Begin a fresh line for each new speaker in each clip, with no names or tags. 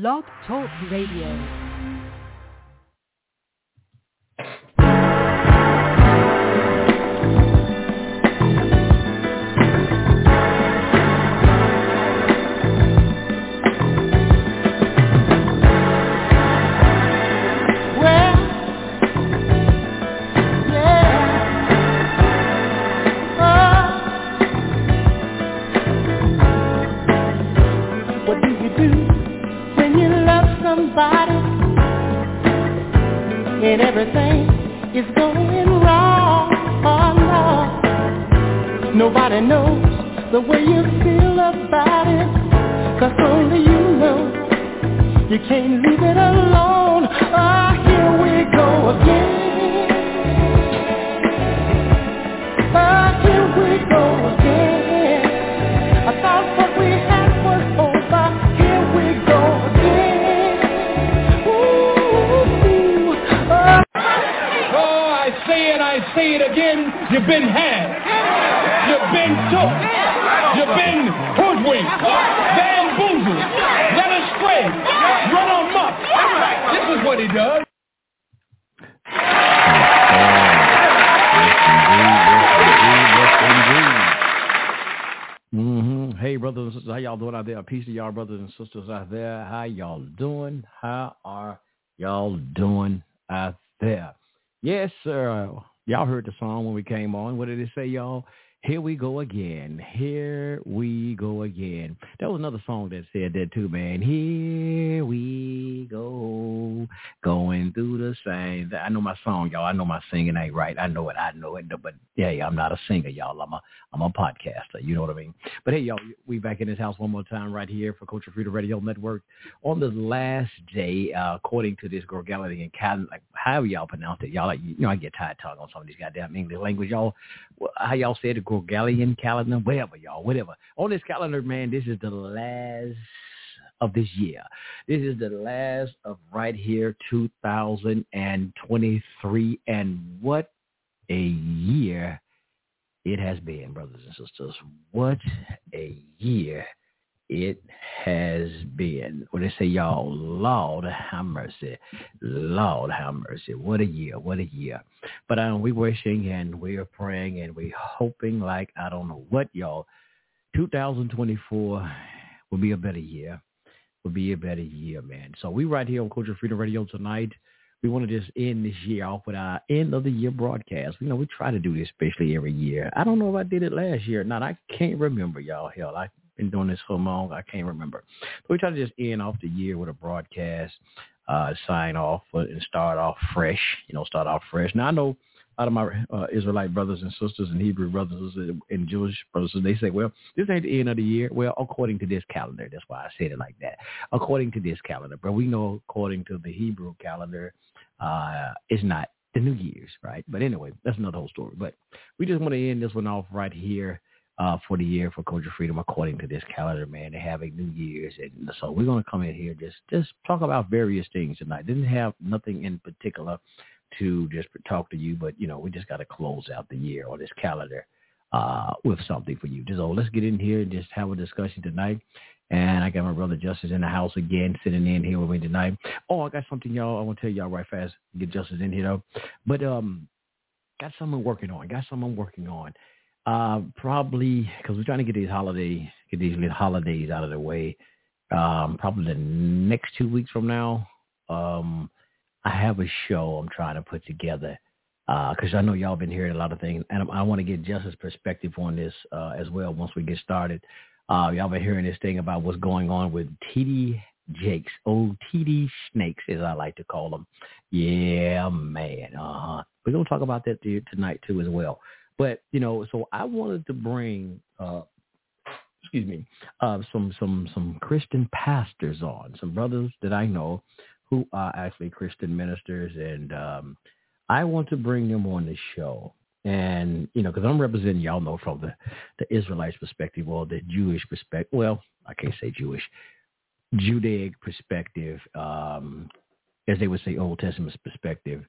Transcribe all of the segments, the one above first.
Blog Talk Radio. And everything is going wrong. No. Nobody knows the way you feel about it, cause only you know. You can't leave it alone. Ah, here we go again.
You've been had. You've been took. You've been hoodwinked. Bamboozled. Led astray. Run amok. This is what he does.
Mm-hmm. Hey, brothers and sisters, how y'all doing out there? Peace to y'all, brothers and sisters out there. How y'all doing? How are y'all doing out there? Yes, sir. Y'all heard the song when we came on. What did it say, y'all? Here we go again. Here we go again. That was another song that said that too, man. Here we go, going through the same. I know my song, y'all. I know my singing ain't right. I know it. I know it. But hey, I'm not a singer, y'all. I'm a I'm a podcaster. You know what I mean? But hey, y'all, we back in this house one more time right here for Culture Freedom Radio Network on the last day, uh, according to this Gorgalian calendar. Like, however y'all pronounce it, y'all. Like, you know, I get tired talking on some of these goddamn English language, y'all. How y'all say it? Gorgalian calendar, whatever, y'all, whatever. On this calendar, man, this is the last of this year. This is the last of right here, 2023. And what a year it has been, brothers and sisters. What a year it has been. What they say, y'all, Lord have mercy. Lord have mercy. What a year. What a year. But um, we wishing and we are praying and we're hoping like, I don't know what, y'all. 2024 will be a better year. Will be a better year, man. So we right here on Culture Freedom Radio tonight. We want to just end this year off with our end of the year broadcast. You know, we try to do this especially every year. I don't know if I did it last year or not. I can't remember, y'all. Hell, I been doing this so long, I can't remember. But we try to just end off the year with a broadcast, uh, sign off and start off fresh, you know, start off fresh. Now, I know a lot of my uh, Israelite brothers and sisters and Hebrew brothers and Jewish brothers, they say, well, this ain't the end of the year. Well, according to this calendar, that's why I said it like that. According to this calendar. But we know according to the Hebrew calendar, uh, it's not the New Year's, right? But anyway, that's another whole story. But we just want to end this one off right here uh, for the year for Culture Freedom according to this calendar, man. They're having New Year's. And so we're going to come in here just just talk about various things tonight. Didn't have nothing in particular to just talk to you, but, you know, we just got to close out the year on this calendar uh, with something for you. So let's get in here and just have a discussion tonight. And I got my brother Justice in the house again, sitting in here with me tonight. Oh, I got something, y'all. I want to tell y'all right fast. Get Justice in here, though. But um, got something working on. Got something working on. Uh, probably because we're trying to get these holidays, get these holidays out of the way. Um, probably the next two weeks from now, um, I have a show I'm trying to put together because uh, I know y'all been hearing a lot of things, and I, I want to get Justice perspective on this uh, as well once we get started. Uh, y'all been hearing this thing about what's going on with TD Jakes, old TD Snakes, as I like to call them. Yeah, man. Uh-huh. We're going to talk about that tonight, too, as well. But, you know, so I wanted to bring, uh, excuse me, uh, some, some, some Christian pastors on, some brothers that I know who are actually Christian ministers. And um, I want to bring them on the show. And, you know, because I'm representing, y'all know, from the, the Israelites perspective or the Jewish perspective. Well, I can't say Jewish. Judaic perspective, um, as they would say, Old Testament perspective.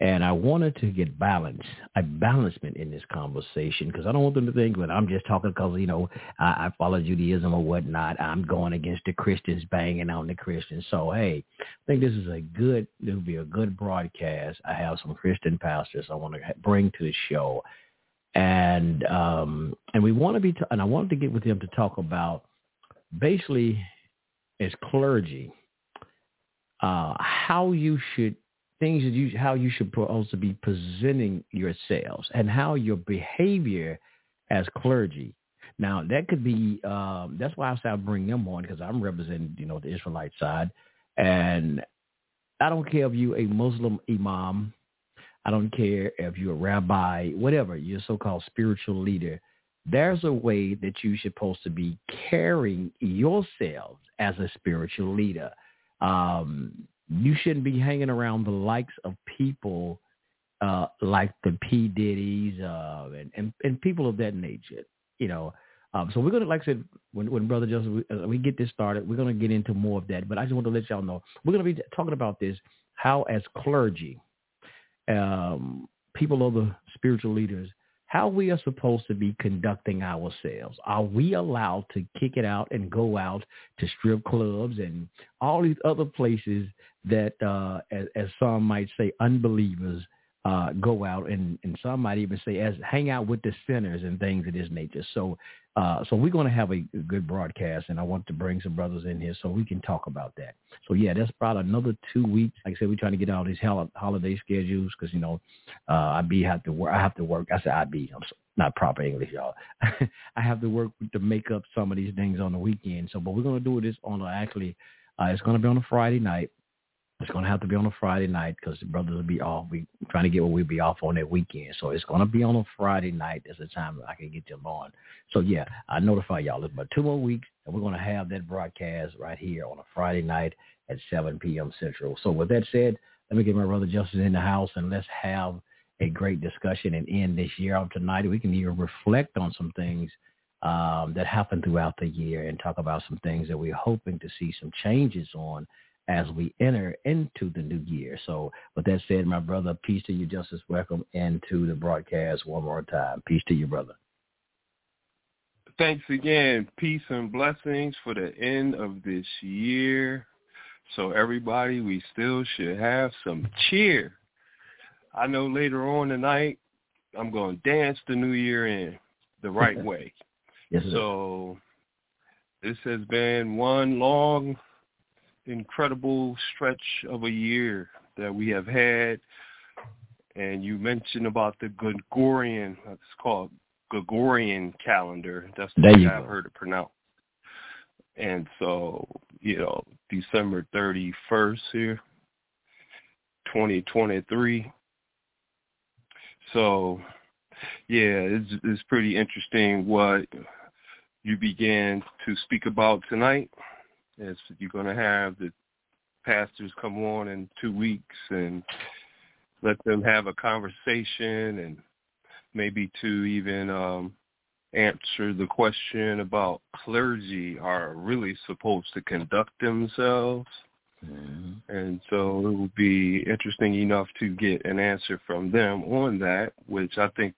And I wanted to get balance, a balancement in this conversation because I don't want them to think that I'm just talking because, you know, I, I follow Judaism or whatnot. I'm going against the Christians, banging on the Christians. So, hey, I think this is a good, will be a good broadcast. I have some Christian pastors I want to bring to the show. And, um, and we want to be, t- and I wanted to get with them to talk about basically as clergy, uh, how you should things that you how you should also be presenting yourselves and how your behavior as clergy. Now that could be um, that's why I say I bring them on because I'm representing you know the Israelite side, and I don't care if you a Muslim imam, I don't care if you're a rabbi, whatever you're so-called spiritual leader. There's a way that you're supposed to be carrying yourselves as a spiritual leader. Um, you shouldn't be hanging around the likes of people uh, like the P Diddy's uh, and, and and people of that nature. You know, um, so we're gonna, like I said, when when Brother Joseph we, uh, we get this started, we're gonna get into more of that. But I just want to let y'all know we're gonna be talking about this how as clergy, um, people of the spiritual leaders how we are supposed to be conducting ourselves. Are we allowed to kick it out and go out to strip clubs and all these other places that, uh, as, as some might say, unbelievers uh, go out and, and some might even say as hang out with the sinners and things of this nature. So, uh, so we're going to have a, a good broadcast, and I want to bring some brothers in here so we can talk about that. So yeah, that's about another two weeks. Like I said, we're trying to get all these hol- holiday schedules because you know, uh, I be have to work. I have to work. I said I be. I'm not proper English, y'all. I have to work to make up some of these things on the weekend. So, but we're going to do this on a, actually. Uh, it's going to be on a Friday night. It's going to have to be on a Friday night because the brothers will be off. We trying to get what we'll be off on that weekend. So it's going to be on a Friday night. That's the time I can get them on. So yeah, I notify y'all. It's about two more weeks, and we're going to have that broadcast right here on a Friday night at 7 p.m. Central. So with that said, let me get my brother Justin in the house, and let's have a great discussion and end this year off tonight. We can even reflect on some things um, that happened throughout the year and talk about some things that we're hoping to see some changes on as we enter into the new year. So with that said, my brother, peace to you, Justice. Welcome into the broadcast one more time. Peace to you, brother.
Thanks again. Peace and blessings for the end of this year. So everybody, we still should have some cheer. I know later on tonight, I'm going to dance the new year in the right way.
Yes.
So this has been one long incredible stretch of a year that we have had. And you mentioned about the Gregorian, it's called Gregorian calendar. That's the
there
way I've heard it pronounced. And so, you know, December 31st here, 2023. So, yeah, it's, it's pretty interesting what you began to speak about tonight is you're going to have the pastors come on in two weeks and let them have a conversation and maybe to even um, answer the question about clergy are really supposed to conduct themselves.
Mm-hmm.
And so it would be interesting enough to get an answer from them on that, which I think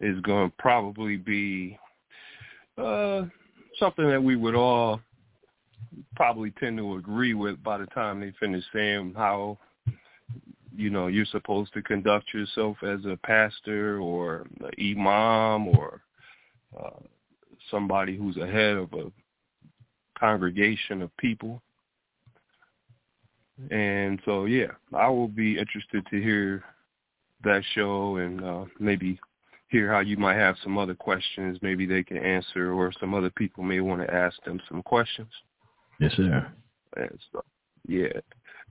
is going to probably be uh, something that we would all probably tend to agree with by the time they finish saying how you know you're supposed to conduct yourself as a pastor or an imam or uh, somebody who's a head of a congregation of people. And so yeah, I will be interested to hear that show and uh, maybe hear how you might have some other questions maybe they can answer or some other people may want to ask them some questions.
Yes, sir.
And so, yeah,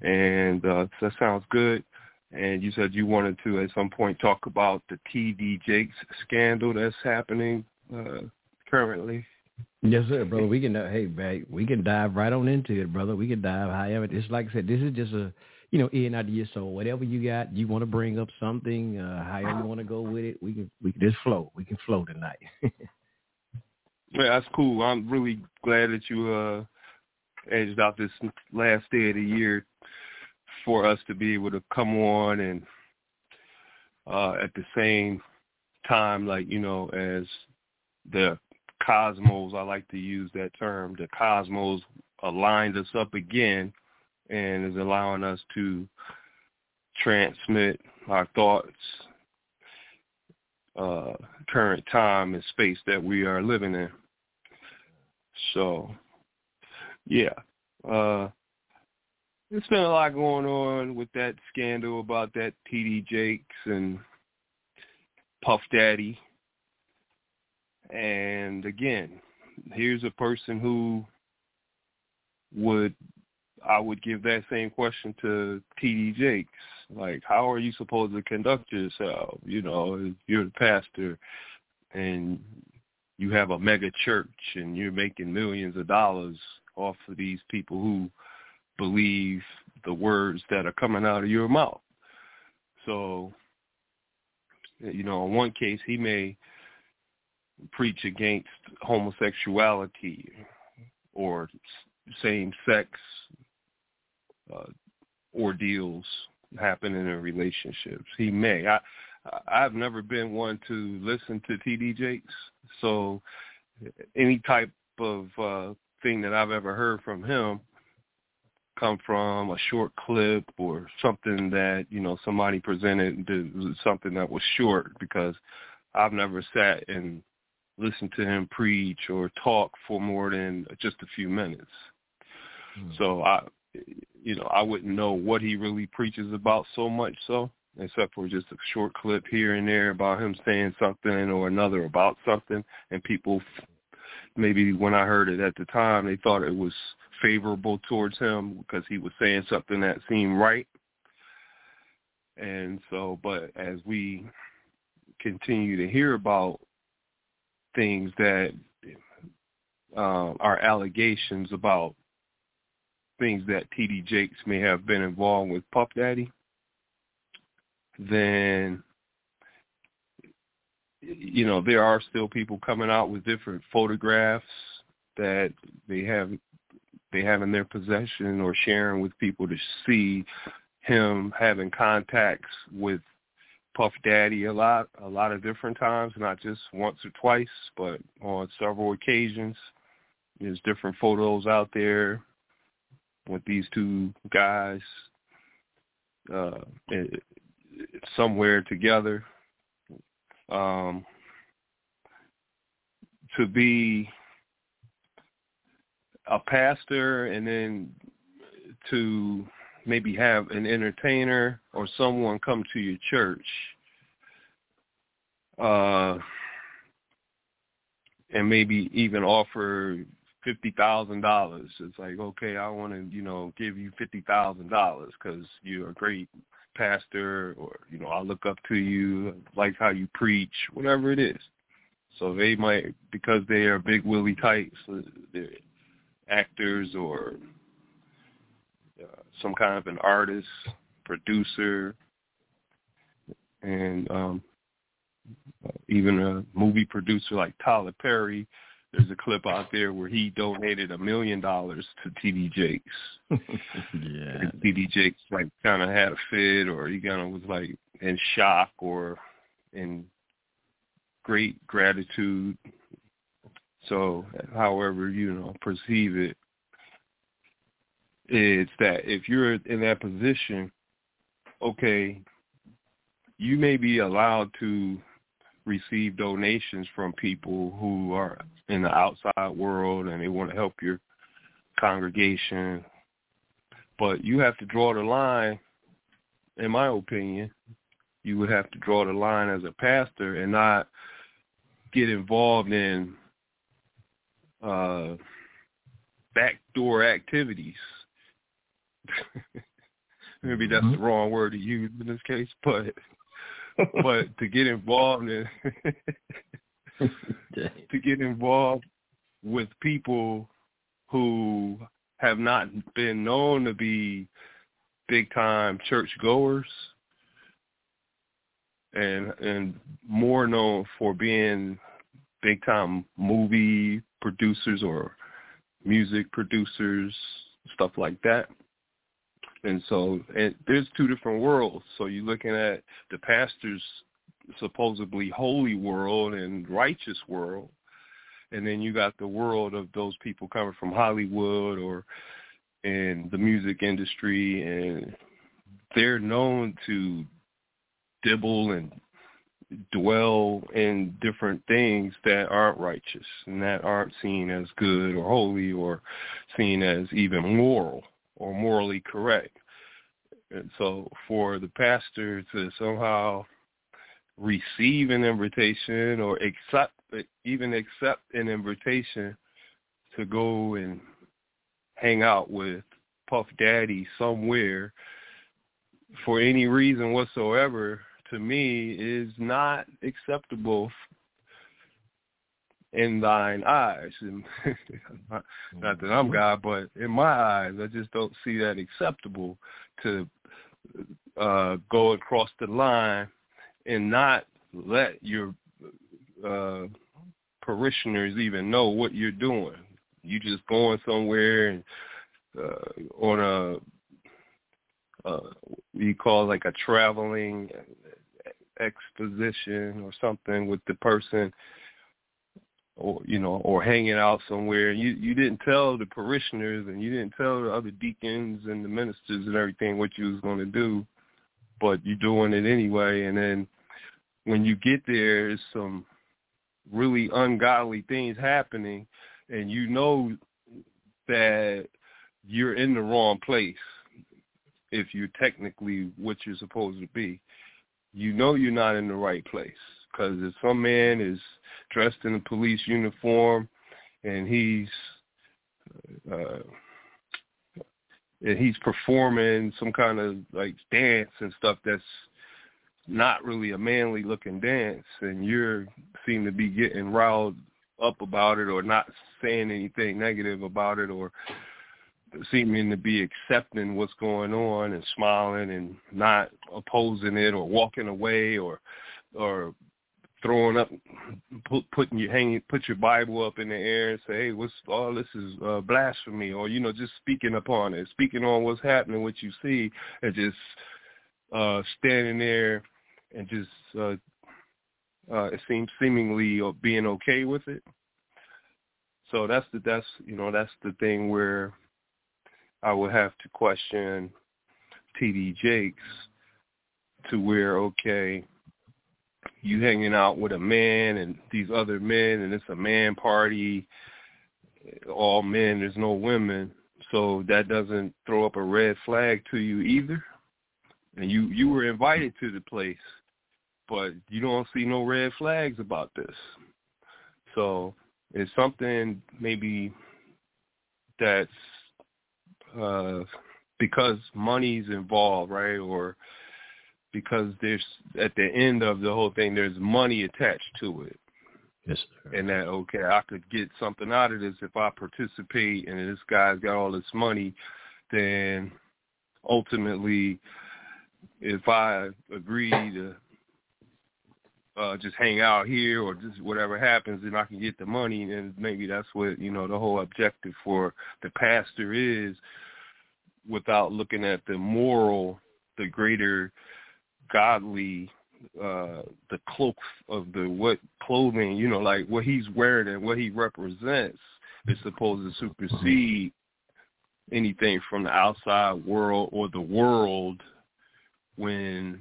and uh, that sounds good. And you said you wanted to at some point talk about the TD Jakes scandal that's happening uh, currently.
Yes, sir, brother. We can uh, hey, man, we can dive right on into it, brother. We can dive however. It's like I said, this is just a you know in idea. So whatever you got, you want to bring up something, uh, however you want to go with it, we can we can just flow. We can flow tonight.
Yeah, that's cool. I'm really glad that you uh edged out this last day of the year for us to be able to come on and uh, at the same time, like you know, as the cosmos, I like to use that term. The cosmos aligns us up again and is allowing us to transmit our thoughts, uh, current time and space that we are living in. So, yeah, uh, there's been a lot going on with that scandal about that TD Jakes and Puff Daddy. And again, here's a person who would I would give that same question to TD Jakes. Like, how are you supposed to conduct yourself? You know, you're the pastor and you have a mega church and you're making millions of dollars off of these people who believe the words that are coming out of your mouth. So, you know, in one case, he may preach against homosexuality or same-sex uh, ordeals happening in relationships. He may. I I've never been one to listen to TD Jakes, so any type of uh, thing that I've ever heard from him come from a short clip or something that you know somebody presented something that was short because I've never sat and listened to him preach or talk for more than just a few minutes. Mm. So I you know I wouldn't know what he really preaches about so much so except for just a short clip here and there about him saying something or another about something and people maybe when I heard it at the time they thought it was favorable towards him because he was saying something that seemed right. And so, but as we continue to hear about things that uh, are allegations about things that T.D. Jakes may have been involved with Puff Daddy, then you know there are still people coming out with different photographs that they have they have in their possession or sharing with people to see him having contacts with Puff Daddy a lot, a lot of different times, not just once or twice, but on several occasions. There's different photos out there with these two guys uh, somewhere together. Um, to be a pastor and then to maybe have an entertainer or someone come to your church uh and maybe even offer fifty thousand dollars. It's like okay i want to you know give you fifty thousand dollars because you're a great pastor or you know i look up to you like how you preach whatever it is so they might because they are big willie types uh, actors or uh, some kind of an artist, producer, and um, even a movie producer like Tyler Perry. There's a clip out there where he donated a million dollars to TD Jakes.
yeah.
And TD Jakes like kind of had a fit, or he kind of was like in shock or in great gratitude so however, you know, perceive it, it's that if you're in that position, okay, you may be allowed to receive donations from people who are in the outside world and they want to help your congregation. But you have to draw the line, in my opinion, you would have to draw the line as a pastor and not get involved in uh, backdoor activities. Maybe that's mm-hmm. the wrong word to use in this case, but but to get involved in to get involved with people who have not been known to be big time church goers and and more known for being big time movie producers or music producers, stuff like that. And so and there's two different worlds. So you're looking at the pastor's supposedly holy world and righteous world. And then you got the world of those people coming from Hollywood or in the music industry and they're known to dibble and dwell in different things that aren't righteous and that aren't seen as good or holy or seen as even moral or morally correct. And so for the pastor to somehow receive an invitation or accept even accept an invitation to go and hang out with Puff Daddy somewhere for any reason whatsoever to me is not acceptable in thine eyes. And not that I'm God, but in my eyes, I just don't see that acceptable to uh, go across the line and not let your uh, parishioners even know what you're doing. You just going somewhere and uh, on a uh, we call like a traveling exposition or something with the person or you know or hanging out somewhere. You you didn't tell the parishioners and you didn't tell the other deacons and the ministers and everything what you was going to do but you're doing it anyway. And then when you get there there's some really ungodly things happening and you know that you're in the wrong place if you're technically what you're supposed to be. You know you're not in the right place because if some man is dressed in a police uniform and he's uh, and he's performing some kind of like dance and stuff that's not really a manly looking dance and you're seem to be getting riled up about it or not saying anything negative about it or seeming to be accepting what's going on and smiling and not opposing it or walking away or or throwing up put, putting your hanging put your bible up in the air and say hey what's all this is uh, blasphemy or you know just speaking upon it speaking on what's happening what you see and just uh standing there and just uh uh it seems seemingly uh, being okay with it. So that's the that's you know that's the thing where I would have to question TD Jakes to where, okay, you hanging out with a man and these other men and it's a man party, all men, there's no women. So that doesn't throw up a red flag to you either. And you, you were invited to the place, but you don't see no red flags about this. So it's something maybe that's uh, because money's involved, right? Or because there's at the end of the whole thing, there's money attached to it.
Yes, sir.
And that okay, I could get something out of this if I participate, and this guy's got all this money, then ultimately, if I agree to uh just hang out here or just whatever happens then I can get the money and maybe that's what, you know, the whole objective for the pastor is without looking at the moral, the greater godly uh the cloak of the what clothing, you know, like what he's wearing and what he represents is supposed to supersede anything from the outside world or the world when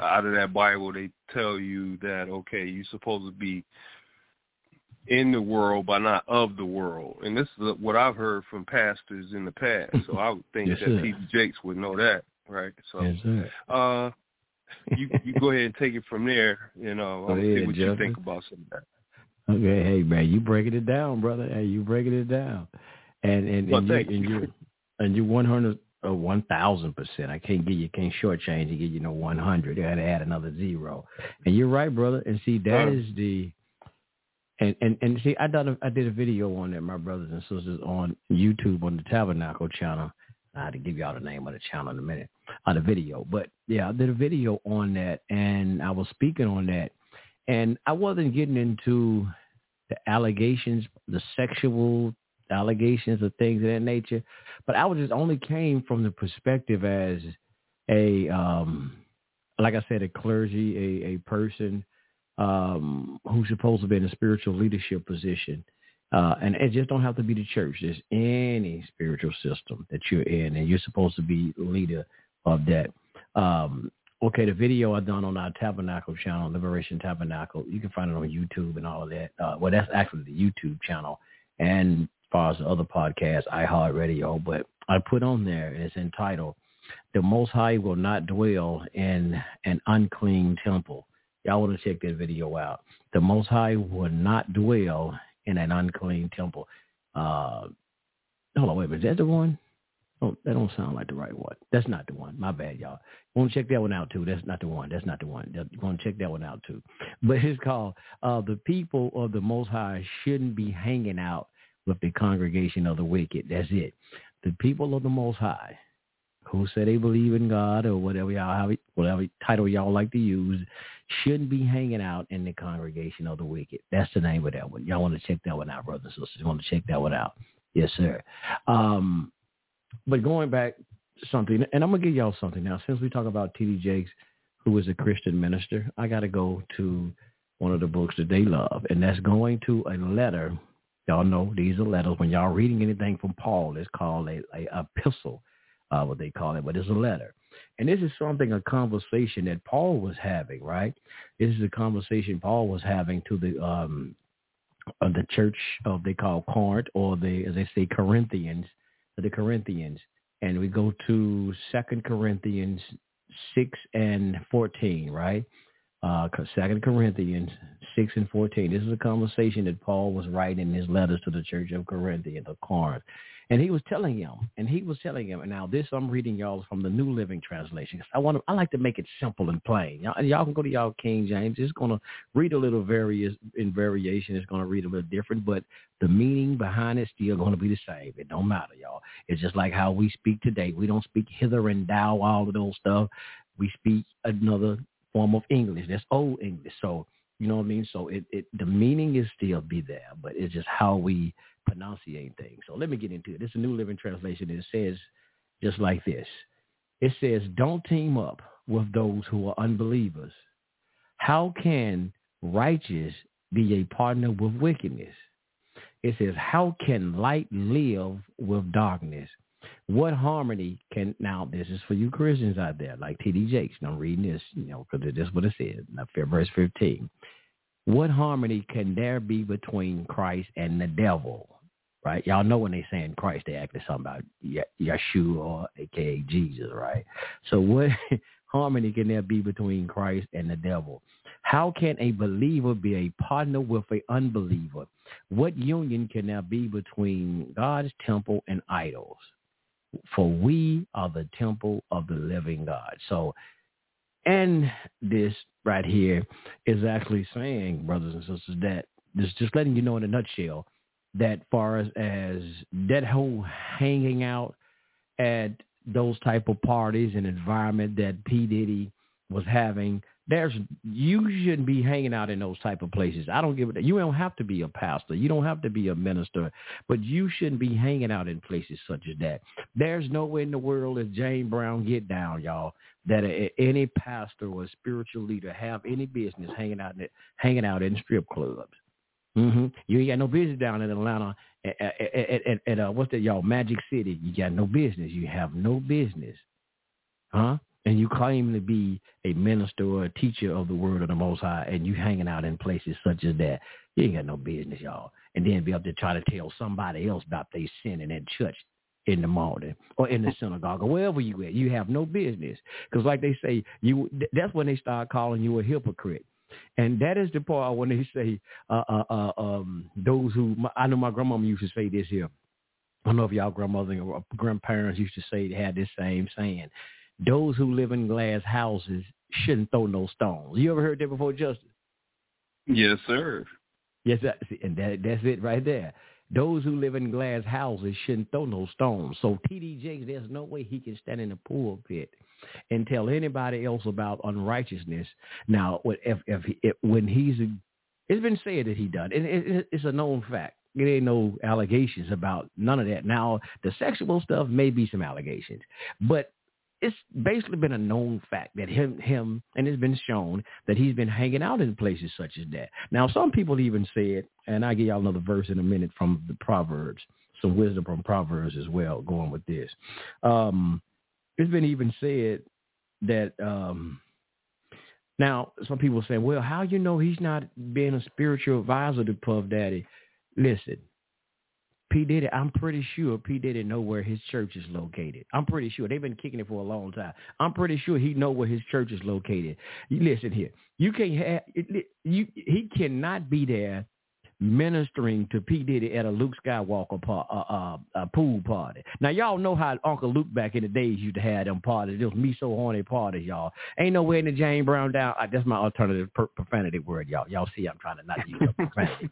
out of that Bible they tell you that okay, you're supposed to be in the world but not of the world. And this is what I've heard from pastors in the past. So I would think
yes,
that T.D. Jakes would know that, right? So
yes,
uh you you go ahead and take it from there, you know, I'll see what you think about some of that.
Okay, hey man, you breaking it down, brother. Hey, you breaking it down, and and,
Well,
and you and
you.
you and you one hundred or one thousand percent. I can't give you can't shortchange to give you no one hundred. I had to add another zero. And you're right, brother. And see, that
Uh.
is the and and and see, I done a, I did a video on that, my brothers and sisters, on YouTube on the Tabernacle channel. I had to give y'all the name of the channel in a minute, on the video. But yeah, I did a video on that, and I was speaking on that, and I wasn't getting into the allegations, the sexual allegations of things of that nature. But I was just only came from the perspective as a, um, like I said, a clergy, a, a person um, who's supposed to be in a spiritual leadership position. Uh, and it just don't have to be the church. There's any spiritual system that you're in, and you're supposed to be leader of that. Um, okay, the video I done on our Tabernacle channel, Liberation Tabernacle, you can find it on YouTube and all of that. Uh, well, that's actually the YouTube channel, and as far as the other podcasts, iHeartRadio. But I put on there, and it's entitled "The Most High Will Not Dwell in an Unclean Temple." Y'all want to check that video out. The Most High will not dwell in an unclean temple. Uh, hold on, wait, is that the one? Oh, that don't sound like the right one. That's not the one. My bad, y'all. You want to check that one out too. That's not the one. That's not the one. You want to check that one out too. But it's called uh, "The People of the Most High Shouldn't Be Hanging Out with the Congregation of the Wicked." That's it. The people of the Most High, who say they believe in God or whatever y'all, have whatever title y'all like to use, shouldn't be hanging out in the congregation of the wicked. That's the name of that one. Y'all want to check that one out, brothers and sisters. You want to check that one out. Yes, sir. Um, but going back something, and I'm going to give y'all something now. Since we talk about T.D. Jakes, who is a Christian minister, I got to go to one of the books that they love, and that's going to a letter. Y'all know these are letters. When y'all reading anything from Paul, it's called a, a epistle, uh, what they call it, but it's a letter. And this is something, a conversation that Paul was having, right? This is a conversation Paul was having to the um, uh, the church of they call Corinth, or the as they say Corinthians, the Corinthians. And we go to Second Corinthians six and fourteen, right? Uh, Second Corinthians six and fourteen. This is a conversation that Paul was writing in his letters to the church of Corinthians, Corinth. And he was telling him, and he was telling him, and now this I'm reading y'all from the New Living Translation. I want to, I like to make it simple and plain. Y'all, y'all can go to y'all King James. It's going to read a little various in variation. It's going to read a little different, but the meaning behind it still going to be the same. It don't matter, y'all. It's just like how we speak today. We don't speak hither and thou, all of those stuff. We speak another form of English. That's old English. So you know what I mean. So it, it the meaning is still be there, but it's just how we pronunciate things. So let me get into it. This is a New Living Translation. It says just like this. It says, don't team up with those who are unbelievers. How can righteous be a partner with wickedness? It says, how can light live with darkness? What harmony can, now this is for you Christians out there, like T.D. Jakes. I'm reading this, you know, because this is what it says, uh, verse 15. What harmony can there be between Christ and the devil? Right? Y'all know when they saying Christ, they actually talking about Yeshua, aka Jesus, right? So what harmony can there be between Christ and the devil? How can a believer be a partner with an unbeliever? What union can there be between God's temple and idols? For we are the temple of the living God. So and this right here is actually saying, brothers and sisters, that just just letting you know in a nutshell that far as, as that whole hanging out at those type of parties and environment that P. Diddy was having, there's you shouldn't be hanging out in those type of places. I don't give it. You don't have to be a pastor. You don't have to be a minister, but you shouldn't be hanging out in places such as that. There's nowhere in the world as James Brown get down, y'all, that a, any pastor or spiritual leader have any business hanging out in hanging out in strip clubs. Mm-hmm. You ain't got no business down in Atlanta at, at, at, at uh, what's that, y'all? Magic City. You got no business. You have no business, huh? And you claim to be a minister or a teacher of the word of the Most High, and you hanging out in places such as that. You ain't got no business, y'all. And then be able to try to tell somebody else about they sin in church in the morning or in the synagogue or wherever you at. You have no business because, like they say, you that's when they start calling you a hypocrite. And that is the part when they say uh, uh, uh, um, those who I know my grandmama used to say this here. I don't know if y'all grandmother or grandparents used to say they had this same saying. Those who live in glass houses shouldn't throw no stones. You ever heard that before, Justice?
Yes, sir.
Yes, and that, that's it right there. Those who live in glass houses shouldn't throw no stones. So T.D. Jakes, there's no way he can stand in the pulpit and tell anybody else about unrighteousness. Now, if, if, if when he's, it's been said that he done, and it, it's a known fact. There ain't no allegations about none of that. Now, the sexual stuff may be some allegations, but it's basically been a known fact that him, him, and it's been shown that he's been hanging out in places such as that. Now, some people even said, and I'll give y'all another verse in a minute from the Proverbs, some wisdom from Proverbs as well, going with this. Um, it's been even said that um, now some people say, well, how you know he's not being a spiritual advisor to Puff Daddy? Listen, P. Diddy, I'm pretty sure P. Diddy know where his church is located. I'm pretty sure. They've been kicking it for a long time. I'm pretty sure he know where his church is located. Listen here. You can't have you he cannot be there ministering to P. Diddy at a Luke Skywalker par, uh, uh, uh, pool party. Now, y'all know how Uncle Luke back in the days used to have them parties. Those me so horny parties, y'all. Ain't no way in the James Brown down. That's my alternative per- profanity word, y'all. Y'all see I'm trying to not use profanity.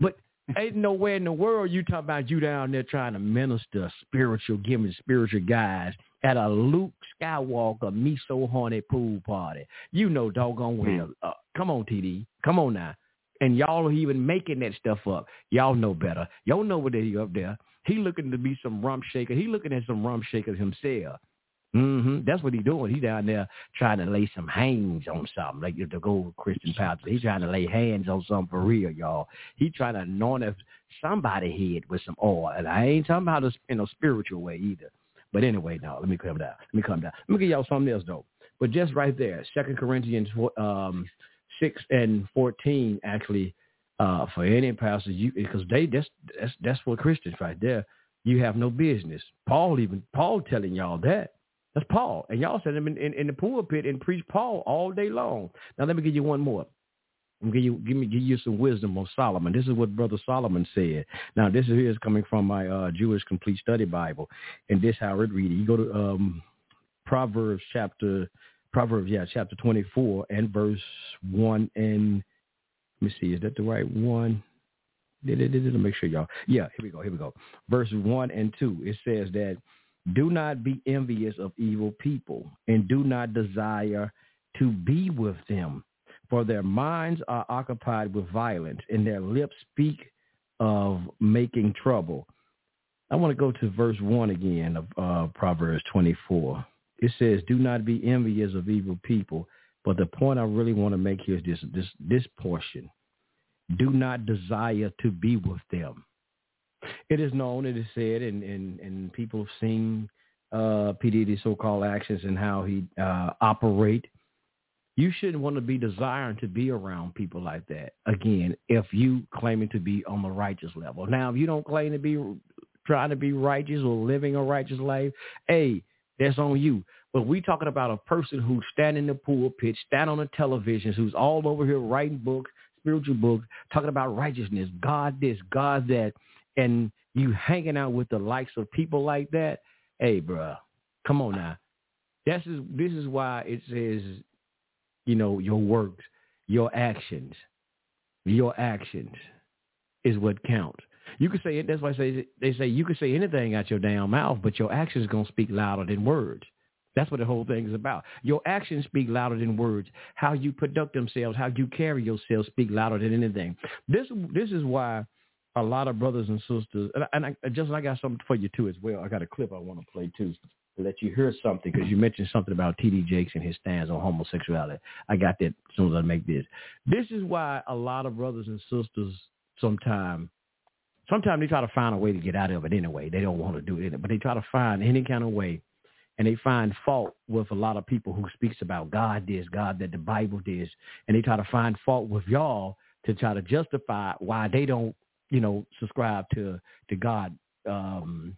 but Ain't nowhere in the world you talk about you down there trying to minister spiritual, giving spiritual guys at a Luke Skywalker me so horny pool party. You know doggone hmm. well. Uh, come on, TD. Come on now. And y'all are even making that stuff up. Y'all know better. Y'all know what they up there. He looking to be some rump shaker. He looking at some rump shakers himself. Mm-hmm. That's what he's doing. He's down there trying to lay some hands on something, like the gold Christian pastor. He's trying to lay hands on something for real, y'all. He's trying to anoint somebody head with some oil, and I ain't talking about this in a spiritual way either. But anyway, now let me come down. Let me come down. Let me give y'all something else though. But just right there, Second Corinthians um, six and fourteen actually uh, for any pastor, you because they that's that's that's for Christians right there. You have no business. Paul even Paul telling y'all that. That's Paul. And y'all said him in, in, in the pulpit and preach Paul all day long. Now let me give you one more. I'm give you give me give you some wisdom on Solomon. This is what Brother Solomon said. Now this is is coming from my uh, Jewish Complete Study Bible, and this how it reads. You go to um, Proverbs chapter Proverbs yeah chapter 24 and verse one and let me see is that the right one? Did it? Did it? Make sure y'all. Yeah, here we go. Here we go. Verse one and two. It says that do not be envious of evil people, and do not desire to be with them, for their minds are occupied with violence, and their lips speak of making trouble. I want to go to verse 1 again of uh, Proverbs 24. It says, do not be envious of evil people. But the point I really want to make here is this, this, this portion. Do not desire to be with them. It is known, it is said, and, and, and people have seen uh, P. Diddy's so-called actions and how he uh, operate. You shouldn't want to be desiring to be around people like that. Again, if you claiming to be on the righteous level. Now, if you don't claim to be trying to be righteous or living a righteous life, hey, that's on you. But we talking about a person who's standing in the pulpit, stand on the television, who's all over here writing books, spiritual books, talking about righteousness, God this, God that, and you hanging out with the likes of people like that, hey, bro, come on now. This is this is why it says, you know, your works, your actions, your actions is what counts. You can say it. That's why I say they say you can say anything out your damn mouth, but your actions gonna speak louder than words. That's what the whole thing is about. Your actions speak louder than words. How you conduct themselves, how you carry yourself, speak louder than anything. This this is why a lot of brothers and sisters, and, and I, just I got something for you too as well. I got a clip I want to play too to let you hear something because you mentioned something about T.D. Jakes and his stance on homosexuality. I got that as soon as I make this. This is why a lot of brothers and sisters sometimes sometimes they try to find a way to get out of it anyway. They don't want to do it, but they try to find any kind of way and they find fault with a lot of people who speaks about God this, God that the Bible this, and they try to find fault with y'all to try to justify why they don't you know, subscribe to to God, um,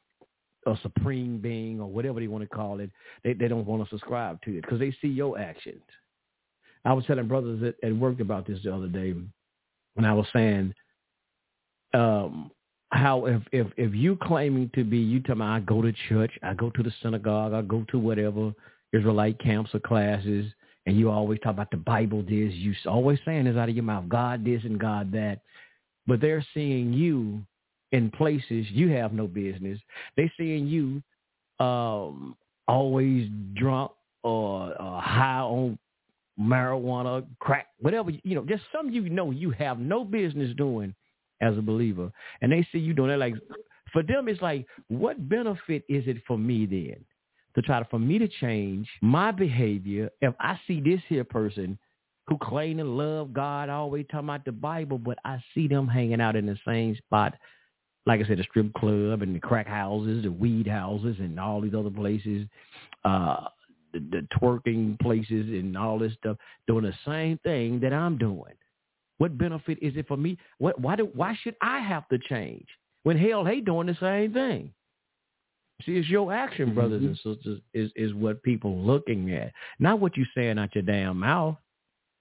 a supreme being or whatever they want to call it. They they don't want to subscribe to it because they see your actions. I was telling brothers at, at work about this the other day when I was saying um, how if, if if you claiming to be you tell me I go to church, I go to the synagogue, I go to whatever Israelite camps or classes, and you always talk about the Bible this, you always saying this out of your mouth, God this and God that but they're seeing you in places you have no business. They're seeing you um, always drunk or uh, high on marijuana, crack, whatever, you know, just some you know you have no business doing as a believer, and they see you doing it, like for them, it's like, what benefit is it for me then to try to for me to change my behavior if I see this here person who claim to love God, always talking about the Bible, but I see them hanging out in the same spot, like I said, the strip club and the crack houses, the weed houses, and all these other places, uh, the, the twerking places, and all this stuff, doing the same thing that I'm doing. What benefit is it for me? What, why do why should I have to change when hell they doing the same thing? See, it's your action, brothers mm-hmm. and sisters, is is what people looking at, not what you're saying out your damn mouth.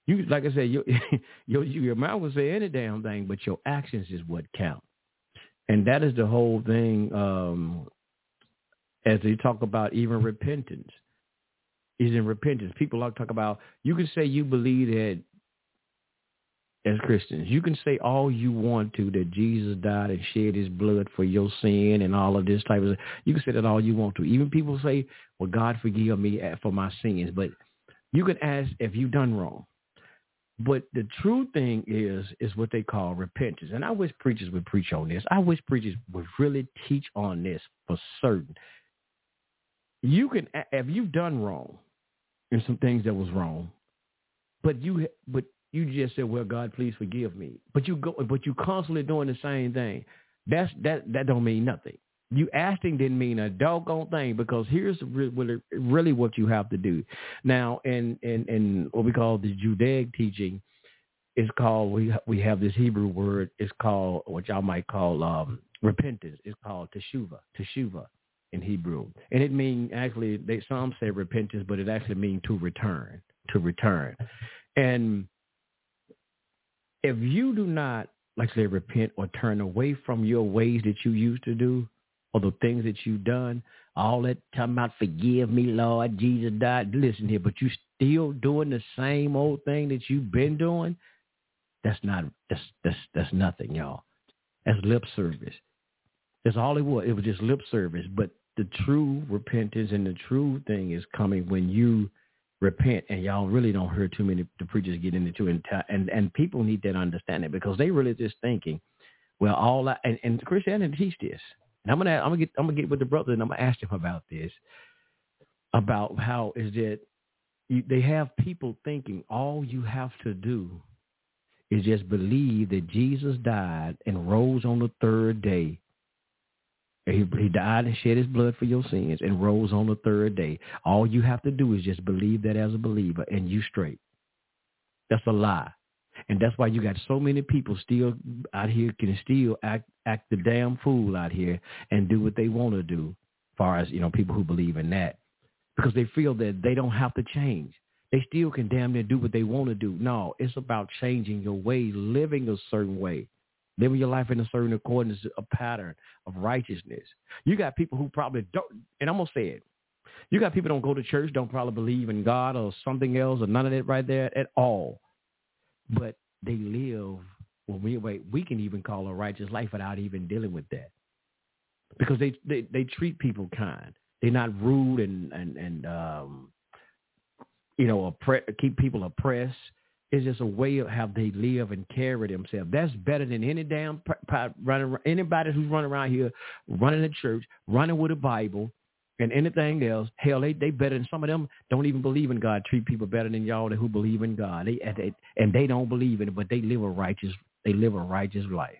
You like I said, your your your mouth will say any damn thing, but your actions is what count, and that is the whole thing. Um, as they talk about even repentance, is in repentance. People like talk about. You can say you believe that as Christians. You can say all you want to that Jesus died and shed his blood for your sin and all of this type of You can say that all you want to. Even people say, well, God forgive me for my sins. But you can ask if you've done wrong. But the true thing is, is what they call repentance. And I wish preachers would preach on this. I wish preachers would really teach on this for certain. You can, if you've done wrong and some things that was wrong, but you, but you just said, "Well, God, please forgive me," but you go, but you constantly doing the same thing. That's that that don't mean nothing. You asking didn't mean a doggone thing because here's really what you have to do. Now, in in in what we call the Judaic teaching, is called we we have this Hebrew word. It's called what y'all might call um, repentance. It's called teshuva, teshuva in Hebrew, and it means actually they some say repentance, but it actually means to return, to return, and if you do not, like say, repent or turn away from your ways that you used to do or the things that you've done, all that talking about forgive me, Lord, Jesus died. Listen here, but you still doing the same old thing that you've been doing, that's not that's that's that's nothing, y'all. That's lip service. That's all it was. It was just lip service. But the true repentance and the true thing is coming when you repent and y'all really don't hear too many the preachers get into and and, and people need that understanding because they really just thinking well all that and, and christianity teach this i'm gonna i'm gonna get i'm gonna get with the brother and i'm gonna ask him about this about how is that you, they have people thinking all you have to do is just believe that jesus died and rose on the third day he, he died and shed his blood for your sins and rose on the third day. All you have to do is just believe that as a believer and you straight. That's a lie. And that's why you got so many people still out here can still act act the damn fool out here and do what they want to do, far as, you know, people who believe in that. Because they feel that they don't have to change. They still can damn near do what they want to do. No, it's about changing your way, living a certain way living your life in a certain accordance, a pattern of righteousness. You got people who probably don't, and I'm gonna say it. You got people don't go to church, don't probably believe in God or something else or none of that right there at all. But they live well we wait, we can even call a righteous life without even dealing with that. Because they they, they treat people kind. They're not rude and and and um you know, oppre- keep people oppressed. It's just a way of how they live and carry themselves. That's better than any damn running anybody who's running around here, running a church, running with a Bible, and anything else. Hell, they they better than some of them. Don't even believe in God. Treat people better than y'all who believe in God. They, they and they don't believe in it, but they live a righteous. They live a righteous life.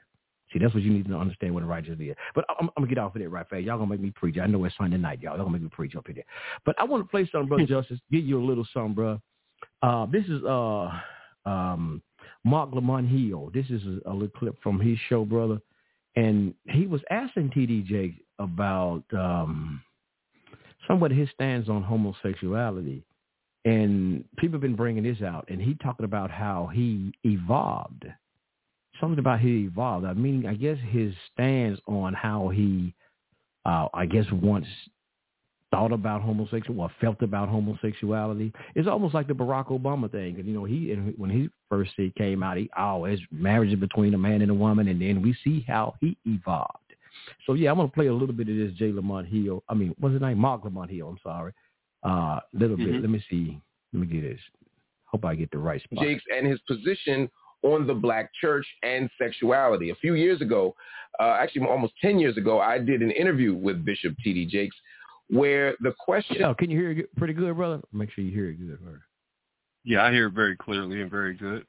See, that's what you need to understand what a righteous is. But I'm, I'm, gonna get off of it right fast. Y'all gonna make me preach. I know it's Sunday night, y'all. Y'all gonna make me preach up here. But I want to play something, brother Justice. Give you a little something, bro. Uh, this is uh um, Marc Lamont Hill. This is a, a, little clip from his show, brother. And he was asking TDJ about um, somewhat his stance on homosexuality. And people have been bringing this out. And he talking about how he evolved. Something about he evolved. I mean, I guess his stance on how he, uh, I guess, once thought about homosexual or felt about homosexuality. It's almost like the Barack Obama thing. You know, he when he first came out, he always oh, marriage between a man and a woman, and then we see how he evolved. So yeah, I'm gonna play a little bit of this Jay Lamont Hill. I mean, what's his name? Marc Lamont Hill. I'm sorry. A uh, little mm-hmm. bit. Let me see. Let me get this. Hope I get the right spot.
Jakes and his position on the black church and sexuality. A few years ago, uh, actually almost 10 years ago, I did an interview with Bishop T.D. Jakes where the question...
Oh, can you hear it pretty good, brother? Make sure you hear it good. Brother.
Yeah, I hear it very clearly and very good.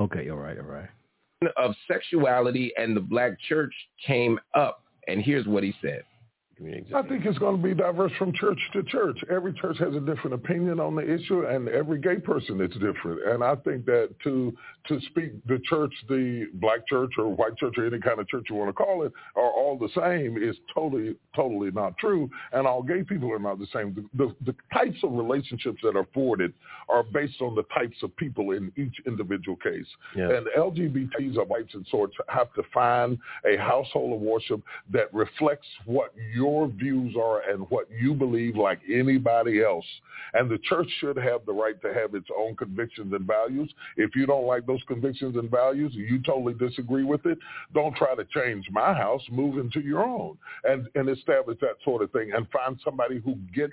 Okay, all right, all right.
Of sexuality and the black church came up, and here's what he said.
I think it's going to be diverse from church to church. Every church has a different opinion on the issue, and every gay person is different. And I think that to to speak the church, the black church or white church or any kind of church you want to call it, are all the same is totally totally not true. And all gay people are not the same. The, the, the types of relationships that are afforded are based on the types of people in each individual case. Yeah. And LGBTs of whites and sorts have to find a household of worship that reflects what your your views are and what you believe like anybody else. And the church should have the right to have its own convictions and values. If you don't like those convictions and values, and you totally disagree with it, don't try to change my house, move into your own and, and establish that sort of thing and find somebody who gets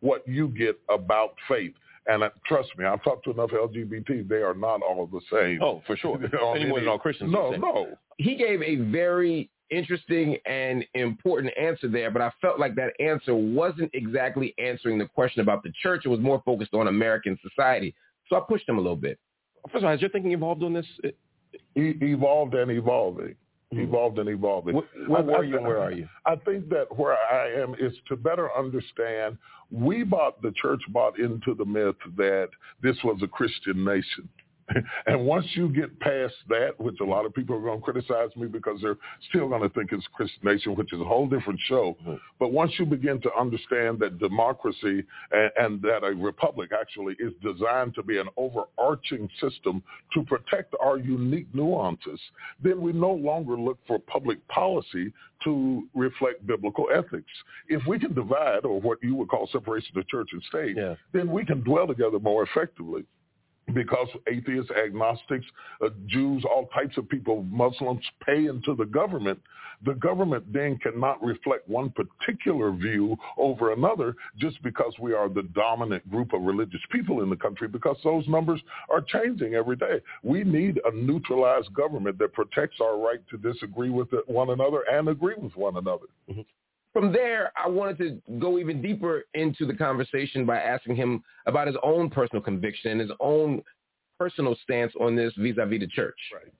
what you get about faith. And uh, trust me, I've talked to enough LGBT. They are not all the same.
Oh, for sure. Anyone all Christians.
No, no.
He gave a very interesting and important answer there, but I felt like that answer wasn't exactly answering the question about the church. It was more focused on American society. So I pushed him a little bit. First of all, has your thinking evolved on this?
E- evolved and evolving. Mm-hmm. Evolved and evolving.
Where, where were you and where are you?
I think that where I am is to better understand. We bought the church bought into the myth that this was a Christian nation. and once you get past that, which a lot of people are going to criticize me because they're still going to think it's Christian nation, which is a whole different show. Mm-hmm. But once you begin to understand that democracy and, and that a republic actually is designed to be an overarching system to protect our unique nuances, then we no longer look for public policy to reflect biblical ethics. If we can divide, or what you would call separation of church and state, yeah. then we can dwell together more effectively because atheists, agnostics, uh, Jews, all types of people, Muslims pay into the government, the government then cannot reflect one particular view over another just because we are the dominant group of religious people in the country because those numbers are changing every day. We need a neutralized government that protects our right to disagree with one another and agree with one another.
Mm-hmm. From there, I wanted to go even deeper into the conversation by asking him about his own personal conviction and his own personal stance on this vis-a-vis the church.
Right.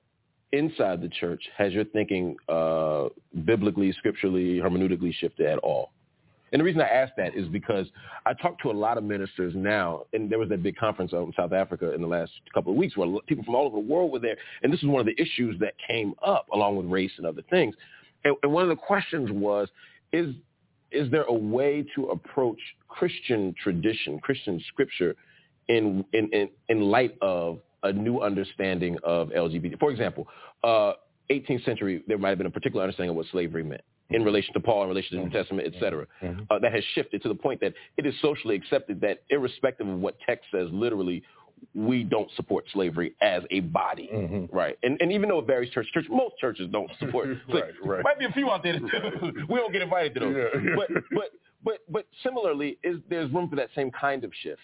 Inside the church, has your thinking uh, biblically, scripturally, hermeneutically shifted at all? And the reason I ask that is because I talk to a lot of ministers now, and there was that big conference out in South Africa in the last couple of weeks where people from all over the world were there, and this is one of the issues that came up along with race and other things. And, and one of the questions was, is is there a way to approach Christian tradition, Christian scripture, in in in, in light of a new understanding of LGBT? For example, uh, 18th century, there might have been a particular understanding of what slavery meant in relation to Paul, in relation to the New Testament, et cetera. Mm-hmm. Uh, that has shifted to the point that it is socially accepted that irrespective of what text says literally, we don't support slavery as a body, mm-hmm. right? And and even though it varies church church, most churches don't support.
right, right.
Might be a few out there that we don't get invited to those. Yeah. But but but but similarly, is there's room for that same kind of shift?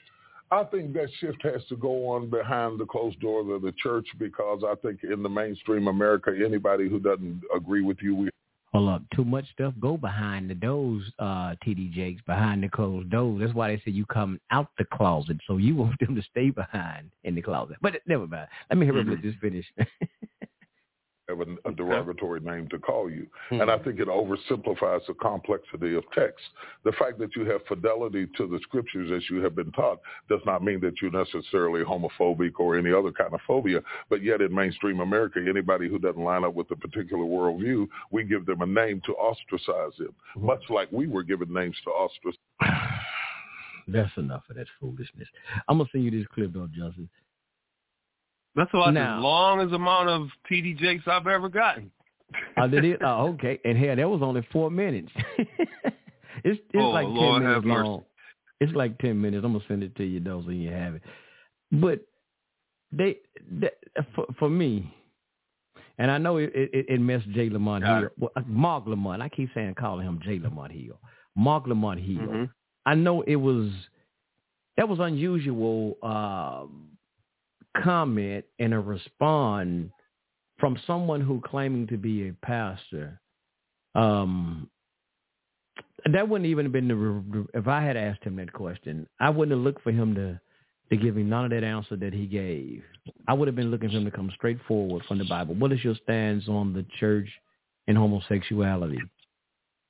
I think that shift has to go on behind the closed doors of the church because I think in the mainstream America, anybody who doesn't agree with you, we
Hold up. Too much stuff go behind the doors, uh, TD Jakes, behind the closed doors. That's why they say you come out the closet. So you want them to stay behind in the closet. But never mind. Let me hear mm-hmm. this finish.
have a, a derogatory name to call you. Mm-hmm. And I think it oversimplifies the complexity of text. The fact that you have fidelity to the scriptures as you have been taught does not mean that you're necessarily homophobic or any other kind of phobia. But yet in mainstream America, anybody who doesn't line up with a particular worldview, we give them a name to ostracize them, mm-hmm. much like we were given names to ostracize.
That's enough of that foolishness. I'm going to send you this clip, though, Justin.
That's about now, as long as amount of TD Jakes I've ever gotten.
did it? Oh, okay. And here, that was only four minutes. it's it's oh, like ten
Lord
minutes
long.
Mercy. It's like ten minutes. I'm gonna send it to you though, so you have it. But they, they for, for me, and I know it it, it messed Jay Lamont Hill. Well, uh, Marc Lamont. I keep saying calling him Jay Lamont Hill. Marc Lamont Hill. Mm-hmm. I know it was that was unusual. Uh, comment and a respond from someone who claiming to be a pastor, um, that wouldn't even have been the if I had asked him that question, I wouldn't have looked for him to to give me none of that answer that he gave. I would have been looking for him to come straight forward from the Bible. What is your stance on the church and homosexuality?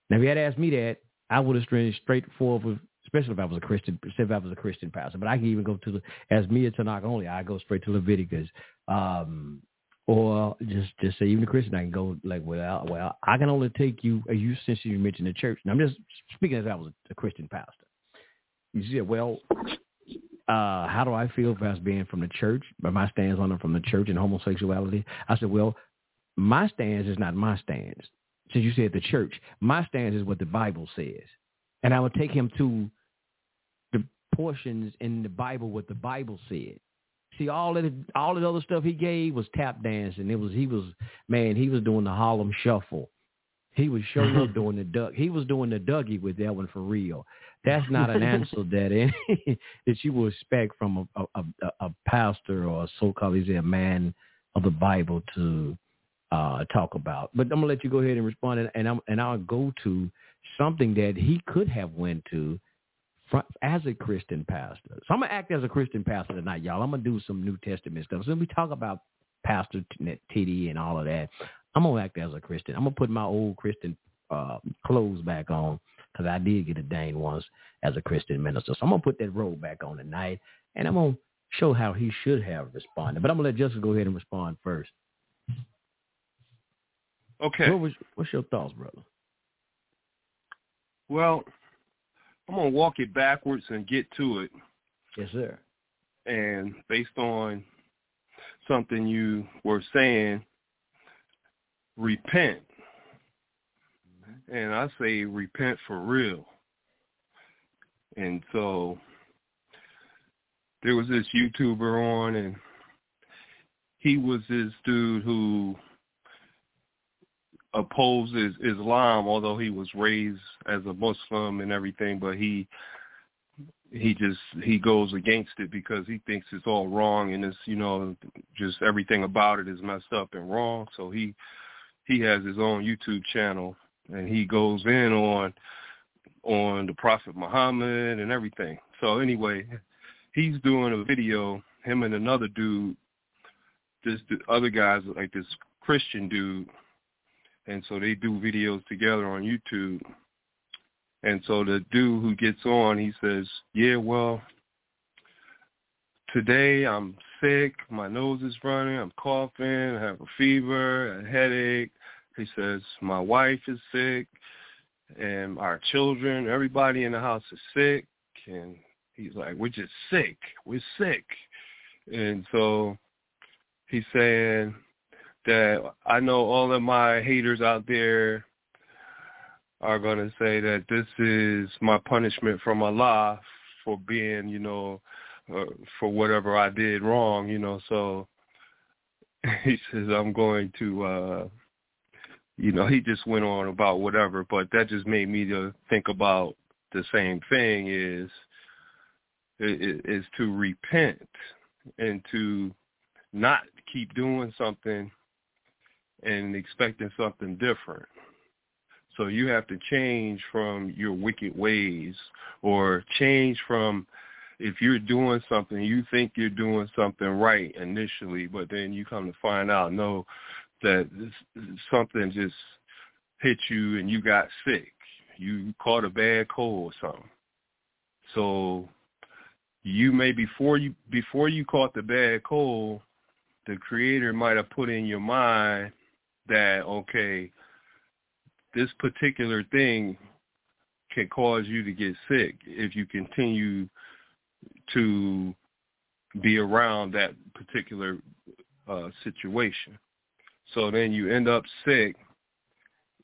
Now, if he had asked me that, I would have straight straight forward, especially if I was a Christian, if I was a Christian pastor. But I can even go to the as me and Tanakh only. I go straight to Leviticus. Um, or just just say even a Christian, I can go like, well, well, I can only take you. Uh, you since you mentioned the church, and I'm just speaking as I was a, Christian pastor. You see, well, uh, how do I feel as being from the church, but my stance on it from the church and homosexuality? I said, well, my stance is not my stance. Since you said the church, my stance is what the Bible says, and I would take him to portions in the Bible what the Bible said. See all that all of the other stuff he gave was tap dancing. It was he was man, he was doing the Harlem shuffle. He was showing up doing the duck. He was doing the Dougie with that one for real. That's not an answer that any, that you would expect from a a, a, a pastor or a so-called he's a man of the Bible to uh, talk about. But I'm gonna let you go ahead and respond, and, and I'm and I'll go to something that he could have went to as a Christian pastor. So I'm gonna act as a Christian pastor tonight, y'all. I'm gonna do some New Testament stuff. So we talk about Pastor Titty and all of that. I'm gonna act as a Christian. I'm gonna put my old Christian uh, clothes back on because I did get ordained once as a Christian minister. So I'm gonna put that robe back on tonight, and I'm gonna show how he should have responded. But I'm gonna let Justin go ahead and respond first.
Okay.
What was, what's your thoughts, brother?
Well, I'm gonna walk it backwards and get to it.
Yes, sir.
And based on something you were saying, repent. And I say repent for real. And so there was this YouTuber on and he was this dude who opposes Islam, although he was raised as a Muslim and everything, but he he just he goes against it because he thinks it's all wrong and it's you know just everything about it is messed up and wrong. So he he has his own YouTube channel and he goes in on on the Prophet Muhammad and everything. So anyway, he's doing a video, him and another dude, this the other guys like this Christian dude and so they do videos together on YouTube. And so the dude who gets on, he says, "Yeah, well, today I'm sick, my nose is running, I'm coughing, I have a fever, a headache." He says, "My wife is sick, and our children, everybody in the house is sick." And he's like, "We're just sick. We're sick." And so he's saying, that I know all of my haters out there are going to say that this is my punishment from Allah for being, you know, uh, for whatever I did wrong, you know. So he says I'm going to, uh, you know, he just went on about whatever, but that just made me to think about the same thing is is to repent and to not keep doing something and expecting something different. So you have to change from your wicked ways or change from if you're doing something, you think you're doing something right initially, but then you come to find out, no, that something just hit you and you got sick. You caught a bad cold or something. So you may before you before you caught the bad cold, the creator might have put in your mind that okay, this particular thing can cause you to get sick if you continue to be around that particular uh, situation. So then you end up sick,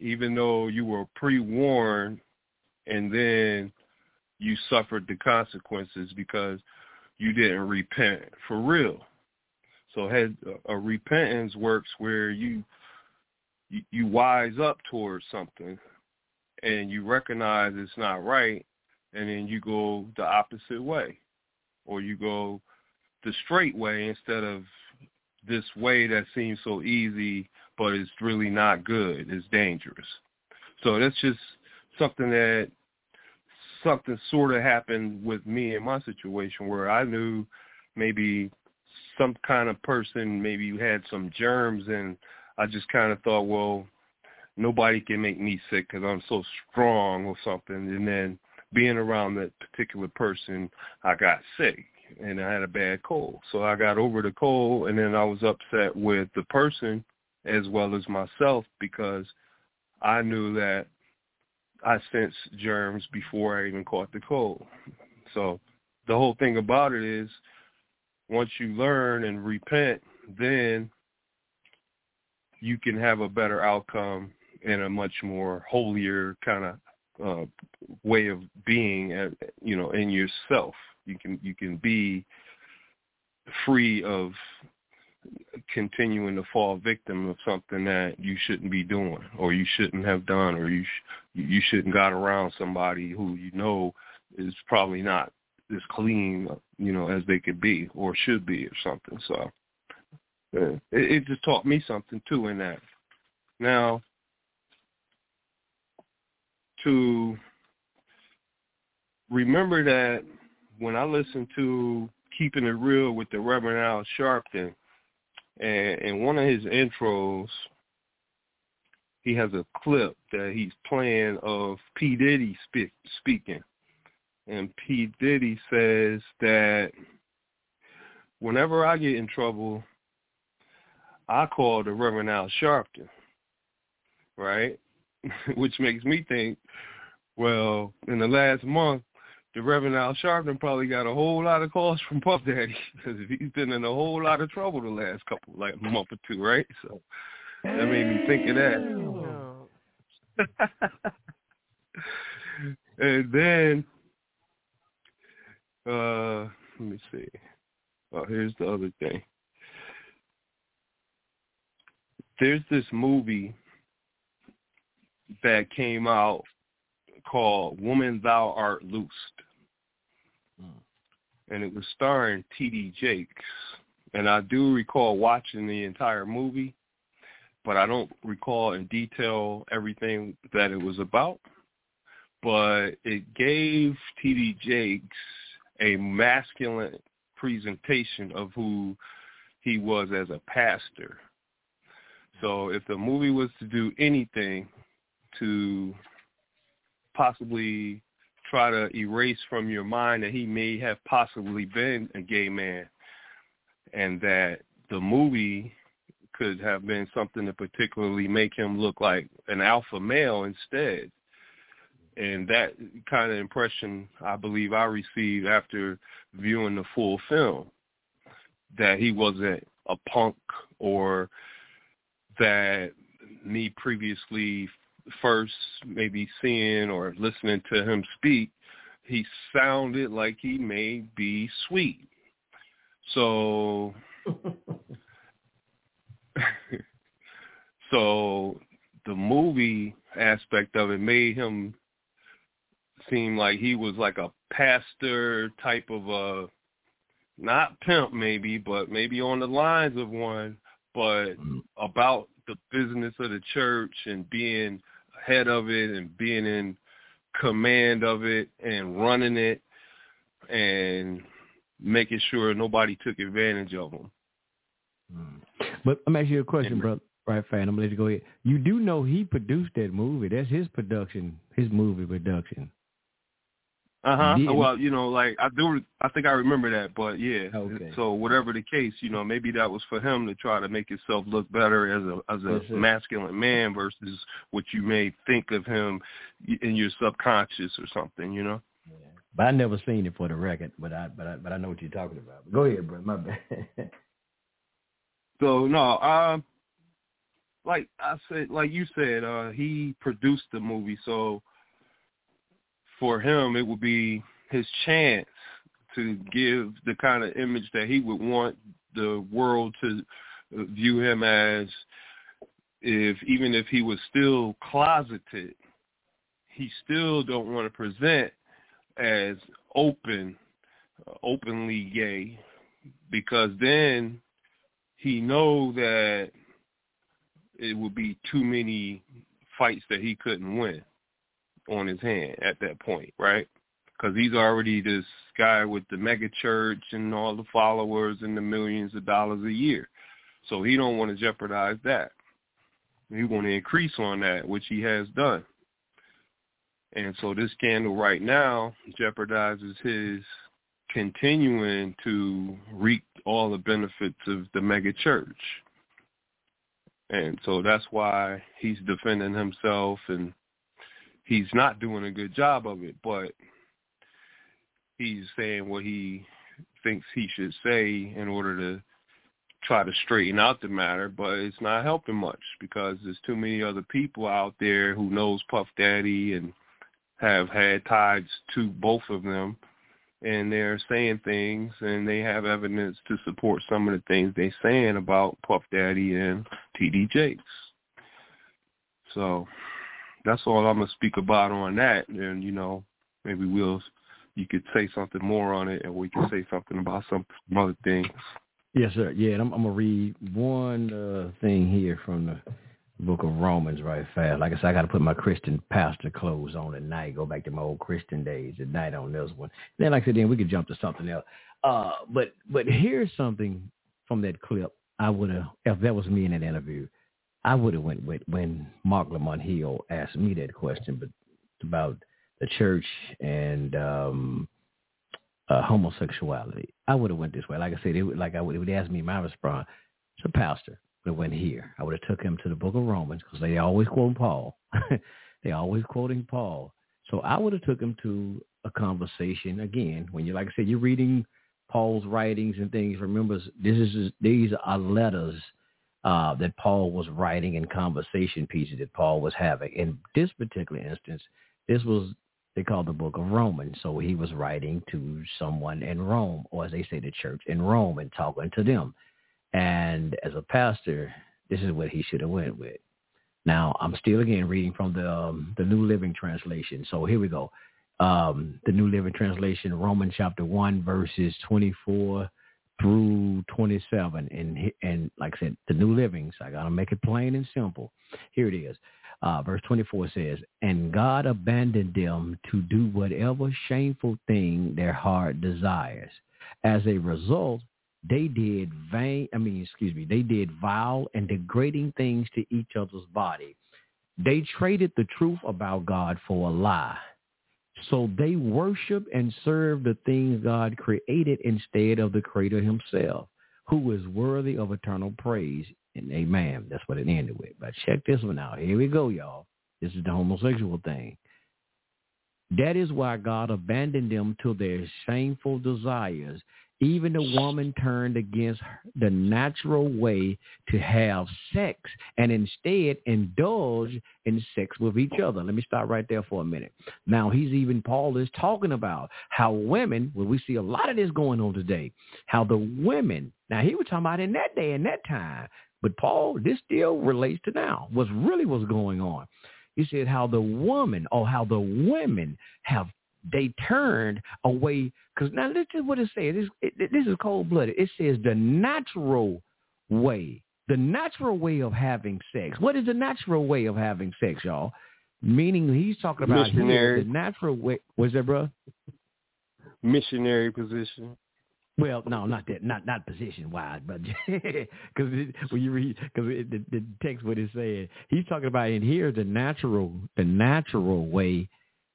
even though you were pre-warned, and then you suffered the consequences because you didn't repent for real. So had a repentance works where you you, wise up towards something and you recognize it's not right and then you go the opposite way or you go the straight way instead of this way that seems so easy, but it's really not good. It's dangerous. So that's just something that something sort of happened with me in my situation where I knew maybe some kind of person maybe you had some germs and I just kind of thought, well, nobody can make me sick because I'm so strong or something. And then being around that particular person, I got sick and I had a bad cold. So I got over the cold and then I was upset with the person as well as myself because I knew that I sensed germs before I even caught the cold. So the whole thing about it is once you learn and repent, then you can have a better outcome and a much more holier kind of uh, way of being, at, you know, in yourself. You can you can be free of continuing to fall victim of something that you shouldn't be doing or you shouldn't have done or you sh- you shouldn't got around somebody who you know is probably not as clean you know as they could be or should be or something so it, it just taught me something too in that now to remember that when I listen to Keeping It Real with the Reverend Al Sharpton, and in one of his intros, he has a clip that he's playing of P. Diddy speak, speaking. And P. Diddy says that whenever I get in trouble, I call the Reverend Al Sharpton, right? Which makes me think, well, in the last month, the Reverend Al Sharpton probably got a whole lot of calls from Puff Daddy because he's been in a whole lot of trouble the last couple, like a month or two, right? So that made me think of that. and then, uh, let me see. Oh, here's the other thing. There's this movie that came out called Woman Thou Art Loosed. Mm. And it was starring T.D. Jakes. And I do recall watching the entire movie, but I don't recall in detail everything that it was about. But it gave T.D. Jakes a masculine presentation of who he was as a pastor. So if the movie was to do anything to possibly try to erase from your mind that he may have possibly been a gay man and that the movie could have been something to particularly make him look like an alpha male instead. And that kind of impression I believe I received after viewing the full film, that he wasn't a punk or that me previously first maybe seeing or listening to him speak, he sounded like he may be sweet. So so the movie aspect of it made him seem like he was like a pastor type of a not pimp maybe, but maybe on the lines of one, but mm-hmm. about the business of the church and being head of it and being in command of it and running it and making sure nobody took advantage of them.
Hmm. But I'm asking you a question, brother. Right, fan. I'm gonna let you go ahead. You do know he produced that movie. That's his production, his movie production.
Uh huh. Well, you know, like I do. I think I remember that, but yeah.
Okay.
So whatever the case, you know, maybe that was for him to try to make himself look better as a as a masculine man versus what you may think of him in your subconscious or something. You know.
Yeah. But I never seen it for the record. But I but I but I know what you're talking about. Go ahead, bro. My bad.
so no, um, like I said, like you said, uh, he produced the movie, so for him, it would be his chance to give the kind of image that he would want the world to view him as. If even if he was still closeted, he still don't want to present as open, openly gay, because then he know that it would be too many fights that he couldn't win on his hand at that point, right? Because he's already this guy with the mega church and all the followers and the millions of dollars a year. So he don't want to jeopardize that. He want to increase on that, which he has done. And so this scandal right now jeopardizes his continuing to reap all the benefits of the mega church. And so that's why he's defending himself and he's not doing a good job of it, but he's saying what he thinks he should say in order to try to straighten out the matter, but it's not helping much because there's too many other people out there who knows Puff Daddy and have had ties to both of them and they're saying things and they have evidence to support some of the things they're saying about Puff Daddy and TD Jakes. So that's all I'm gonna speak about on that and you know, maybe we'll you could say something more on it and we can say something about some, other things.
Yes, sir. Yeah, I'm, I'm gonna read one uh, thing here from the book of Romans right fast. Like I said, I got to put my Christian pastor clothes on at night, go back to my old Christian days at night on this one. Then, like I said, then we could jump to something else. Uh, but but here's something from that clip. I would have, if that was me in that interview, I would have went with when Marc Lamont Hill asked me that question, but about the church and um uh, homosexuality. I would have went this way. Like I said, it would, like I would, it would ask me my response. It's a pastor have went here. I would have took him to the book of Romans because they always quote Paul. they always quoting Paul. So I would have took him to a conversation again. When you, like I said, you're reading Paul's writings and things. Remember, this is these are letters uh, that Paul was writing and conversation pieces that Paul was having. In this particular instance, this was they call the book of Romans. So he was writing to someone in Rome, or as they say, the church in Rome, and talking to them. And as a pastor, this is what he should have went with. Now, I'm still again reading from the um, the New Living Translation. So here we go. Um, the New Living Translation, Romans chapter 1, verses 24 through 27. And, and like I said, the New Living, so I got to make it plain and simple. Here it is. Uh, verse 24 says, And God abandoned them to do whatever shameful thing their heart desires. As a result, they did vain, I mean, excuse me, they did vile and degrading things to each other's body. They traded the truth about God for a lie. So they worship and serve the things God created instead of the creator himself, who is worthy of eternal praise. And amen. That's what it ended with. But check this one out. Here we go, y'all. This is the homosexual thing. That is why God abandoned them to their shameful desires even the woman turned against the natural way to have sex and instead indulge in sex with each other. Let me stop right there for a minute. Now, he's even, Paul is talking about how women, well, we see a lot of this going on today, how the women, now he was talking about in that day and that time, but Paul, this still relates to now, what's really what's going on. He said how the woman or how the women have they turned away because now this is what it says. This, it, this is cold blooded. It says the natural way, the natural way of having sex. What is the natural way of having sex, y'all? Meaning he's talking about
Missionary.
the natural way. Was that, bro?
Missionary position.
Well, no, not that, not not position wise, but because when you read, because the, the text what it said, he's talking about in here the natural, the natural way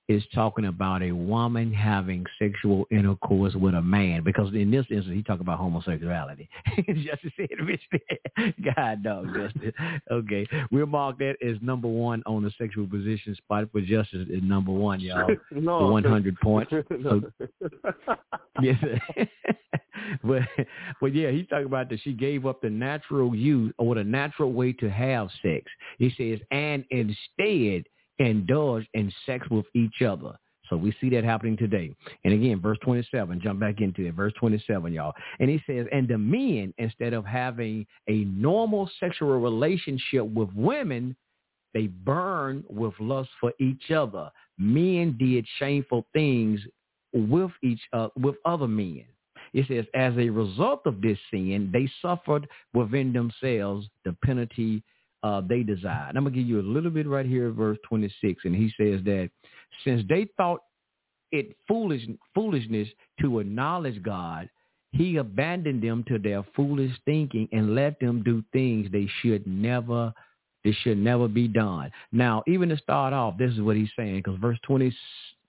is talking about a woman having sexual intercourse with a man because in this instance he talked about homosexuality. Justice said, God dog, Justice. Okay, we'll mark that as number one on the sexual position spot for Justice is number one, y'all.
no,
one hundred points. So, yes, but but yeah, he's talking about that she gave up the natural use or the natural way to have sex. He says, and instead indulge in sex with each other. So we see that happening today. And again, verse 27, jump back into it. Verse 27, y'all. And he says, and the men, instead of having a normal sexual relationship with women, they burn with lust for each other. Men did shameful things with each uh, with other men. It says, as a result of this sin, they suffered within themselves the penalty uh, they desired. I'm going to give you a little bit right here, verse 26. And he says that since they thought it foolish, foolishness to acknowledge God, he abandoned them to their foolish thinking and let them do things they should never this should never be done. Now, even to start off, this is what he's saying because verse 20,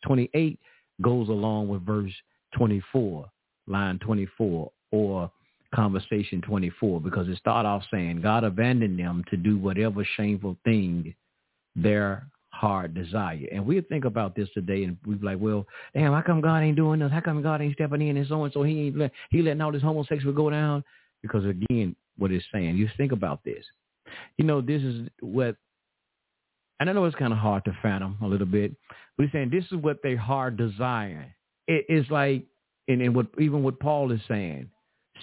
28 goes along with verse 24, line 24, or conversation 24, because it start off saying God abandoned them to do whatever shameful thing their heart desire. And we think about this today, and we're like, well, damn, how come God ain't doing this? How come God ain't stepping in and so and so? He ain't let, he letting all this homosexual go down because again, what it's saying. You think about this. You know, this is what, and I know it's kind of hard to fathom a little bit, but he's saying this is what they heart desire. It is like, and, and what even what Paul is saying,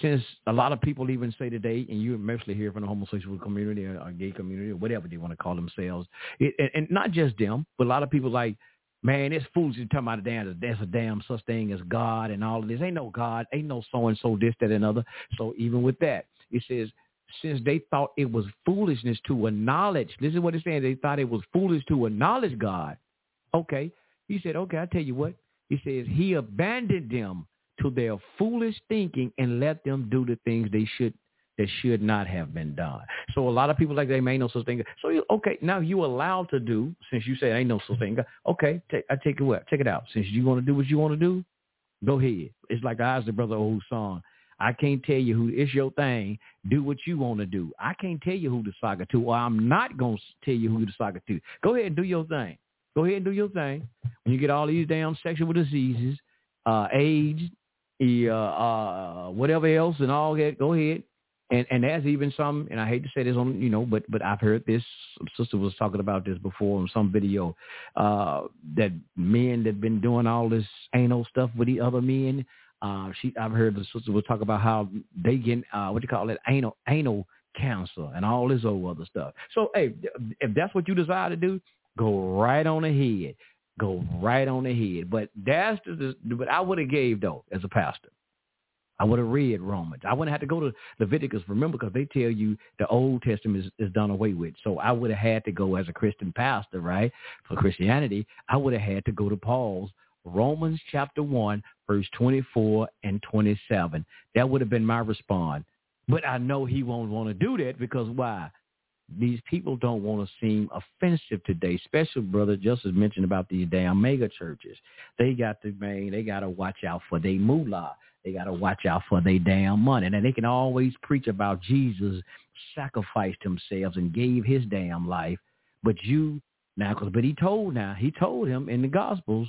since a lot of people even say today, and you mostly hear from the homosexual community or, or gay community or whatever they want to call themselves, it, and, and not just them, but a lot of people like, man, it's foolish to talk about a damn, there's a damn such thing as God and all of this. Ain't no God, ain't no so and so this, that, and other. So even with that, it says since they thought it was foolishness to acknowledge. This is what it's saying. They thought it was foolish to acknowledge God. Okay. He said, okay, I tell you what. He says he abandoned them to their foolish thinking and let them do the things they should that should not have been done. So a lot of people like they may know such thing. So you, okay, now you allowed to do since you said ain't no such thing. Okay, take, I take it what? Take it out. Since you want to do what you want to do, go ahead. It's like the brother old song. I can't tell you who it's your thing. Do what you want to do. I can't tell you who to saga to, or I'm not gonna tell you who to saga to. Go ahead and do your thing. Go ahead and do your thing. When you get all these damn sexual diseases, uh, AIDS, uh, uh, whatever else, and all that, go ahead. And and there's even some, and I hate to say this on, you know, but but I've heard this. Sister was talking about this before in some video. Uh, that men that been doing all this anal stuff with the other men uh, she, I've heard the sister was talk about how they get uh, what you call it, anal anal cancer and all this old other stuff. So, hey, if that's what you desire to do, go right on ahead. Go right on ahead. But that's the, but I would have gave though as a pastor. I would have read Romans. I wouldn't have to go to Leviticus, remember, because they tell you the Old Testament is, is done away with. So I would have had to go as a Christian pastor, right, for Christianity. I would have had to go to Paul's Romans chapter 1, verse 24 and 27. That would have been my response. But I know he won't want to do that because why? These people don't want to seem offensive today, especially brother Justice mentioned about these damn mega churches. They got to man, they got to watch out for their moolah. They got to watch out for their damn money. And they can always preach about Jesus sacrificed himself and gave his damn life. But you now, cause, but he told now, he told him in the Gospels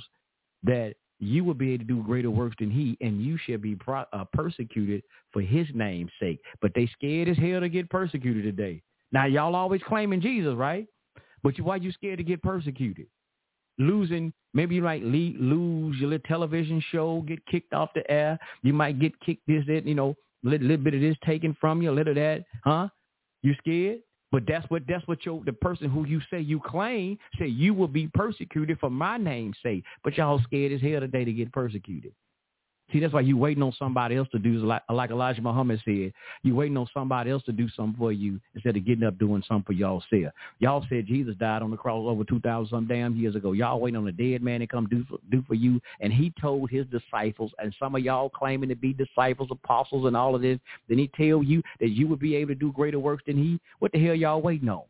that you will be able to do greater works than he, and you shall be pro- uh, persecuted for his name's sake. But they scared as hell to get persecuted today. Now, y'all always claiming Jesus, right? But you, why you scared to get persecuted? Losing, maybe you might lose your little television show, get kicked off the air. You might get kicked this, that, you know, a little, little bit of this taken from you, a little of that, huh? You scared? But that's what that's what your the person who you say you claim say you will be persecuted for my name's sake. But y'all scared as hell today to get persecuted. See, that's why you waiting on somebody else to do like, like Elijah Muhammad said. You waiting on somebody else to do something for you instead of getting up doing something for y'all self. Y'all said Jesus died on the cross over two thousand some damn years ago. Y'all waiting on a dead man to come do for, do for you, and he told his disciples, and some of y'all claiming to be disciples, apostles, and all of this. Then he tell you that you would be able to do greater works than he. What the hell y'all waiting on?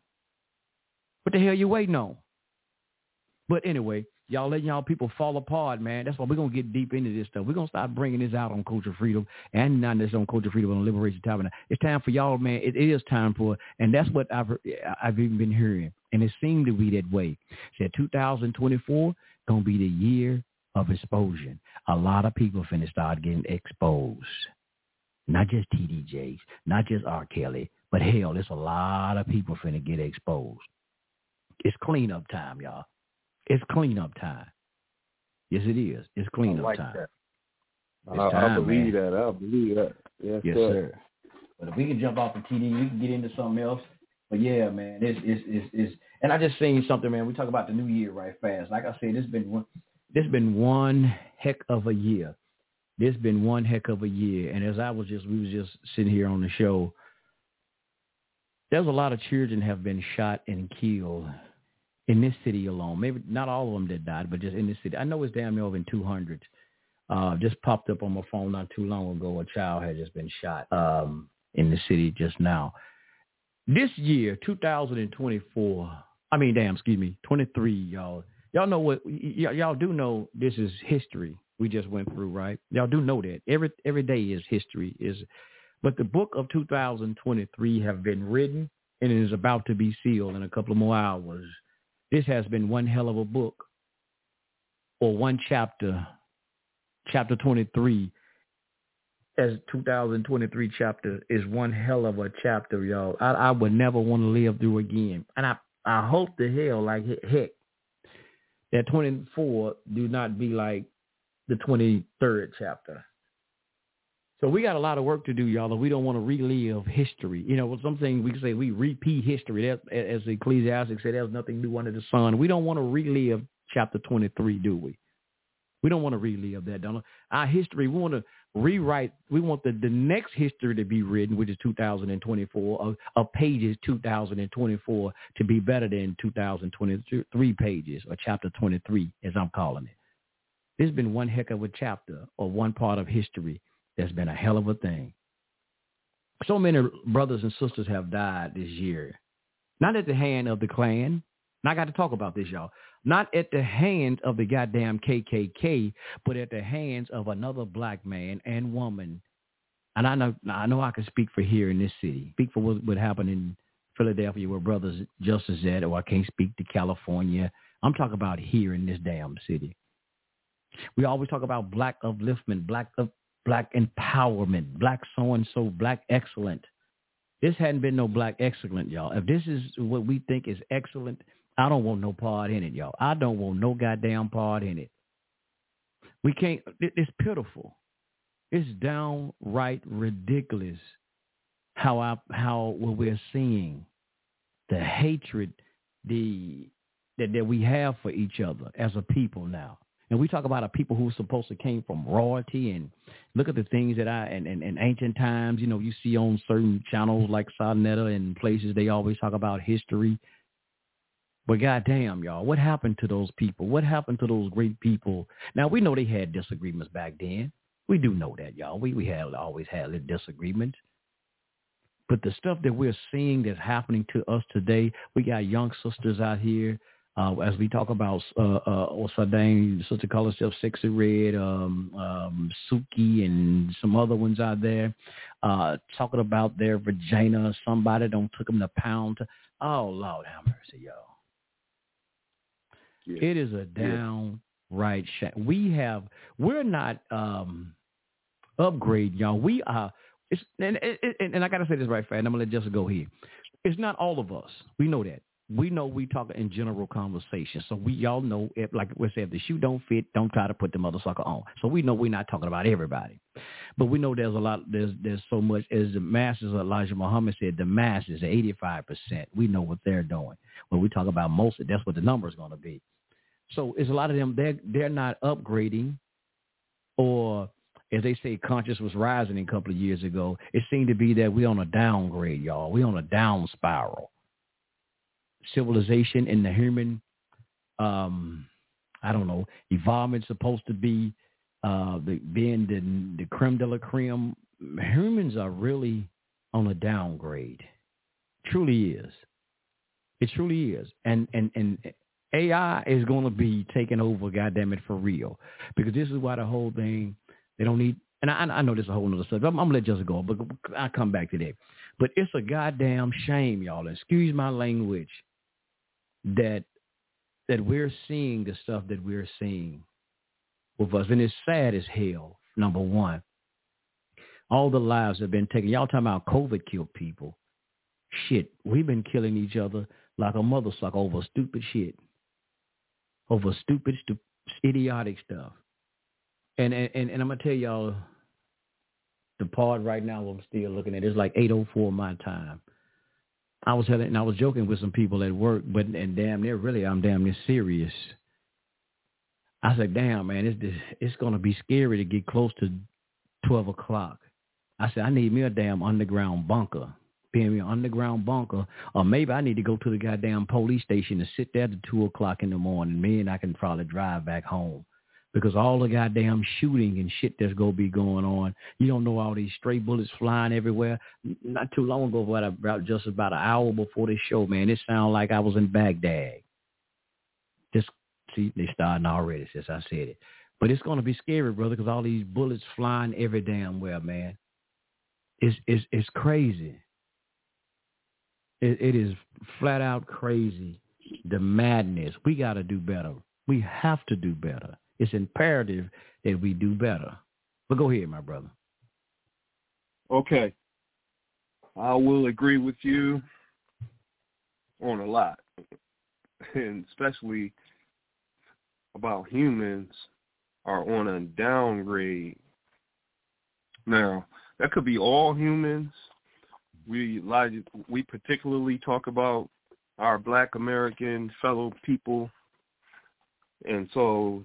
What the hell you waiting on? But anyway, y'all letting y'all people fall apart, man. That's why we're gonna get deep into this stuff. We're gonna start bringing this out on Culture Freedom and not just on Culture Freedom on Liberation Tabernacle. It's time for y'all, man. It is time for, and that's what I've I've even been hearing, and it seemed to be that way. Said 2024 gonna be the year of exposure. A lot of people finna start getting exposed. Not just TDJs, not just R. Kelly, but hell, there's a lot of people finna get exposed. It's cleanup time, y'all. It's cleanup time. Yes, it is. It's cleanup
like
time.
That.
It's
I,
time,
I believe
man.
that. I believe that. Yes,
Yes,
sir.
sir. But if we can jump off the TD, we can get into something else. But yeah, man, it's it's it's, it's and I just seen something, man. We talk about the new year right fast. Like I said, it's been one, this been one heck of a year. This been one heck of a year. And as I was just, we was just sitting here on the show, there's a lot of children have been shot and killed in this city alone. Maybe not all of them that died, but just in this city. I know it's damn near over in 200. Uh, just popped up on my phone not too long ago. A child had just been shot um, in the city just now. This year, 2024, I mean, damn, excuse me, 23, y'all. Y'all know what, y- y'all do know this is history we just went through, right? Y'all do know that. Every, every day is history. is, But the book of 2023 have been written and it is about to be sealed in a couple of more hours. This has been one hell of a book or one chapter, chapter 23 as 2023 chapter is one hell of a chapter, y'all. I, I would never want to live through again. And I, I hope the hell, like heck, that 24 do not be like the 23rd chapter. So we got a lot of work to do, y'all, and we don't want to relive history. You know, something we can say we repeat history. As the Ecclesiastes said, there's nothing new under the sun. We don't want to relive chapter 23, do we? We don't want to relive that, don't? Our history, we want to rewrite. We want the, the next history to be written, which is 2024, of, of pages 2024 to be better than 2023 pages, or chapter 23, as I'm calling it. This has been one heck of a chapter or one part of history that's been a hell of a thing. So many brothers and sisters have died this year, not at the hand of the Klan. And I got to talk about this, y'all. Not at the hands of the goddamn KKK, but at the hands of another black man and woman. And I know, I know I can speak for here in this city, speak for what would happen in Philadelphia where brothers justice at, or I can't speak to California. I'm talking about here in this damn city. We always talk about black upliftment, black black empowerment, black so and so, black excellent. This hadn't been no black excellent, y'all. If this is what we think is excellent, I don't want no part in it, y'all. I don't want no goddamn part in it. We can't. It's pitiful. It's downright ridiculous how I how what we're seeing, the hatred, the that that we have for each other as a people now. And we talk about a people who supposed to came from royalty and look at the things that I and in, ancient times, you know, you see on certain channels like Sonetta and places they always talk about history. But goddamn, y'all, what happened to those people? What happened to those great people? Now we know they had disagreements back then. We do know that, y'all. We we had always had disagreements. But the stuff that we're seeing that's happening to us today, we got young sisters out here uh, as we talk about uh, uh, Osadane, Sister Color Self, Sexyy Red, um, um, Suki, and some other ones out there, uh, talking about their vagina. Somebody don't took them to pound. Oh, Lord have mercy, y'all. Yeah. It is a downright yeah. shame. We have, we're not um, upgrade, y'all. We are, it's, and, and, and I got to say this right fast. I'm going to let Jessica go here. It's not all of us. We know that we know we talk in general conversation. So we y'all know if like we said, if the shoe don't fit, don't try to put the mother sucker on. So we know we're not talking about everybody. But we know there's a lot there's there's so much as the masses Elijah Muhammad said, the masses, eighty five percent, we know what they're doing. When we talk about most that's what the number is gonna be. So it's a lot of them they're they're not upgrading or as they say, conscious was rising a couple of years ago. It seemed to be that we on a downgrade, y'all. We on a down spiral civilization and the human, um, I don't know, evolvement supposed to be uh, the, being the, the creme de la creme. Humans are really on a downgrade. Truly is. It truly is. And and and AI is going to be taking over, goddamn it, for real. Because this is why the whole thing, they don't need, and I, I know this is a whole other subject. I'm, I'm going to let Jessica go, but I'll come back to that. But it's a goddamn shame, y'all. Excuse my language that that we're seeing the stuff that we're seeing with us. And it's sad as hell, number one. All the lives have been taken. Y'all talking about COVID killed people. Shit, we've been killing each other like a mother suck over stupid shit. Over stupid, stu- idiotic stuff. And, and, and I'm going to tell y'all, the part right now I'm still looking at, it's like 8.04 my time. I was having, and I was joking with some people at work, but and damn near really, I'm damn near serious. I said, damn, man, it's it's to be scary to get close to 12 o'clock. I said, I need me a damn underground bunker. Being me an underground bunker. Or maybe I need to go to the goddamn police station and sit there to 2 o'clock in the morning. Me and I can probably drive back home. Because all the goddamn shooting and shit that's going to be going on. You don't know all these stray bullets flying everywhere. Not too long ago, about just about an hour before this show, man, it sounded like I was in Baghdad. Just see, they starting already since I said it. But it's going to be scary, brother, because all these bullets flying every damn where, man. It's it's it's crazy. It, it is flat out crazy. The madness. We got to do better. We have to do better. It's imperative that we do better. But go ahead, my brother.
Okay. I will agree with you on a lot, and especially about humans are on a downgrade. Now, that could be all humans. We we particularly talk about our black American fellow people. And so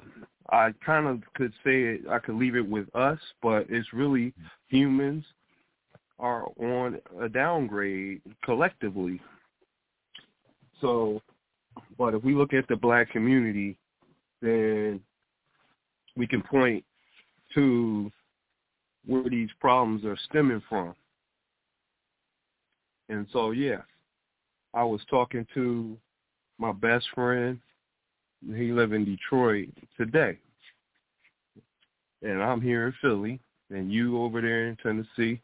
I kind of could say it, I could leave it with us, but it's really humans are on a downgrade collectively. So, but if we look at the black community, then we can point to where these problems are stemming from. And so, yeah, I was talking to my best friend. He live in Detroit today. And I'm here in Philly, and you over there in Tennessee.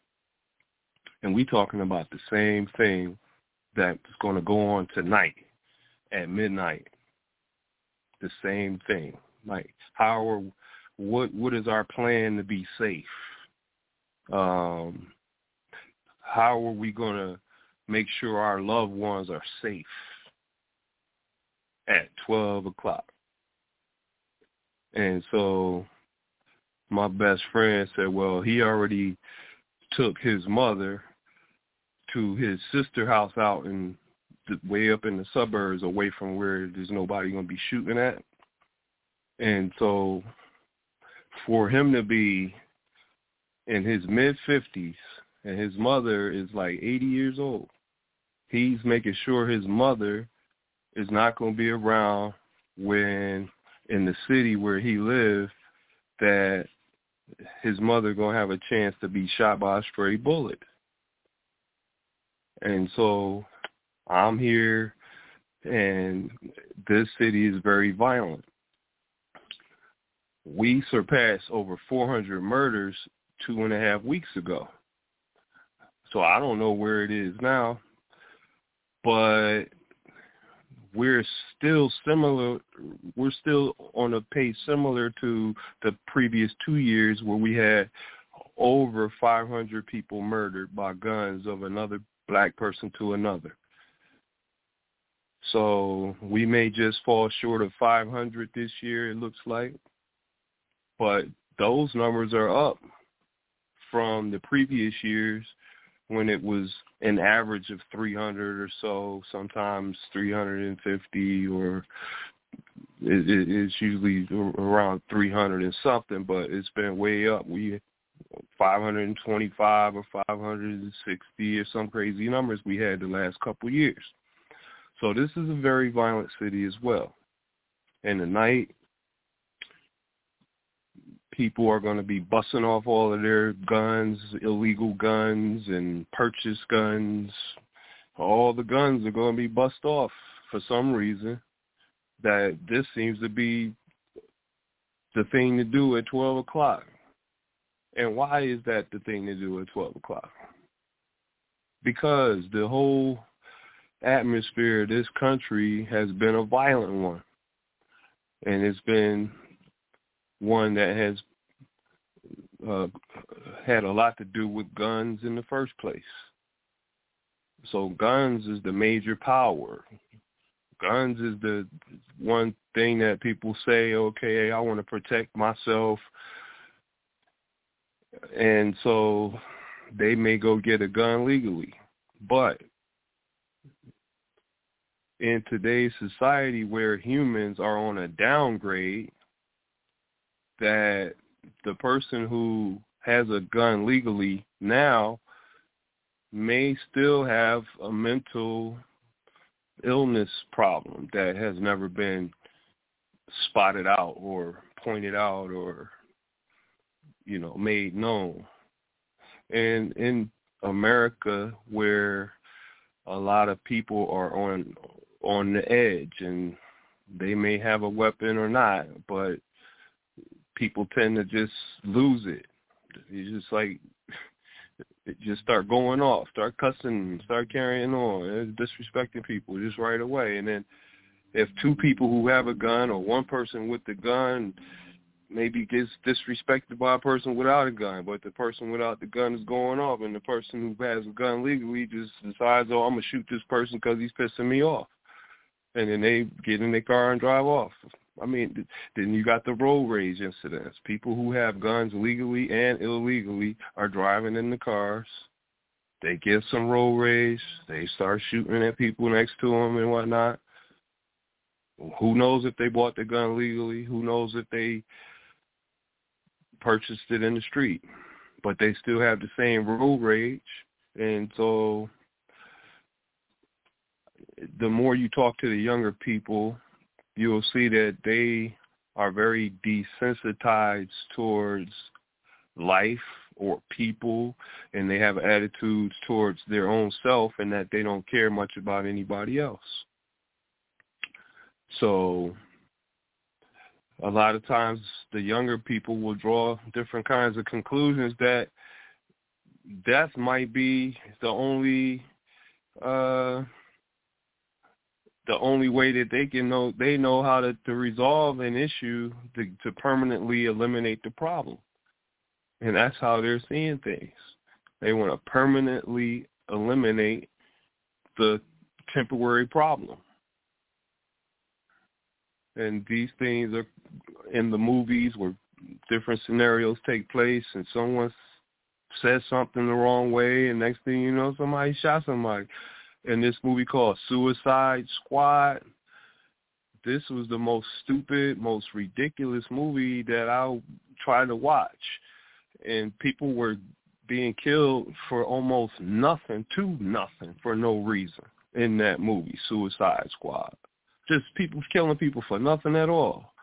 And we talking about the same thing that's going to go on tonight at midnight. The same thing. Like, how are, what, what is our plan to be safe? Um, how are we going to make sure our loved ones are safe at 12 o'clock? And so my best friend said, well, he already took his mother to his sister house out in the, way up in the suburbs away from where there's nobody going to be shooting at. And so for him to be in his mid fifties and his mother is like eighty years old. He's making sure his mother is not going to be around when in the city where he lives that his mother going to have a chance to be shot by a stray bullet. And so I'm here and this city is very violent. We surpassed over 400 murders two and a half weeks ago. So I don't know where it is now, but we're still similar. We're still on a pace similar to the previous two years where we had over 500 people murdered by guns of another black person to another. So we may just fall short of 500 this year, it looks like. But those numbers are up from the previous years when it was an average of 300 or so, sometimes 350 or it, it, it's usually around 300 and something, but it's been way up. We 525 or 560 or some crazy numbers we had the last couple years. So this is a very violent city as well. And the night people are going to be busting off all of their guns, illegal guns and purchase guns. All the guns are going to be bust off for some reason. That this seems to be the thing to do at 12 o'clock. And why is that the thing to do at 12 o'clock? Because the whole atmosphere of this country has been a violent one. And it's been one that has uh, had a lot to do with guns in the first place. So guns is the major power. Guns is the one thing that people say, okay, I want to protect myself. And so they may go get a gun legally. But in today's society where humans are on a downgrade, that the person who has a gun legally now may still have a mental illness problem that has never been spotted out or pointed out or you know made known. And in america where a lot of people are on on the edge and they may have a weapon or not but people tend to just lose it you just like it just start going off, start cussing, start carrying on, disrespecting people just right away. And then if two people who have a gun or one person with the gun maybe gets disrespected by a person without a gun, but the person without the gun is going off, and the person who has a gun legally just decides, oh, I'm gonna shoot this person because he's pissing me off, and then they get in their car and drive off. I mean, then you got the road rage incidents. People who have guns legally and illegally are driving in the cars. They get some road rage. They start shooting at people next to them and whatnot. Who knows if they bought the gun legally? Who knows if they purchased it in the street? But they still have the same road rage. And so the more you talk to the younger people, you'll see that they are very desensitized towards life or people and they have attitudes towards their own self and that they don't care much about anybody else. So a lot of times the younger people will draw different kinds of conclusions that death might be the only uh the only way that they can know they know how to, to resolve an issue to, to permanently eliminate the problem. And that's how they're seeing things. They want to permanently eliminate the temporary problem. And these things are in the movies where different scenarios take place and someone says something the wrong way and next thing you know somebody shot somebody in this movie called Suicide Squad. This was the most stupid, most ridiculous movie that I tried to watch. And people were being killed for almost nothing to nothing for no reason in that movie, Suicide Squad. Just people killing people for nothing at all.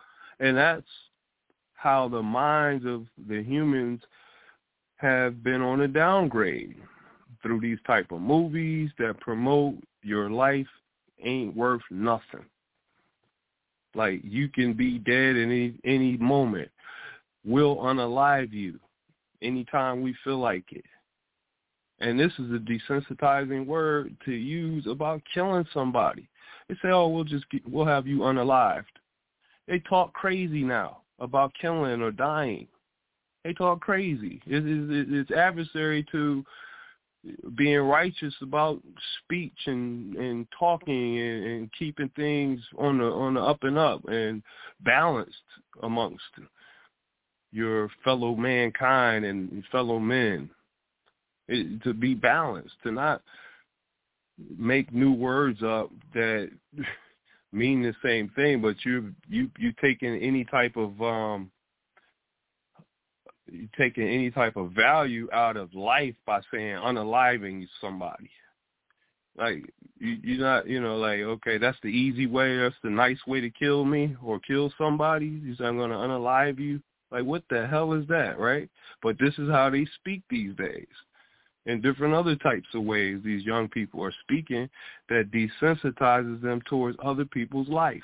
And that's how the minds of the humans have been on a downgrade through these type of movies that promote your life ain't worth nothing. Like you can be dead in any any moment. We'll unalive you anytime we feel like it. And this is a desensitizing word to use about killing somebody. They say, "Oh, we'll just get, we'll have you unalived." They talk crazy now about killing or dying. They talk crazy. It is it's adversary to being righteous about speech and and talking and, and keeping things on the on the up and up and balanced amongst your fellow mankind and fellow men. It, to be balanced to not make new words up that mean the same thing but you you you taking any type of um taking any type of value out of life by saying unaliving somebody. Like you, you're not, you know, like okay, that's the easy way, that's the nice way to kill me or kill somebody. Say I'm going to unalive you. Like what the hell is that, right? But this is how they speak these days. In different other types of ways, these young people are speaking that desensitizes them towards other people's life.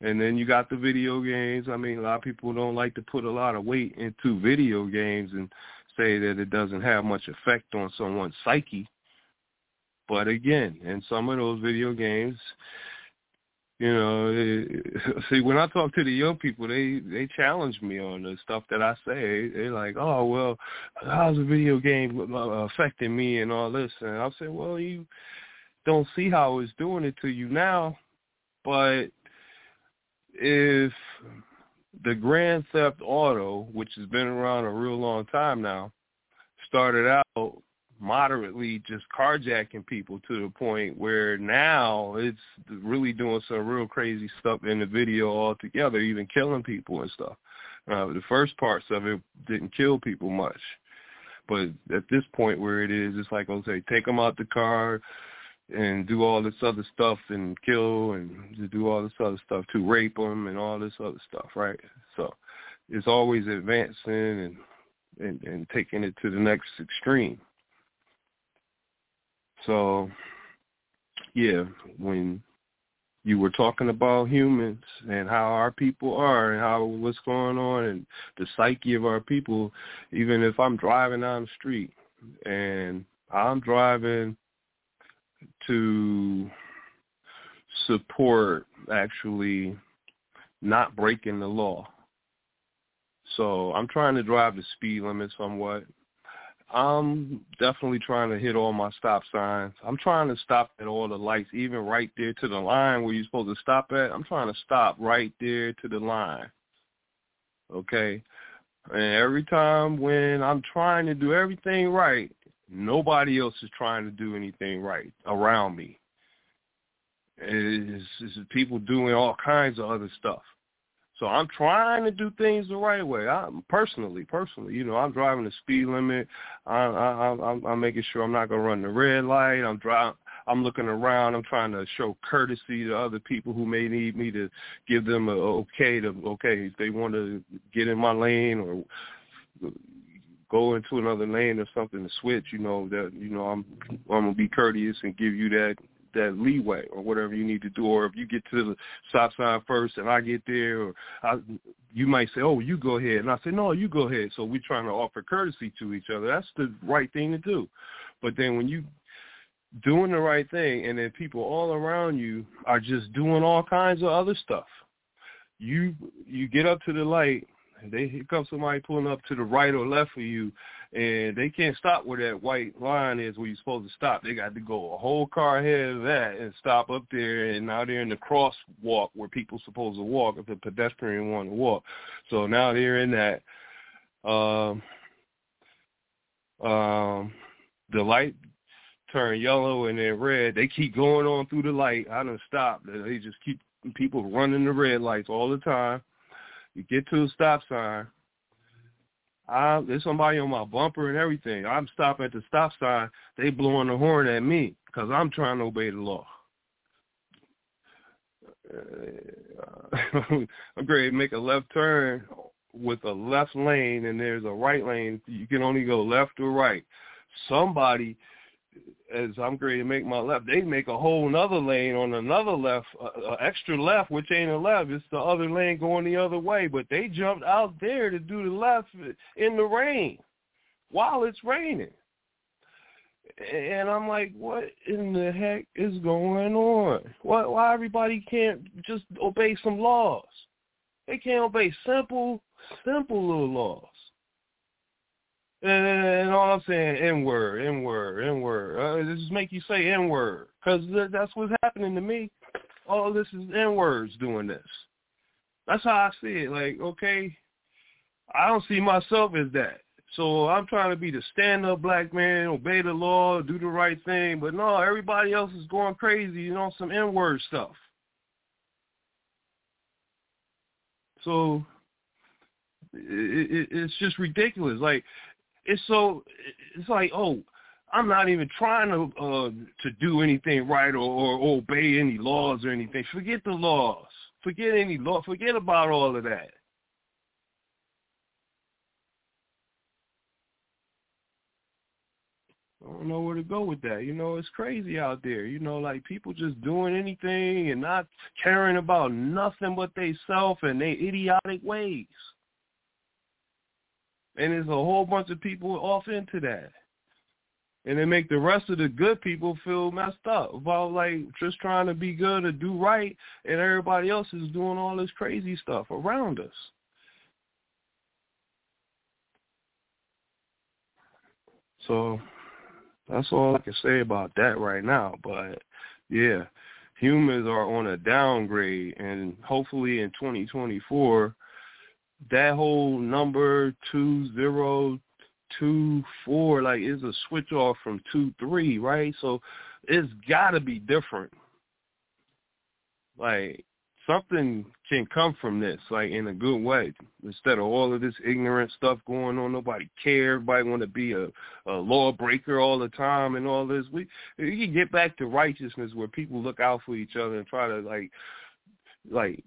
And then you got the video games. I mean, a lot of people don't like to put a lot of weight into video games and say that it doesn't have much effect on someone's psyche. But again, in some of those video games, you know, see, when I talk to the young people, they they challenge me on the stuff that I say. They're like, "Oh, well, how's the video game uh, affecting me and all this?" And I'll say, "Well, you don't see how it's doing it to you now, but if the Grand Theft Auto, which has been around a real long time now, started out moderately just carjacking people to the point where now it's really doing some real crazy stuff in the video altogether, even killing people and stuff. Uh, the first parts of it didn't kill people much. But at this point where it is, it's like, okay, take them out the car and do all this other stuff and kill and do all this other stuff to rape them and all this other stuff, right? So it's always advancing and, and, and taking it to the next extreme. So, yeah, when you were talking about humans and how our people are and how what's going on and the psyche of our people, even if I'm driving down the street and I'm driving to support actually not breaking the law. So I'm trying to drive the speed limit somewhat. I'm definitely trying to hit all my stop signs. I'm trying to stop at all the lights, even right there to the line where you're supposed to stop at. I'm trying to stop right there to the line. Okay? And every time when I'm trying to do everything right, nobody else is trying to do anything right around me. It's, it's people doing all kinds of other stuff. So I'm trying to do things the right way. I'm personally, personally, you know, I'm driving the speed limit. I, I, I'm, I'm making sure I'm not gonna run the red light. I'm driving. I'm looking around. I'm trying to show courtesy to other people who may need me to give them a okay to okay if they want to get in my lane or go into another lane or something to switch. You know that you know I'm I'm gonna be courteous and give you that that leeway or whatever you need to do. Or if you get to the stop sign first and I get there, or I, you might say, "Oh, you go ahead," and I say, "No, you go ahead." So we're trying to offer courtesy to each other. That's the right thing to do. But then when you doing the right thing, and then people all around you are just doing all kinds of other stuff, you you get up to the light. And they here comes somebody pulling up to the right or left of you, and they can't stop where that white line is where you're supposed to stop. They got to go a whole car ahead of that and stop up there, and now they're in the crosswalk where people supposed to walk if the pedestrian want to walk. So now they're in that. Um, um, the light turn yellow and then red. They keep going on through the light. I don't stop. They just keep people running the red lights all the time. You get to a stop sign I, there's somebody on my bumper and everything. I'm stopping at the stop sign. They blowing the horn at me because I'm trying to obey the law. I'm ready to make a left turn with a left lane and there's a right lane. You can only go left or right. Somebody as I'm going to make my left, they make a whole another lane on another left, uh, uh, extra left, which ain't a left. It's the other lane going the other way. But they jumped out there to do the left in the rain while it's raining. And I'm like, what in the heck is going on? Why, why everybody can't just obey some laws? They can't obey simple, simple little laws. And all I'm saying, N word, N word, N word. Uh, just make you say N word because that's what's happening to me. All this is N words doing this. That's how I see it. Like, okay, I don't see myself as that. So I'm trying to be the stand-up black man, obey the law, do the right thing. But no, everybody else is going crazy, you know, some N-word stuff. So it, it, it's just ridiculous. Like it's so it's like oh I'm not even trying to uh, to do anything right or, or obey any laws or anything. Forget the laws. Forget any law. Forget about all of that. I don't know where to go with that. You know, it's crazy out there. You know, like people just doing anything and not caring about nothing but they self and their idiotic ways. And there's a whole bunch of people off into that. And they make the rest of the good people feel messed up about like just trying to be good or do right and everybody else is doing all this crazy stuff around us. So that's all I can say about that right now. But yeah, humans are on a downgrade and hopefully in 2024 that whole number two zero two, four. Like is a switch off from two, three, right? So it's got to be different. Like something can come from this, like in a good way. Instead of all of this ignorant stuff going on, nobody care. Everybody want to be a, a lawbreaker all the time and all this. We you can get back to righteousness where people look out for each other and try to like like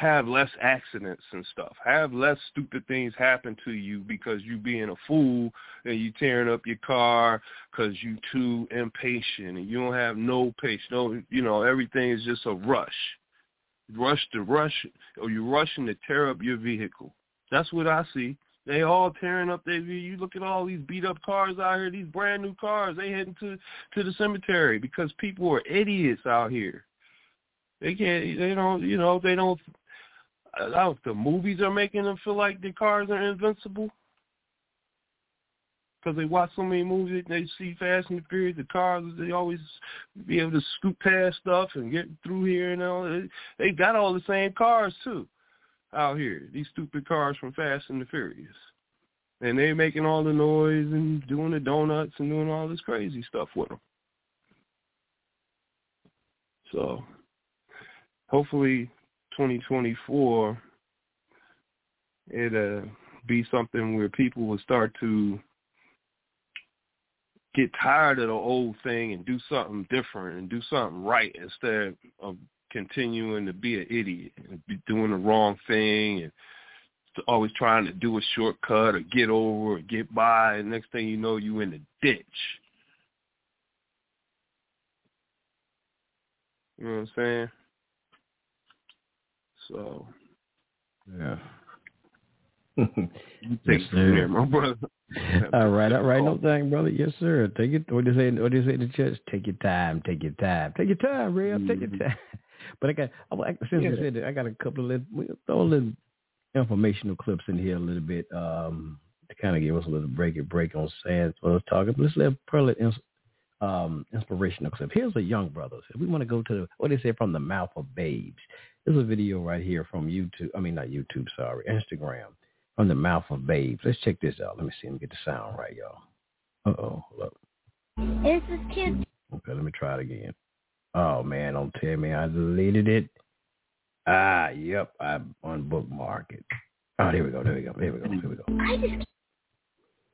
have less accidents and stuff. Have less stupid things happen to you because you being a fool and you tearing up your car because you too impatient and you don't have no patience. No, you know everything is just a rush rush to rush, or you're rushing to tear up your vehicle. That's what I see. They all tearing up their. You look at all these beat up cars out here, these brand new cars. They heading to to the cemetery because people are idiots out here. They can't. They don't. You know. They don't. I don't. The movies are making them feel like the cars are invincible because they watch so many movies. They see Fast and the Furious, the cars. They always be able to scoop past stuff and get through here and all. They got all the same cars too out here. These stupid cars from Fast and the Furious, and they making all the noise and doing the donuts and doing all this crazy stuff with them. So, hopefully, 2024 it'll be something where people will start to get tired of the old thing and do something different and do something right instead of continuing to be an idiot and be doing the wrong thing and always trying to do a shortcut or get over or get by and next thing you know you in the ditch. You know what I'm saying? So
Yeah.
you take
Yes,
it from
sir.
there, my brother.
all right, all right, no thing, brother. Yes, sir. Take it. What do you say? What do you say in the church? Take your time. Take your time. Take your time, Rev. Take your
Mhm.
time. But I got. I, since
Yeah.
you said that, I got a couple of little, throw a little informational clips in here a little bit um, to kind of give us a little break and break on Sans was talking. But let's let Pearl ins- um, inspirational clip. Here's a young brother. We want to go to the, what they say from the mouth of babes. There's a video right here from YouTube. I mean, not YouTube. Sorry, Instagram. From the mouth of babes. Let's check this out. Let me see. Let me get the sound right, y'all. Uh oh. Hold up.
It's this kid.
Okay, let me try it again. Oh man, don't tell me I deleted it. Ah, yep, I unbookmarked it. Oh, there we go, there we go, there we go, there we go.
I just.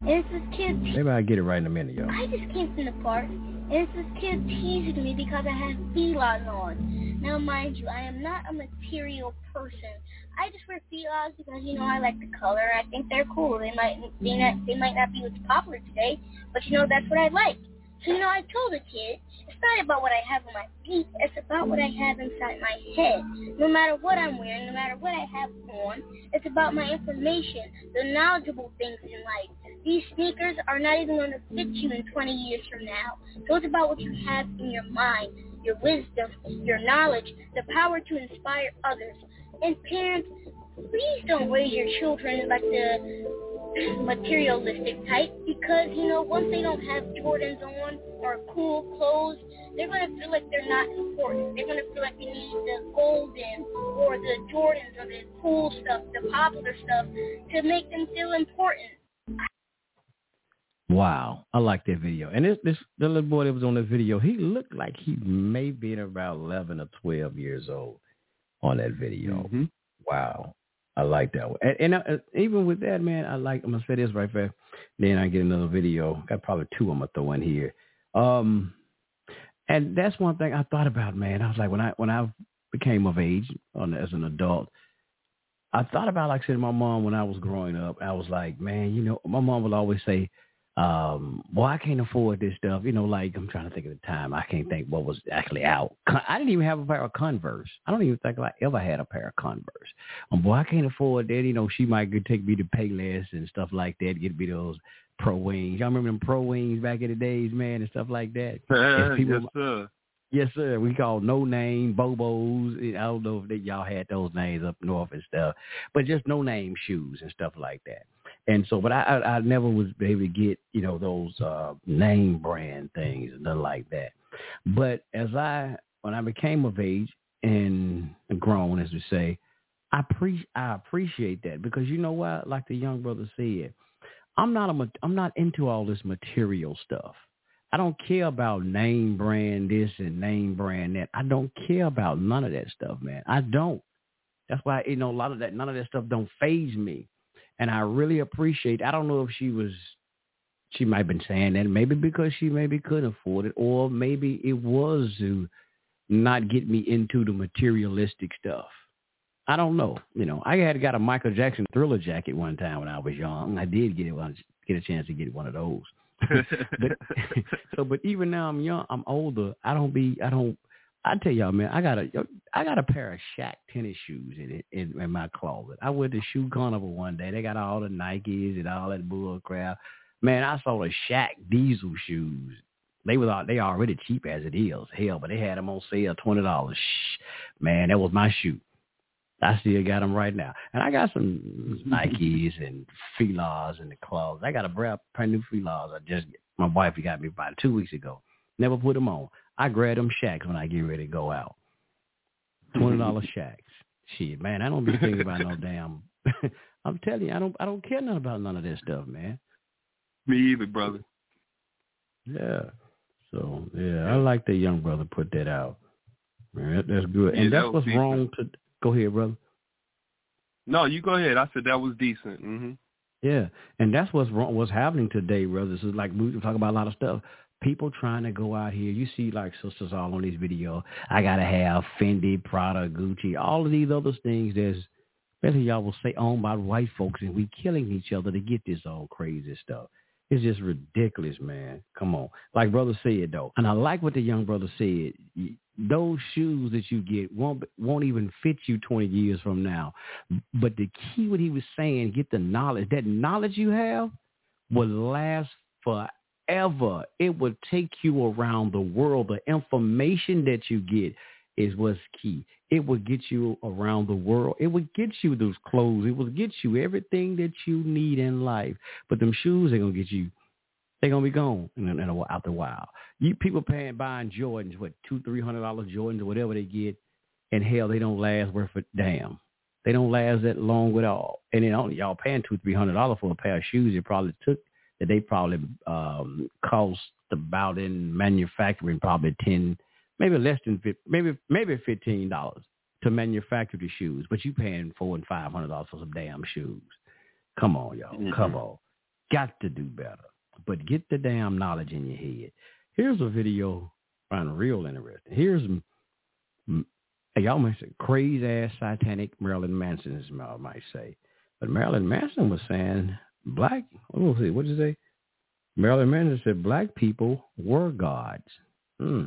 It's this kid.
Maybe I'll get it right in a minute, y'all.
I just came from the park. this kid teasing me because I have Filas on. Now, mind you, I am not a material person. I just wear Filas because you know I like the color. I think they're cool. They might they not they might not be what's popular today, but you know that's what I like. So you know I told the kid it's not about what I have on my feet. It's about what I have inside my head. No matter what I'm wearing, no matter what I have on, it's about my information, the knowledgeable things in life. These sneakers are not even going to fit you in 20 years from now. So it's about what you have in your mind, your wisdom, your knowledge, the power to inspire others. And parents, please don't raise your children like the materialistic type because, you know, once they don't have Jordans on or cool clothes, they're going to feel like they're not important. They're going to feel like they need the golden or the Jordans or the cool stuff, the popular stuff to make them feel important.
Wow, I like that video. And this this the little boy that was on the video, he looked like he may be about eleven or twelve years old on that video.
Mhm.
Wow, I like that one. And, and uh, even with that, man, I like. I'm gonna say this right there. Then I get another video. Got probably two I'm gonna throw in here. Um, and that's one thing I thought about, man. I was like, when I when I became of age on as an adult, I thought about like saying to my mom when I was growing up. I was like, man, you know, my mom would always say, um, boy, I can't afford this stuff. You know, like I'm trying to think of the time. I can't think what was actually out. I didn't even have a pair of Converse. I don't even think I ever had a pair of Converse. Um, boy, I can't afford that. You know, she might take me to Payless and stuff like that. Get me those Pro Wings. Y'all remember them Pro Wings back in the days, man, and stuff like that. People-
yes, sir.
Yes, sir. We call no name Bobos. I don't know if they, y'all had those names up north and stuff, but just no name shoes and stuff like that. And so, but I, I, I never was able to get, you know, those uh, name brand things and nothing like that. But as I, when I became of age and grown, as we say, I pre- I appreciate that because you know what? Like the young brother said, I'm not a I'm not into all this material stuff. I don't care about name brand this and name brand that. I don't care about none of that stuff, man. I don't. That's why you know a lot of that none of that stuff don't phase me. And I really appreciate I don't know if she was she might have been saying that maybe because she maybe couldn't afford it or maybe it was to not get me into the materialistic stuff. I don't know. You know, I had got a Michael Jackson thriller jacket one time when I was young. I did get it get a chance to get one of those. but so, but even now I'm young, I'm older. I don't be, I don't. I tell y'all, man, I got a, I got a pair of Shaq tennis shoes in it in, in my closet. I went to shoe carnival one day. They got all the Nikes and all that bull crap. Man, I saw the Shaq Diesel shoes. They were they already cheap as it is, hell, but they had them on sale, twenty dollars. Man, that was my shoe. I still got them right now. And I got some Nikes and Filas in the closet. I got a brand new Filas. I just, my wife got me about two weeks ago. Never put them on. I grab them Shaqs when I get ready to go out. $20 Shaqs. Shit, man, I don't be thinking about no damn. I'm telling you, I don't, I don't care nothing about none of that stuff, man.
Me either, brother.
Yeah. So yeah, I like that young brother put that out. Man, that's good. And yeah, that's what's decent. wrong to Go ahead, brother.
No, you go ahead. I said that was decent. Mm-hmm.
Yeah, and that's what's wrong. What's happening today, brothers? Is like we talk about a lot of stuff. People trying to go out here. You see, like sisters all on these video. I gotta have Fendi, Prada, Gucci, all of these other things. There's, especially y'all will say owned by white folks, and we killing each other to get this all crazy stuff. It's just ridiculous, man. Come on. Like brother said though. And I like what the young brother said. Those shoes that you get won't won't even fit you 20 years from now. But the key what he was saying, get the knowledge. That knowledge you have will last forever. It will take you around the world. The information that you get is what's key. It will get you around the world. It will get you those clothes. It will get you everything that you need in life. But them shoes are gonna get you. They're gonna be gone in, in after a while. You people paying buying Jordans, what two, three hundred dollars Jordans or whatever they get, and hell, they don't last worth a damn. They don't last that long at all. And then only y'all paying two, three hundred dollars for a pair of shoes. It probably took that they probably um, cost about in manufacturing probably ten maybe less than maybe maybe fifteen dollars to manufacture the shoes, but you paying four and five hundred dollars for some damn shoes. Come on, y'all. Mm-hmm. Come on. Got to do better. But get the damn knowledge in your head. Here's a video find real interesting. Here's y'all might say crazy ass satanic Marilyn Manson, as I might say. But Marilyn Manson was saying black. Was it? What did you say? Marilyn Manson said black people were gods. Hmm.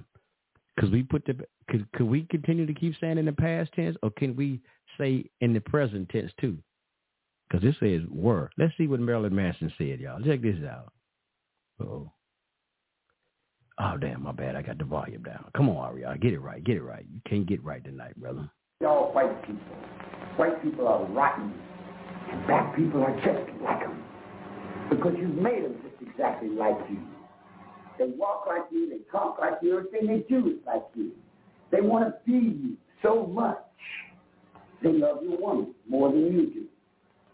Because we put the could could we continue to keep saying in the past tense, or can we say in the present tense too? Because this says were. Let's see what Marilyn Manson said, y'all. Check this out. Oh. Oh damn, my bad. I got the volume down. Come on, Ariel, get it right. Get it right. You can't get right tonight, brother.
Y'all white people. White people are rotten, and black people are just like them because you've made them just exactly like you. They walk like you, they talk like you, everything they do is like you. They want to feed you so much. They love your woman more than you do.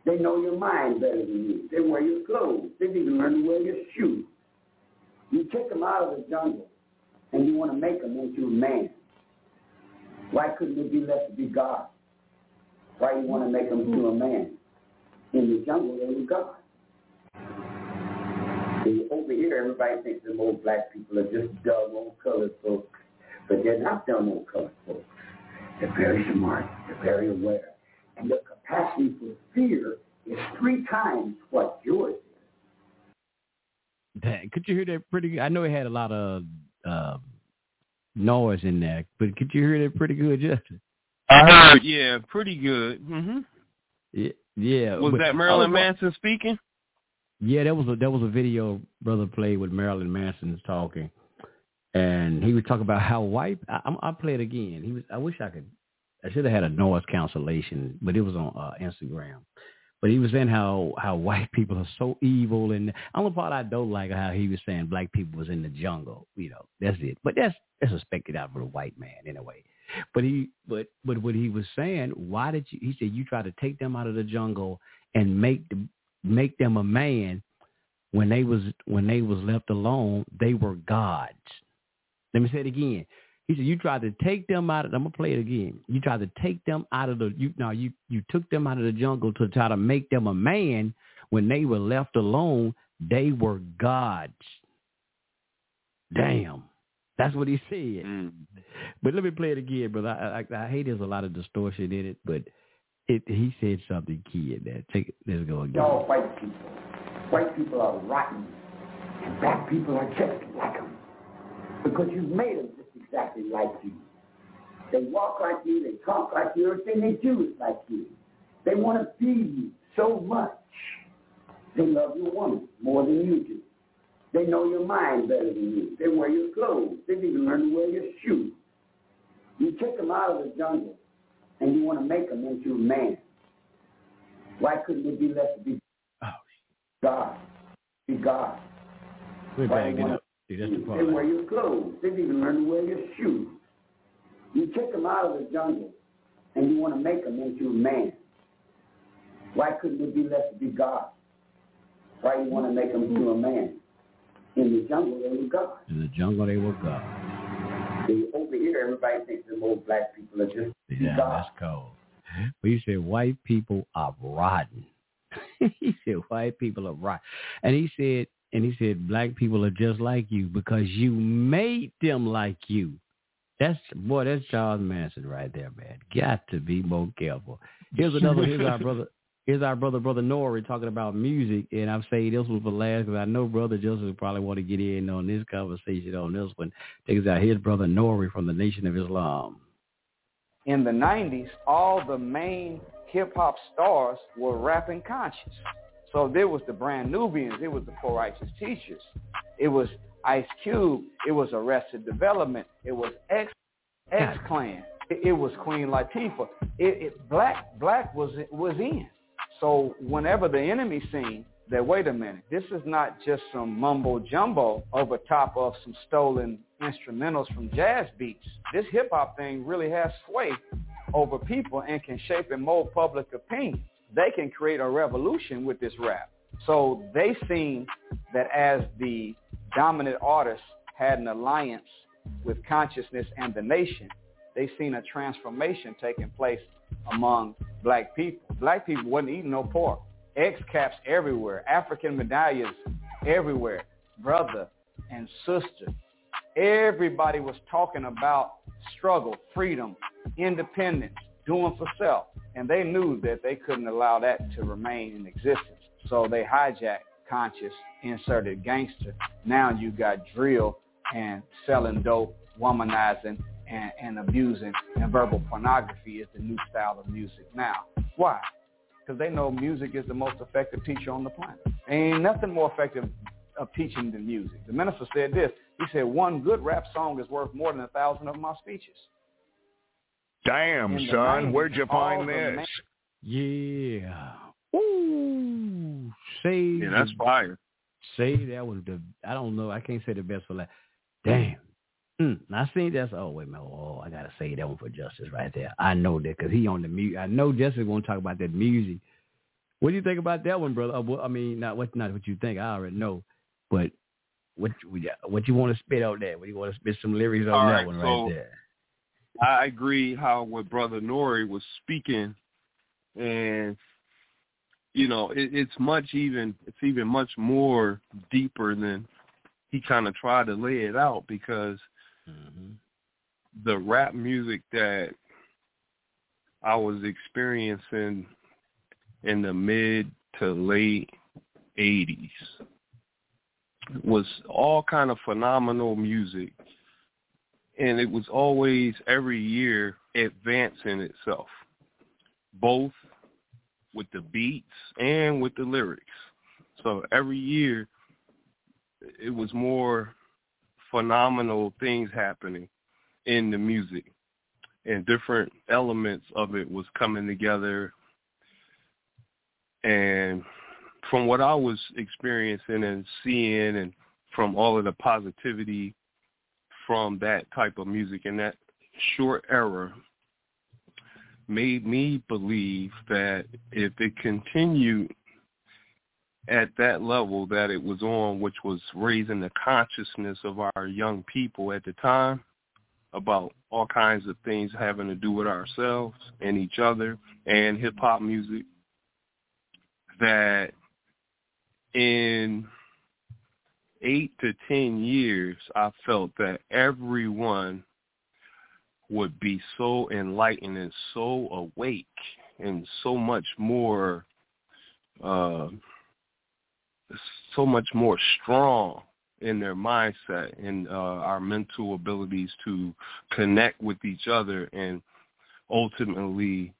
They know your mind better than you. They wear your clothes. They even learn to wear your shoes. You take them out of the jungle and you want to make them into a man. Why couldn't they be left to be God? Why you want to make them into a man? In the jungle, they were God. See, over here, everybody thinks the old black people are just dumb old colored folks. But they're not dumb old colored folks. They're very smart. They're very aware. And their capacity for fear is three times what yours is.
Dang, could you hear that pretty I know it had a lot of uh, noise in there, but could you hear that pretty good, Justin?
I heard, yeah, pretty good.
hmm Yeah, yeah.
Was that Marilyn Manson speaking?
Yeah, that was a that was a video brother played with Marilyn Manson talking, and he would talk about how white. I, I play it again. He was. I wish I could. I should have had a noise cancellation, but it was on uh, Instagram. But he was saying how how white people are so evil, and the only part I don't like how he was saying black people was in the jungle. You know, that's it. But that's that's expected out of a white man anyway. But he but but what he was saying, why did you? He said you try to take them out of the jungle and make the make them a man, when they was when they was left alone, they were gods. Let me say it again. He said, "You tried to take them out of. I'm gonna play it again. You tried to take them out of the. You now you you took them out of the jungle to try to make them a man. When they were left alone, they were gods. Damn, that's what he said.
Mm.
But let me play it again, brother. I, I, I hate there's a lot of distortion in it, but it he said something key in there. Take it. Let's go again.
Y'all white people. White people are rotten. And black people are just like them. Because you've made them just exactly like you. They walk like you, they talk like you, everything they do is like you. They want to feed you so much. They love your woman more than you do. They know your mind better than you. They wear your clothes. They've even learned to wear your shoes. You take them out of the jungle and you want to make them into a man. Why couldn't it be left to be
Oh,
God? Be God.
we bagged it up. See, that's the
They wear your clothes. They've even learned to wear your shoes. You take them out of the jungle and you want to make them into a man. Why couldn't it be left to be God? Why you want to make them into a man? In the jungle, they were God.
In the jungle, they were gods.
See, over here, everybody thinks them old black people are just
Yeah, that's cold. But he said white people are rotten. he said white people are rotten, and he said, and he said black people are just like you because you made them like you. That's boy, that's Charles Manson right there, man. Got to be more careful. Here's another. Here's our brother. Here's our brother, brother Nori, talking about music, and I'm saying this was for last because I know brother Joseph probably want to get in on this conversation on this one. Take us out. Here's brother Nori from the Nation of Islam.
in the 90s, all the main hip hop stars were rapping conscious. So there was the Brand Nubians, it was the Poor Righteous Teachers, it was Ice Cube, it was Arrested Development, it was X X Clan, it, it was Queen Latifah. It, it Black Black was was in. So whenever the enemy seen that wait a minute, this is not just some mumbo jumbo over top of some stolen instrumentals from jazz beats. This hip hop thing really has sway over people and can shape and mold public opinion. They can create a revolution with this rap. So they seen that as the dominant artist had an alliance with consciousness and the nation, they seen a transformation taking place among black people. Black people wasn't eating no pork. X caps everywhere, African medallions everywhere, brother and sister. Everybody was talking about struggle, freedom, independence, doing for self. And they knew that they couldn't allow that to remain in existence. So they hijacked conscious, inserted gangster. Now you got drill and selling dope, womanizing, and, and abusing, and verbal pornography is the new style of music now. Why? Because they know music is the most effective teacher on the planet. Ain't nothing more effective of teaching than music. The minister said this. He said, one good rap song is worth more than a thousand of my speeches.
Damn, son,
90s,
where'd you find this?
ma-
Yeah. Ooh. Say
Yeah, that's fire.
say that was the I don't know, I can't say the best for last. Damn. Mm, I seen that's oh wait a minute, oh I gotta say that one for Justice right there. I know that because he on the music. I know Justice won't talk about that music. What do you think about that one, brother? Uh, well, I mean, not what not what you think. I already know, but what what you want to spit out there? What you want to spit some lyrics on
All
that
right,
one
so-
right there?
I agree how what Brother Nori was speaking, and you know it, it's much even it's even much more deeper than he kind of tried to lay it out because
Mm-hmm.
the rap music that I was experiencing in the mid to late '80s was all kind of phenomenal music and it was always every year advancing itself, both with the beats and with the lyrics. So every year it was more phenomenal things happening in the music. And different elements of it was coming together. And from what I was experiencing and seeing and from all of the positivity from that type of music in that short era made me believe that if it continued at that level that it was on, which was raising the consciousness of our young people at the time about all kinds of things having to do with ourselves and each other and hip hop music that in eight to ten years I felt that everyone would be so enlightened and so awake and so much more uh so much more strong in their mindset and uh, our mental abilities to connect with each other and ultimately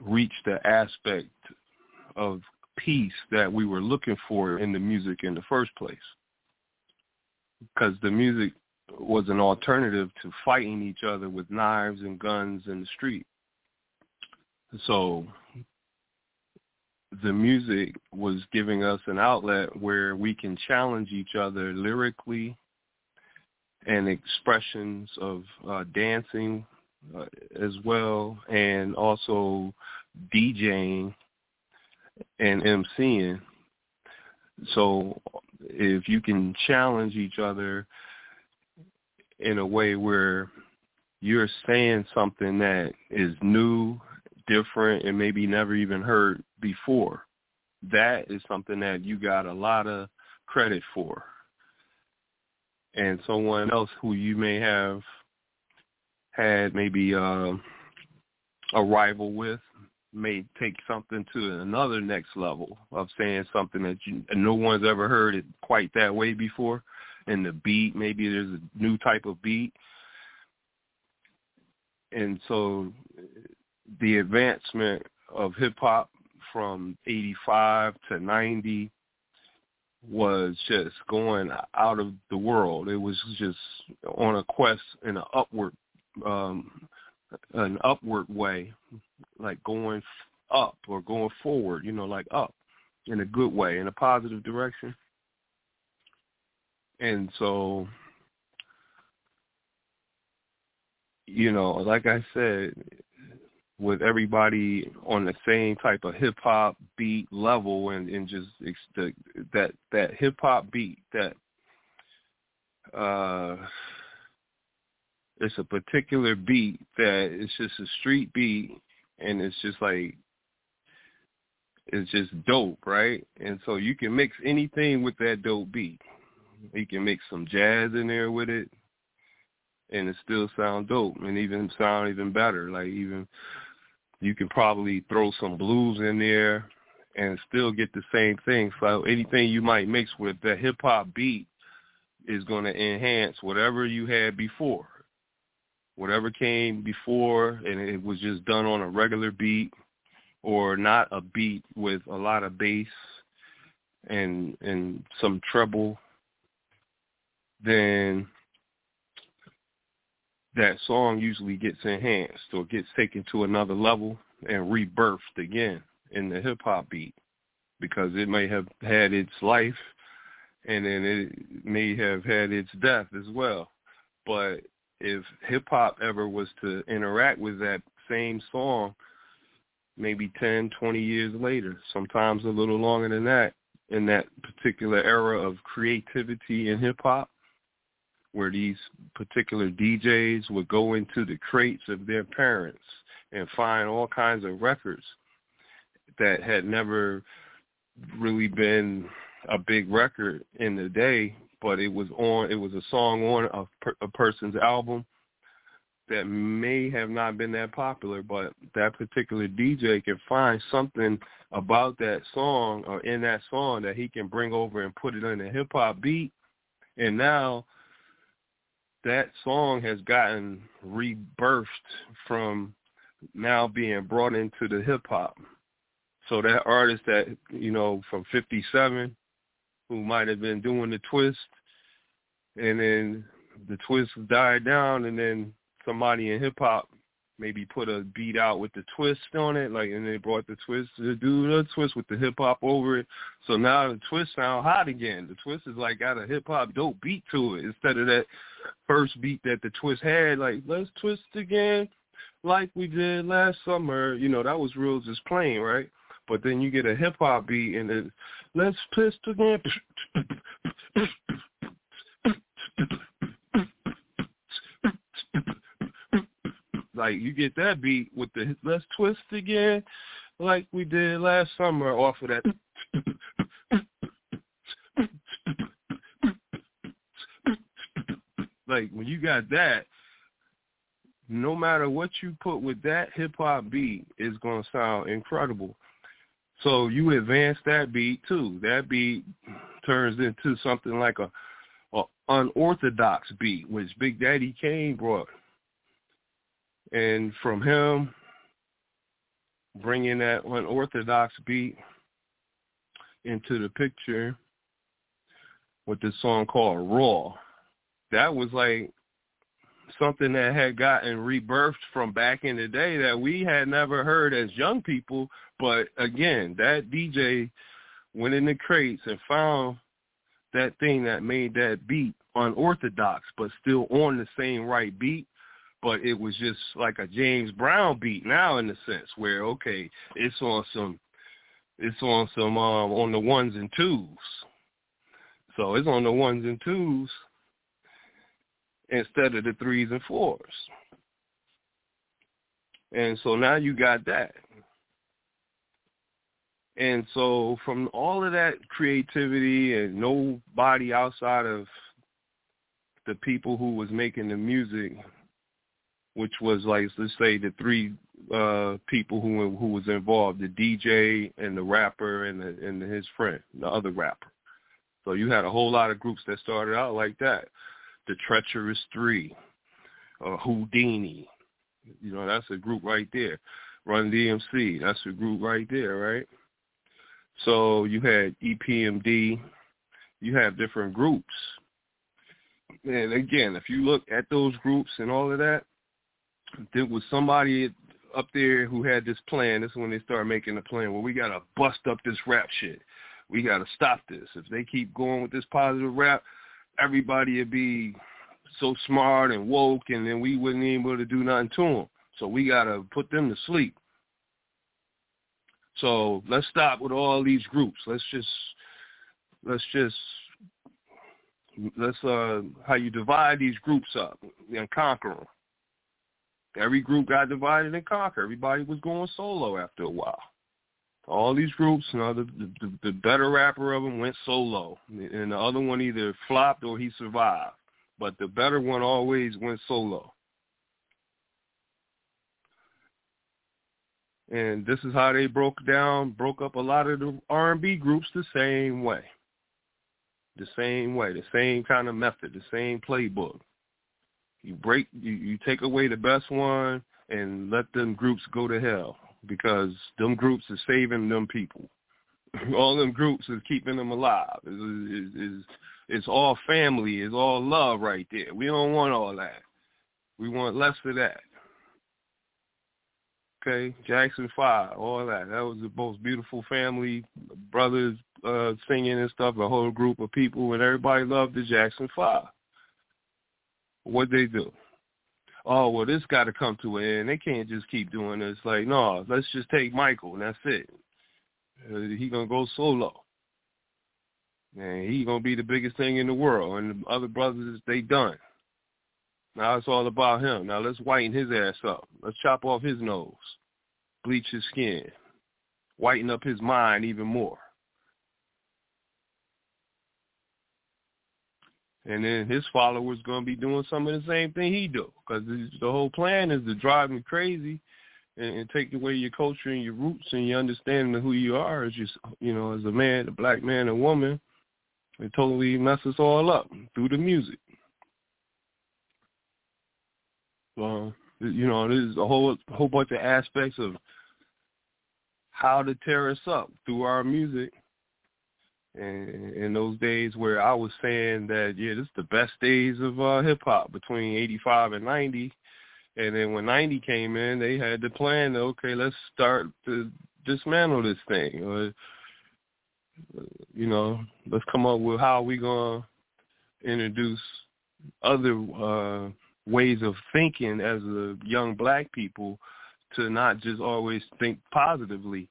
reach the aspect of peace that we were looking for in the music in the first place. Because the music was an alternative to fighting each other with knives and guns in the street. So the music was giving us an outlet where we can challenge each other lyrically and expressions of uh, dancing uh, as well and also DJing and MCing. So if you can challenge each other in a way where you're saying something that is new different and maybe never even heard before. That is something that you got a lot of credit for. And someone else who you may have had maybe uh, a rival with may take something to another next level of saying something that you, no one's ever heard it quite that way before. And the beat, maybe there's a new type of beat. And so the advancement of hip hop from 85 to 90 was just going out of the world. It was just on a quest in an upward um an upward way, like going up or going forward, you know, like up in a good way, in a positive direction. And so you know, like I said, with everybody on the same type of hip hop beat level and and just the, that that hip hop beat that uh it's a particular beat that it's just a street beat and it's just like it's just dope, right? And so you can mix anything with that dope beat. You can mix some jazz in there with it and it still sound dope and even sound even better. Like even you can probably throw some blues in there and still get the same thing. So anything you might mix with the hip hop beat is going to enhance whatever you had before. Whatever came before and it was just done on a regular beat or not a beat with a lot of bass and and some treble then that song usually gets enhanced or gets taken to another level and rebirthed again in the hip hop beat because it may have had its life and then it may have had its death as well. But if hip hop ever was to interact with that same song maybe 10, 20 years later, sometimes a little longer than that, in that particular era of creativity in hip hop, where these particular DJs would go into the crates of their parents and find all kinds of records that had never really been a big record in the day, but it was on it was a song on a, a person's album that may have not been that popular, but that particular DJ can find something about that song or in that song that he can bring over and put it in a hip hop beat. And now that song has gotten rebirthed from now being brought into the hip hop. So that artist that, you know, from 57 who might have been doing the twist and then the twist died down and then somebody in hip hop maybe put a beat out with the twist on it, like, and they brought the twist to do the twist with the hip hop over it. So now the twist sound hot again. The twist is like got a hip hop dope beat to it instead of that first beat that the twist had. Like, let's twist again, like we did last summer. You know, that was real just plain, right? But then you get a hip hop beat and it let's twist again. Like you get that beat with the let's twist again, like we did last summer off of that. like when you got that, no matter what you put with that hip hop beat, is gonna sound incredible. So you advance that beat too. That beat turns into something like a, a unorthodox beat, which Big Daddy Kane brought. And from him bringing that unorthodox beat into the picture with this song called Raw, that was like something that had gotten rebirthed from back in the day that we had never heard as young people. But again, that DJ went in the crates and found that thing that made that beat unorthodox, but still on the same right beat. But it was just like a James Brown beat now in the sense where, okay, it's on some, it's on some, um, on the ones and twos. So it's on the ones and twos instead of the threes and fours. And so now you got that. And so from all of that creativity and nobody outside of the people who was making the music, which was like let's say the three uh people who who was involved, the DJ and the rapper and the, and his friend, the other rapper. So you had a whole lot of groups that started out like that the Treacherous Three, uh, Whodini. You know, that's a group right there. Run DMC, that's a group right there, right? So you had EPMD, you have different groups. And again, if you look at those groups and all of that, there was somebody up there who had this plan. This is when they started making the plan. Well, we got to bust up this rap shit. We got to stop this. If they keep going with this positive rap, everybody would be so smart and woke, and then we wouldn't be able to do nothing to them. So we got to put them to sleep. So let's stop with all these groups. Let's just let's just let's uh how you divide these groups up and conquer them. Every group got divided and conquered. Everybody was going solo after a while all these groups, you know, the, the the better rapper of them went solo, and the other one either flopped or he survived. But the better one always went solo. And this is how they broke down, broke up a lot of the R&B groups the same way. The same way, the same kind of method, the same playbook. You break, you, you take away the best one and let them groups go to hell because them groups is saving them people. all them groups is keeping them alive. It's, it's, it's all family. It's all love right there. We don't want all that. We want less of that. Okay, Jackson Five, all that. That was the most beautiful family, brothers uh, singing and stuff. A whole group of people, and everybody loved the Jackson Five. What they do? oh well this got to come to an end. They can't just keep doing this. Like no, let's just take Michael and that's it. Uh, he gonna go solo. And he gonna be the biggest thing in the world. And the other brothers, they done. Now it's all about him. Now let's whiten his ass up. Let's chop off his nose, bleach his skin, whiten up his mind even more. And then his followers going to be doing some of the same thing he do because the whole plan is to drive me crazy and, and take away your culture and your roots and your understanding of who you are as just you know as a man, a black man, a woman. It totally mess us all up through the music. So you know, there's a whole whole bunch of aspects of how to tear us up through our music and in those days where I was saying that yeah, this is the best days of uh, hip hop between '85 and '90, and then when '90 came in, they had the plan. okay, let's start to dismantle this thing. Or, you know, let's come up with how we gonna introduce other uh, ways of thinking as a young black people to not just always think positively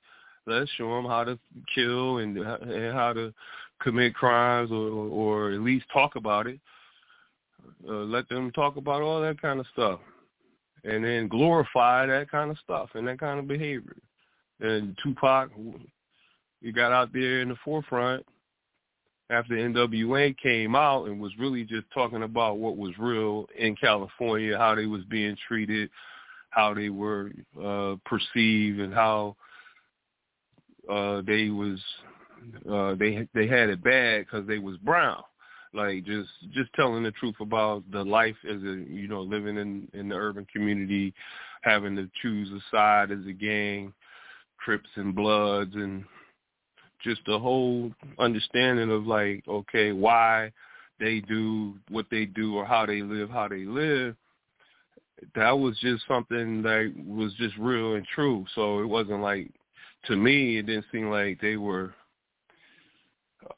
Let's show them how to kill and, and how to commit crimes, or, or at least talk about it. Uh, let them talk about all that kind of stuff, and then glorify that kind of stuff and that kind of behavior. And Tupac, he got out there in the forefront after NWA came out and was really just talking about what was real in California, how they was being treated, how they were uh, perceived, and how uh, they was uh, they they had it bad because they was brown. Like just just telling the truth about the life as a you know living in in the urban community, having to choose a side as a gang, Crips and Bloods, and just the whole understanding of like okay why they do what they do or how they live how they live that was just something that was just real and true so it wasn't like to me it didn't seem like they were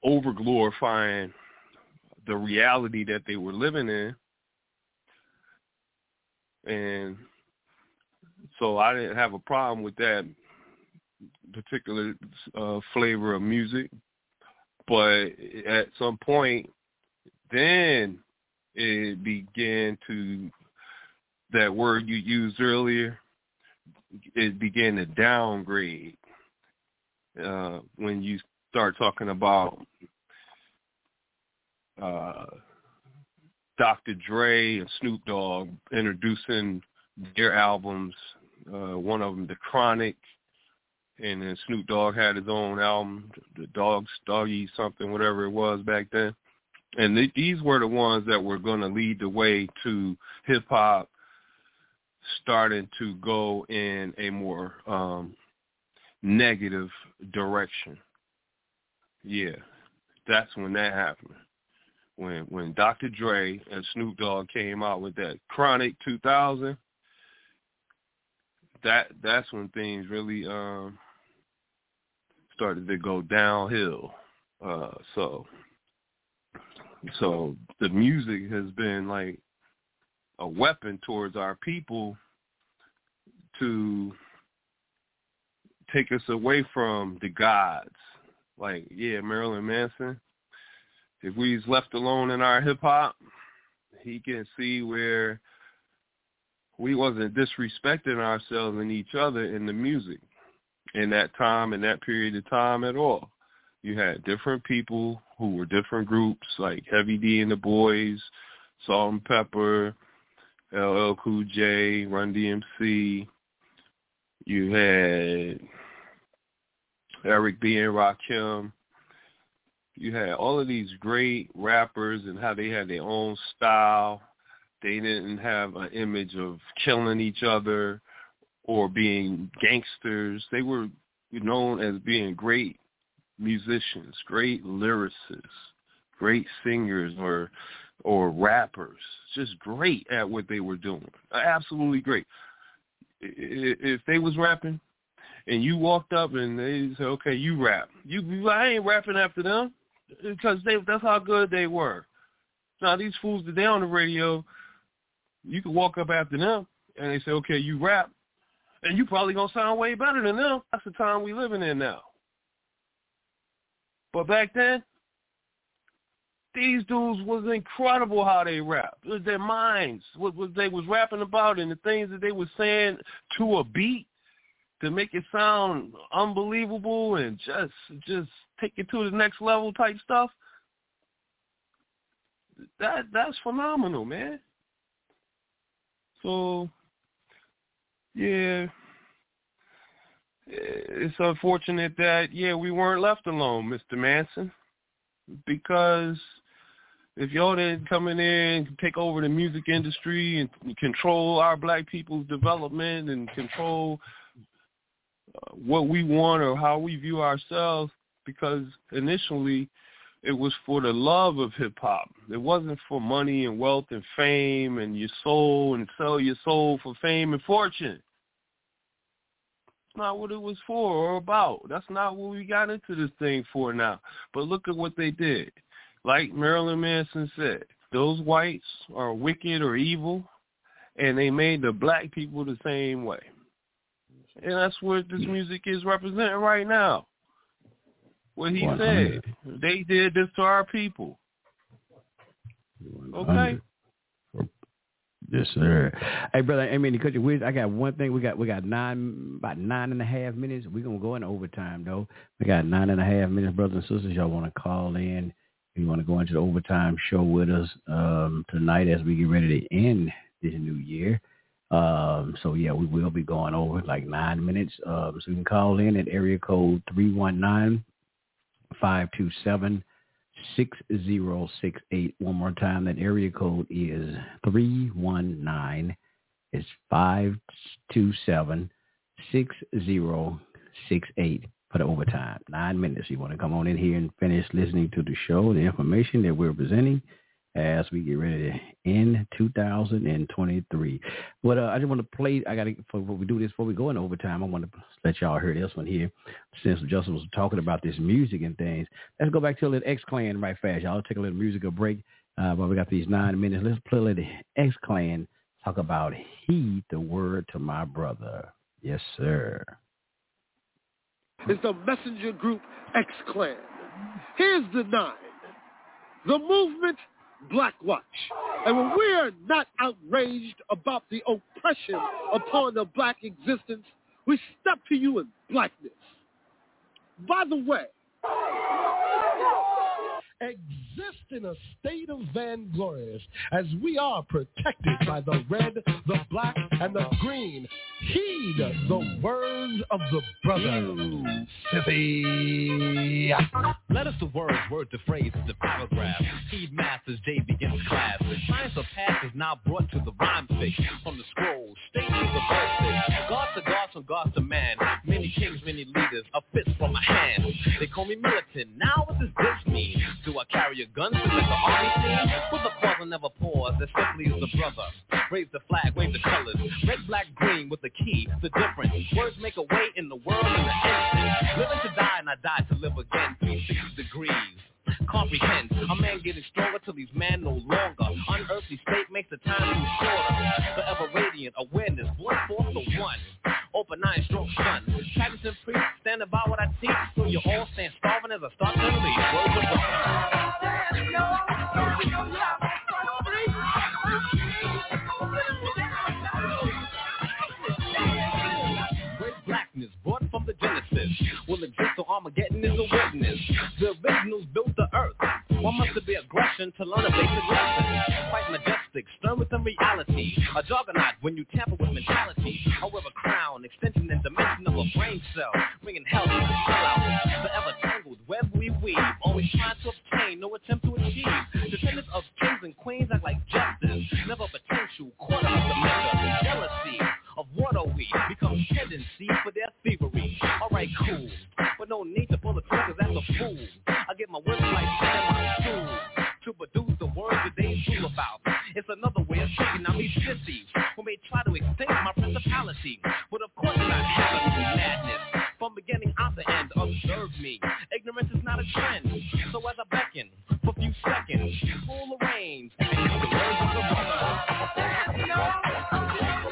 over glorifying the reality that they were living in and so I didn't have a problem with that particular uh, flavor of music, but at some point, then it began to that word you used earlier. It began to downgrade uh, when you start talking about uh, Dr. Dre and Snoop Dogg introducing their albums. Uh, one of them, The Chronic, and then Snoop Dogg had his own album, the Dogs Doggy something, whatever it was back then. And th- these were the ones that were going to lead the way to hip hop starting to go in a more um, negative direction. Yeah, that's when that happened. When when Dr. Dre and Snoop Dogg came out with that Chronic 2000, that that's when things really um started to go downhill. Uh so so the music has been like a weapon towards our people to take us away from the gods. Like, yeah, Marilyn Manson. If we was left alone in our hip hop, he can see where we wasn't disrespecting ourselves and each other in the music in that time in that period of time at all. You had different people who were different groups like Heavy D and the Boys, Salt-N-Pepa, LL Cool J, Run DMC. You had Eric B and Rakim. You had all of these great rappers and how they had their own style they didn't have an image of killing each other or being gangsters. They were known as being great musicians, great lyricists, great singers or or rappers, just great at what they were doing. Absolutely great. If they was rapping and you walked up and they said, "Okay, you rap," you I ain't rapping after them because they that's how good they were. Now these fools today on the radio, you can walk up after them and they say, okay, you rap, and you probably gonna sound way better than them. That's the time we living in now. But back then, these dudes was incredible how they rap. Their minds, what, what they was rapping about, and the things that they was saying to a beat to make it sound unbelievable and just just take it to the next level type stuff. That that's phenomenal, man. So, yeah, it's unfortunate that yeah we weren't left alone, Mr. Manson, because if y'all didn't come in and take over the music industry and control our black people's development and control what we want or how we view ourselves, because initially it was for the love of hip hop. It wasn't for money and wealth and fame and your soul and sell your soul for fame and fortune. That's not what it was for or about. That's not what we got into this thing for now. But look at what they did. Like Marilyn Manson said, those whites are wicked or evil, and they made the black people the same way. And that's what this music is representing right now. What he
100.
said. They did this to our people. Okay.
Yes, sir. Hey, brother, I mean, could you, we, I got one thing. We got we got nine about nine and a half minutes. We're gonna go into overtime though. We got nine and a half minutes, brothers and sisters. Y'all want to call in? You want to go into the overtime show with us um, tonight as we get ready to end this new year. Um, so yeah, we will be going over like nine minutes. Um, so you can call in at area code three one nine five two seven. 6068. One more time, that area code is 319. is 527 6068 for the overtime. Nine minutes. You want to come on in here and finish listening to the show, the information that we're presenting as we get ready to end 2023. But uh, I just want to play. I got to before we do this, before we go in overtime, I want to let y'all hear this one here. Since Justice was talking about this music and things, let's go back to a little X Clan right fast. Y'all take a little musical break. Uh, but we got these nine minutes. Let's play a little X Clan. Talk about heed the word to my brother. Yes, sir.
It's the messenger group X Clan. Here's the nine. The movement Black Watch. And when we're not outraged about the oppression upon the black existence, we step to you in blackness. By the way,
exist in a state of vainglorious as we are protected by the red, the black, and the green. Heed the words of the brother. Sissy.
Let us the words, word to phrase, the paragraph. Heed masters, J begins class. Science of past is now brought to the rhyme fix. From the scroll, state to the verses. God to God, from God to man. Many kings, many leaders, a fist from my hand. They call me militant. Now what does this mean? Do I carry a gun to make the army scene? With the cause I never pause, as simply as the brother. Raise the flag, wave the colors. Red, black, green with the key, the difference. Words make a way in the world in an instant. Living to die and I die to live again. 360 degrees. Comprehend, a man getting stronger till he's man no longer. Unearthly state makes the time too shorter. Forever radiant, awareness, one forth the one. Open eye, stroke sun. Practicing priest, standing by what I teach. So you all stand starving as I start to leave. Words of the Genesis will exist so Armageddon is a witness. The originals built the earth. One must there be aggression to learn a basic lesson? Quite majestic, stern within reality. A juggernaut when you tamper with mentality. However, crown, extension and dimension of a brain cell. Bringing hell to the sellout. Forever tangled, web we weave. Always trying to obtain, no attempt to achieve. Descendants of kings and queens act like justice. Never potential, quarter of the measure. Jealousy what are we? Becomes tendency for their thievery. Alright, cool. But no need to pull the trigger, that's a fool. I get my words like my stool. To produce the words that they fool about. It's another way of taking out these sissies who may try to extinct my principality. But of course not having madness. From beginning out the end, observe me. Ignorance is not a trend. So as I beckon for a few seconds, pull the reins and the words of the One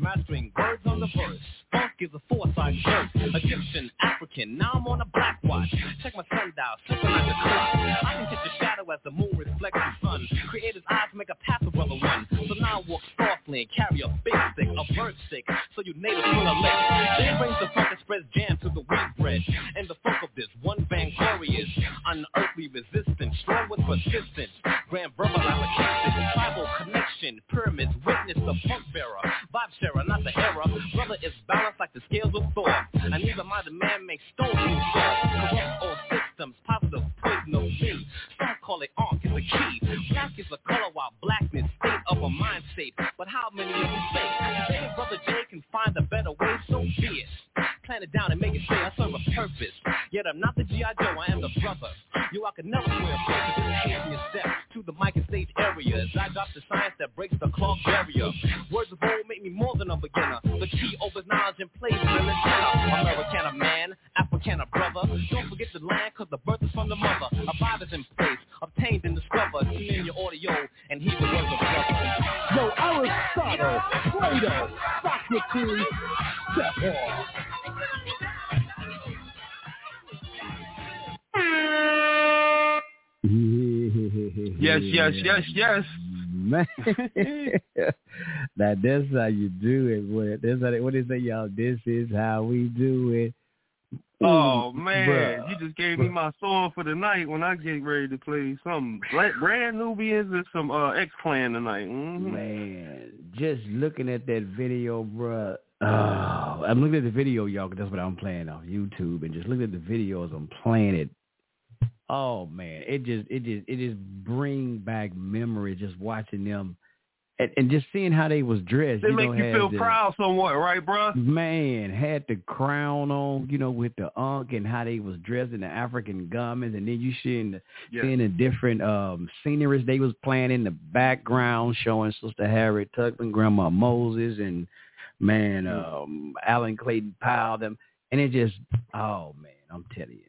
mastering words on the verse. Funk is a foresight birth. Egyptian, African, now I'm on a black watch. Check my sundial, synchronize the clock. I can catch a shadow as the moon reflects the sun. Creator's eyes make a path of brother one. So now I walk softly and carry a big stick, a bird stick, so you natives swing a lick. Then brings the funk and spreads jam to the wheat bread. And the funk of this, one vainglorious, unearthly resistance, strong with persistence. Grand verbal tribal connection, pyramids, witness the funk bearer. Vibe sharer, not the error. Brother is balanced like the scales of Thor. And even my demand makes stones all systems, positive poison of me. Some call it arc is a key. Black is a color while blackness state of a mind state. But how many of you? Today brother Jay can find a better way, so be it. Plan it down and make it say I serve a purpose. Yet I'm not the G.I. Joe, I am the brother. You, I could never swear a the mic and stage area. As I drop the science that breaks the clock barrier. Words of old make me more than a beginner. The key opens knowledge and plays in the antenna. Americana man, Africana brother. Don't forget the land, cause the birth is from the mother. A vibe is in place. obtained and discovered. Tune in your audio and hear the words of brother.
Yo, Aristotle, Plato, Socrates, step off.
Yes, yes, yes, yes.
Man, now that's how you do it. What that's how they, what they say, y'all. This is how we do it.
Oh man,
bruh.
you just gave me my song for the night when I get ready to play some brand Nubians and some uh, X Clan tonight. hmm
Man, just looking at that video, bruh. Oh, I'm looking at the video, y'all, 'cause that's what I'm playing on YouTube, and just looking at the videos I'm playing it. Oh man, it just it just it just bring back memories just watching them, and, and just seeing how they was dressed.
They
you
make
know,
you feel
the-
proud somewhat, right, bruh?
Man, had the crown on, you know, with the ankh and how they was dressed in the African garments, and then you seeing the
Yeah.
seeing the different um sceneries they was playing in the background, showing Sister Harriet Tubman, Grandma Moses, and man,
Mm.
um Adam Clayton Powell, them, and it just, oh man, I'm telling you,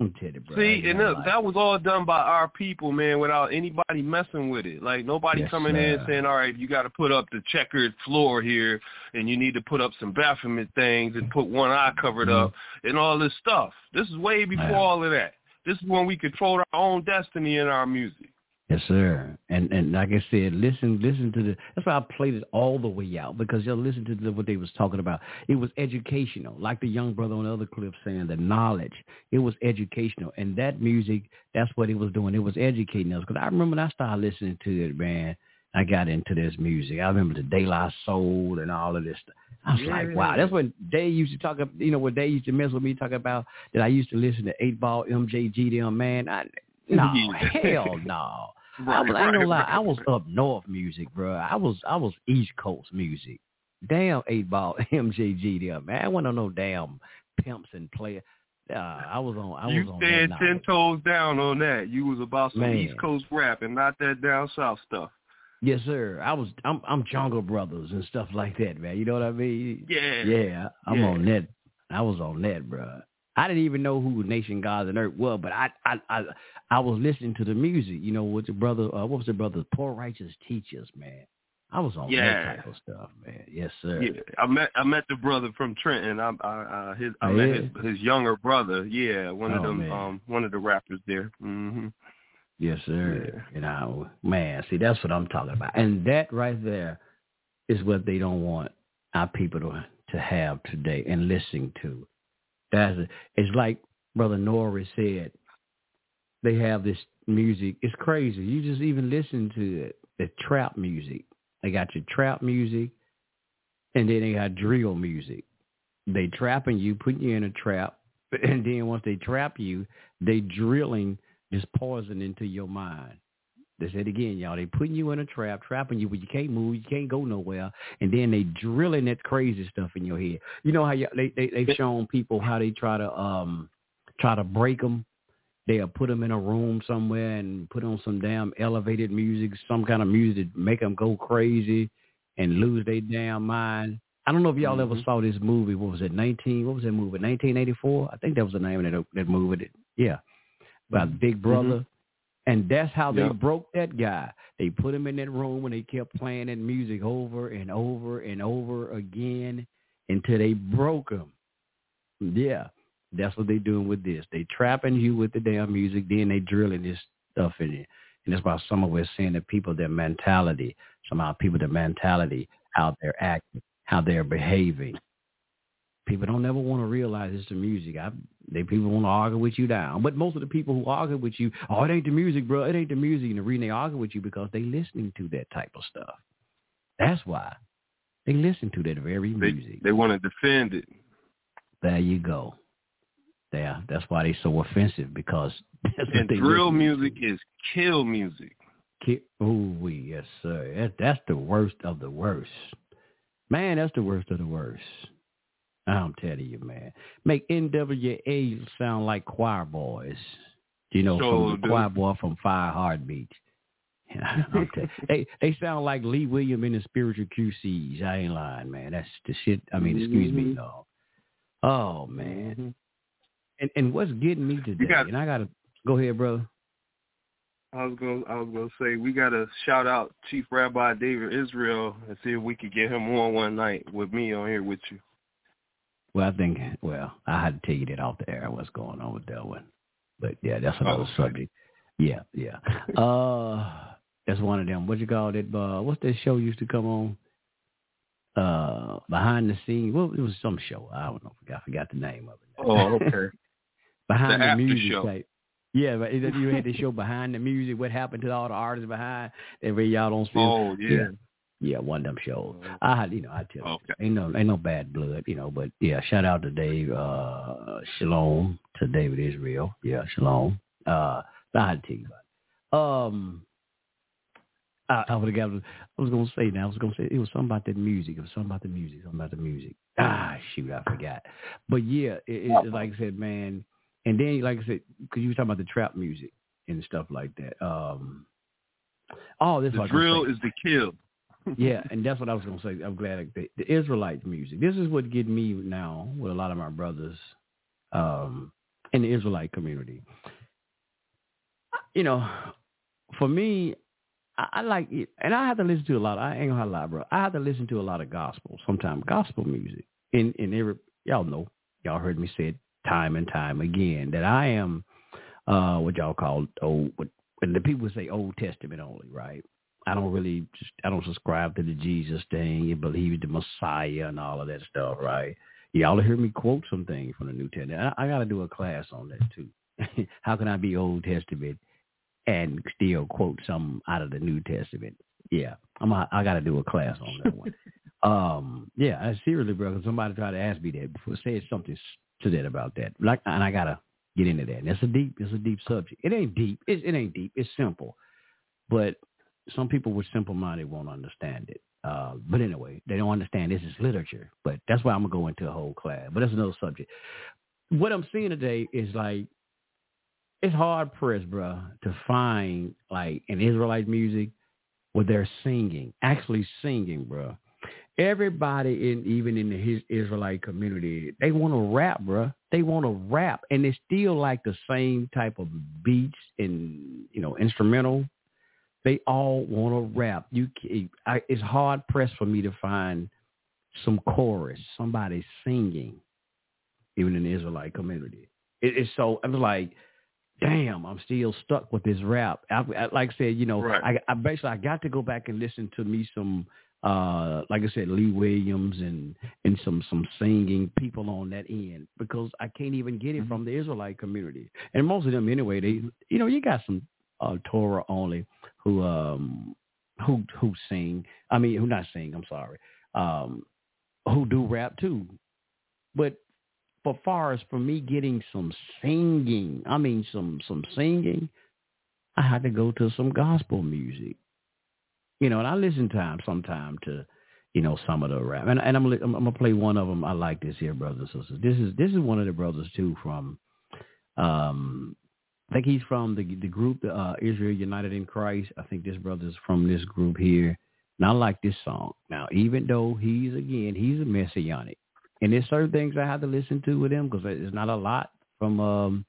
I'm telling you, bro.
See, and look, that was all done by our people, man, without anybody messing with it. Like nobody
Yes,
coming in saying, "All right, you got to put up the checkered floor here, and you need to put up some Baphomet things and put one eye covered up and all this stuff." This is way before
Mm-hmm. Yeah.
all of that. This is when we controlled our own destiny in our music.
Yes, sir. And and like I said, listen, listen to the. That's why I played it all the way out because you'll listen to the, what they was talking about. It was educational, like the young brother on the other clip saying the knowledge. It was educational, and that music, that's what it was doing. It was educating us. Because I remember when I started listening to it, man. I got into this music. I remember the De La Soul and all of this stuff. I was like, wow. That's when they used to talk. You know, when they used to mess with me, talk about that I used to listen to Eight Ball, MJG, them man. I no, hell no. I, was, I ain't gonna lie, I was up north music, bro. I was I was East Coast music. Damn eight ball MJG there, man. I wasn't on no damn pimps and player. Uh, I was on I
you
was on
ten toes down on that. You was about some
Man.
East Coast rap and not that down south stuff.
Yes, sir. I was I'm I'm Jungle Brothers and stuff like that, man. You know what I mean?
Yeah.
Yeah, I'm
Yeah.
on that. I was on that, bro. I didn't even know who Nation Gods and Earth was, but I I I I was listening to the music. You know, with the brother, uh, what was the brother? Poor righteous teachers, man. I was on
Yeah.
that type of stuff, man. Yes, sir.
Yeah, I met I met the brother from Trenton. I I uh, his I
Oh,
met
yeah?
his his younger brother. Yeah, one of
Oh,
them
man.
um one of the rappers there. hmm
Yes, sir. You know, man, see, that's what I'm talking about. And that right there is what they don't want our people to to have today and listen to. That's it's like Brother Norris said. They have this music. It's crazy. You just even listen to it. The trap music. They got your trap music, and then they got drill music. They trapping you, putting you in a trap, and then once they trap you, they drilling this poison into your mind. They said again, y'all. They putting you in a trap, trapping you, but you can't move, you can't go nowhere, and then they drilling that crazy stuff in your head. You know how you, they they they've shown people how they try to um try to break them. They'll put them in a room somewhere and put on some damn elevated music, some kind of music that make them go crazy and lose their damn mind. I don't know if y'all ever mm-hmm. saw this movie. What was it? Nineteen? What was that movie? Nineteen eighty four? I think that was the name of that that movie. Yeah, about mm-hmm. Big Brother. Mm-hmm. And that's how they
Yep.
broke that guy. They put him in that room and they kept playing that music over and over and over again until they broke him. Yeah, that's what they're doing with this. They trapping you with the damn music, then they drilling this stuff in you. And that's why some of us seeing the people, their mentality, somehow people, their mentality, how they're acting, how they're behaving. People don't never want to realize it's the music. I, they people want to argue with you down, but most of the people who argue with you, oh, it ain't the music, bro. It ain't the music. And the reason they argue with you because they listening to that type of stuff. That's why they listen to that very
They
music.
they want to defend it.
There you go. There, that's why they're so offensive because that's
And drill music is kill music.
Ki- Oh, yes, sir. That, that's the worst of the worst. Man, that's the worst of the worst. I'm telling you, man. Make NWA sound like choir boys. You know, from the choir boy from Fire Heartbeat. They they sound like Lee William in the spiritual QCs. I ain't lying, man. That's the shit. I mean, excuse me,
Mhm.
dog. Oh man. And and what's getting me today?
got-
and I gotta go ahead, brother.
I was gonna I was gonna say we gotta shout out Chief Rabbi David Israel and see if we could get him on one night with me on here with you.
Well, I think well, I had to tell you that off the air what's going on with that one. But yeah, that's another
Oh,
subject. Yeah, yeah. uh that's one of them. What you call it? Uh what's that show used to come on? Uh behind the scenes. Well, it was some show. I don't know. I forgot the name of it.
Oh, okay.
behind
The
the, music
show.
type. Yeah, but you had the show behind the music. What happened to all the artists behind? That way y'all don't see.
Oh, yeah.
yeah, one of them shows. I had, you know, I tell
Okay.
you, ain't no, ain't no bad blood, you know. But yeah, shout out to Dave, uh, Shalom to David Israel. Yeah, Shalom. Uh, I had to tell you about. It. Um, I, I would have got. I was gonna say now. I was gonna say it was something about that music. It was something about the music. Something about the music. Ah, shoot, I forgot. But yeah, it, it, like I said, man. And then, like I said, because you were talking about the trap music and stuff like that. Um, oh, this
The
what I was gonna
drill is the kill.
yeah, and that's what I was going to say. I'm glad that the, the Israelite music. This is what get me now with a lot of my brothers um, in the Israelite community. You know, for me, I, I like it, and I have to listen to a lot. Of, I ain't gonna lie, bro. I have to listen to a lot of gospel, sometimes gospel music. In in every y'all know, y'all heard me say it time and time again that I am uh what y'all call old. What, when the people say Old Testament only, right? I don't really, just, I don't subscribe to the Jesus thing. You believe the Messiah and all of that stuff, right? Y'all hear me quote some things from the New Testament. I, I got to do a class on that too. How can I be Old Testament and still quote some out of the New Testament? Yeah, I'm. A, I got to do a class on that one. um, yeah, I seriously, bro. 'cause somebody tried to ask me that before, said something to that about that. Like, and I gotta get into that. And it's a deep, it's a deep subject. It ain't deep. It, it ain't deep. It's simple, but some people with simple minded won't understand it. Uh, but anyway, they don't understand this is literature. But that's why I'm gonna go into a whole class. But that's another subject. What I'm seeing today is like it's hard pressed, bro, to find like an Israelite music where they're singing, actually singing, bro. Everybody in even in the his Israelite community, they want to rap, bro. They want to rap, and it's still like the same type of beats and you know instrumental they all want to rap. You, I, it's hard pressed for me to find some chorus, somebody singing, even in the Israelite community. It, it's so I'm like, damn, I'm still stuck with this rap. I, I, like I said, you know,
Right.
I, I basically I got to go back and listen to me some, uh, like I said, Lee Williams and and some some singing people on that end because I can't even get it from the Israelite community, and most of them anyway. They, you know, you got some uh, Torah only who um who who sing. I mean, who not sing. I'm sorry. Um, who do rap too, but for far as for me getting some singing, I mean some some singing, I had to go to some gospel music. You know, and I listen time sometime to, you know, some of the rap. And, and I'm, I'm I'm gonna play one of them. I like this here, brothers and sisters. This is this is one of the brothers too from, um, I think he's from the the group uh, Israel United in Christ. I think this brother's from this group here. And I like this song. Now, even though he's again he's a messianic, and there's certain things I have to listen to with him because there's not a lot from um,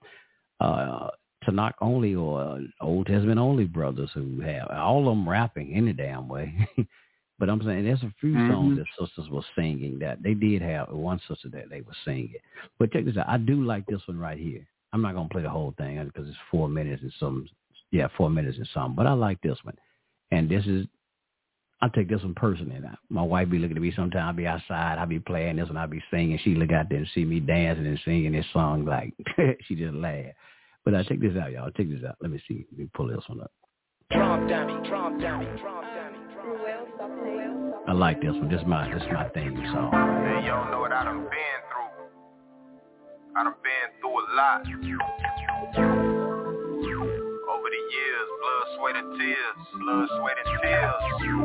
uh, Tanakh only or uh, Old Testament only brothers who have all of them rapping any damn way. but I'm saying there's a few songs
Mhm.
that sisters were singing that they did have one sister that they were singing. But check this out. I do like this one right here. I'm not gonna play the whole thing because it's four minutes and some. Yeah, four minutes and some. But I like this one, and this is. I take this one personally. Now. My wife be looking at me sometimes. I'll be outside. I'll be playing this and I'll be singing. She look out there and see me dancing and singing this song like she just laugh. But I check this out, y'all. Check this out. Let me see. Let me pull this one up. I like this one. This is my this is my theme song.
Man, you don't know what I done been through. I done been through a lot. Over the years, blood, sweat, and tears. Blood, sweat, and tears.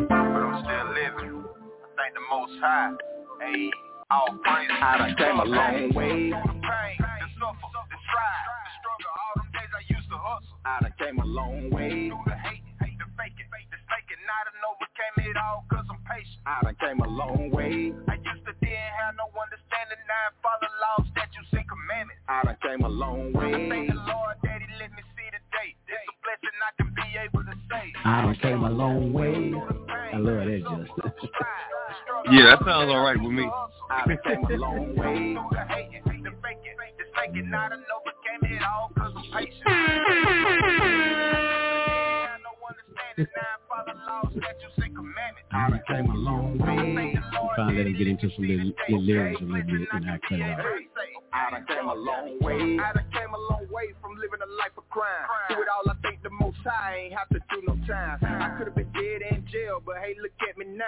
But I'm still living. I thank the most high. Hey, all praise.
I done came a long way.
The pain, the suffer, the strive, I
done came a long way.
Through the hate, hate the fake it, the it. Not and overcame it all cause I'm patient.
I done came a long way.
I used to didn't have no understanding. Now I follow laws, statutes, and commandments.
I done came a long way.
I thank the Lord that He let me see the day. It's a blessing I can be able to say.
I done came a long way. I love that, Justin.
Yeah, that sounds all right with me.
I done came a long way.
I done came a long way. Trying let him get into some little, little lyrics a little bit and I cut it out.
I done came a long way. I done came a long way from living a life of crime. Do it all, I think the most high ain't have to do no time. I could have been dead in jail, but hey, look at me now.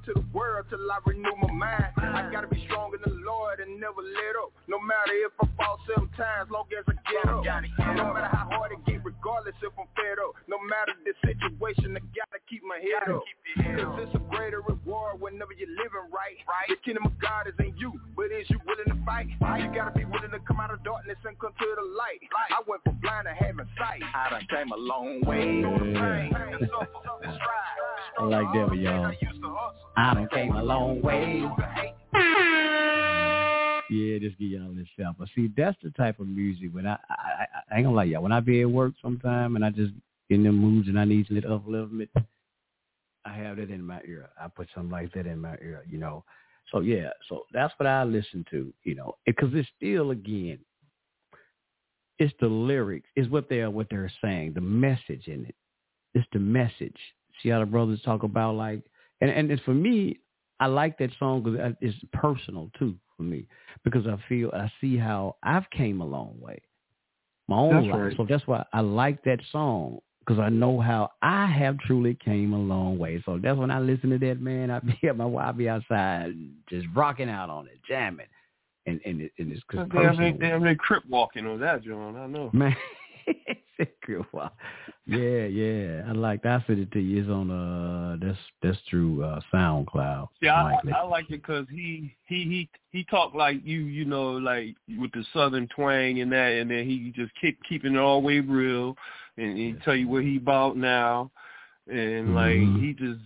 Used to to the world till I renew my mind. I gotta be strong in the Lord and never let up. No matter if I fall seven times, long as I get up. No matter how hard it get, regardless if I'm fed up. No matter the situation, I gotta keep my head up. Cause it's a greater reward whenever you're living right. The kingdom of God is in you, but is you willing to fight? You gotta be willing to come out of darkness and come to the light. I went from blind to having sight. I done came a long way.
I like that one, y'all. I done came a long way. Yeah, just give y'all this sample. See, that's the type of music when I, I, I, I ain't gonna lie, y'all. When I be at work sometime and I just in the moods and I need to little upliftment, I have that in my ear. I put something like that in my ear, you know. So yeah, so that's what I listen to, you know, because it's still again, it's the lyrics, is what they are, what they're saying, the message in it. It's the message. See how the brothers talk about like, and and it's for me, I like that song because it's personal too for me because I feel I see how I've came a long way, my own
That's
life.
right.
So that's why I like that song because I know how I have truly came a long way. So that's when I listen to that man. I be at my I be outside just rocking out on it, jamming, and and, it, and it's cause
Damn, they, damn, they crip walking on that, John. I know.
Man. Yeah, yeah. I like that. I sent it to you. It's on uh that's that's through uh SoundCloud.
See, I,
Mike
I like it because he he he he talked like you, you know, like with the southern twang and that, and then he just keep keeping it all the way real, and he tell you what he about now, and like
Mhm.
he just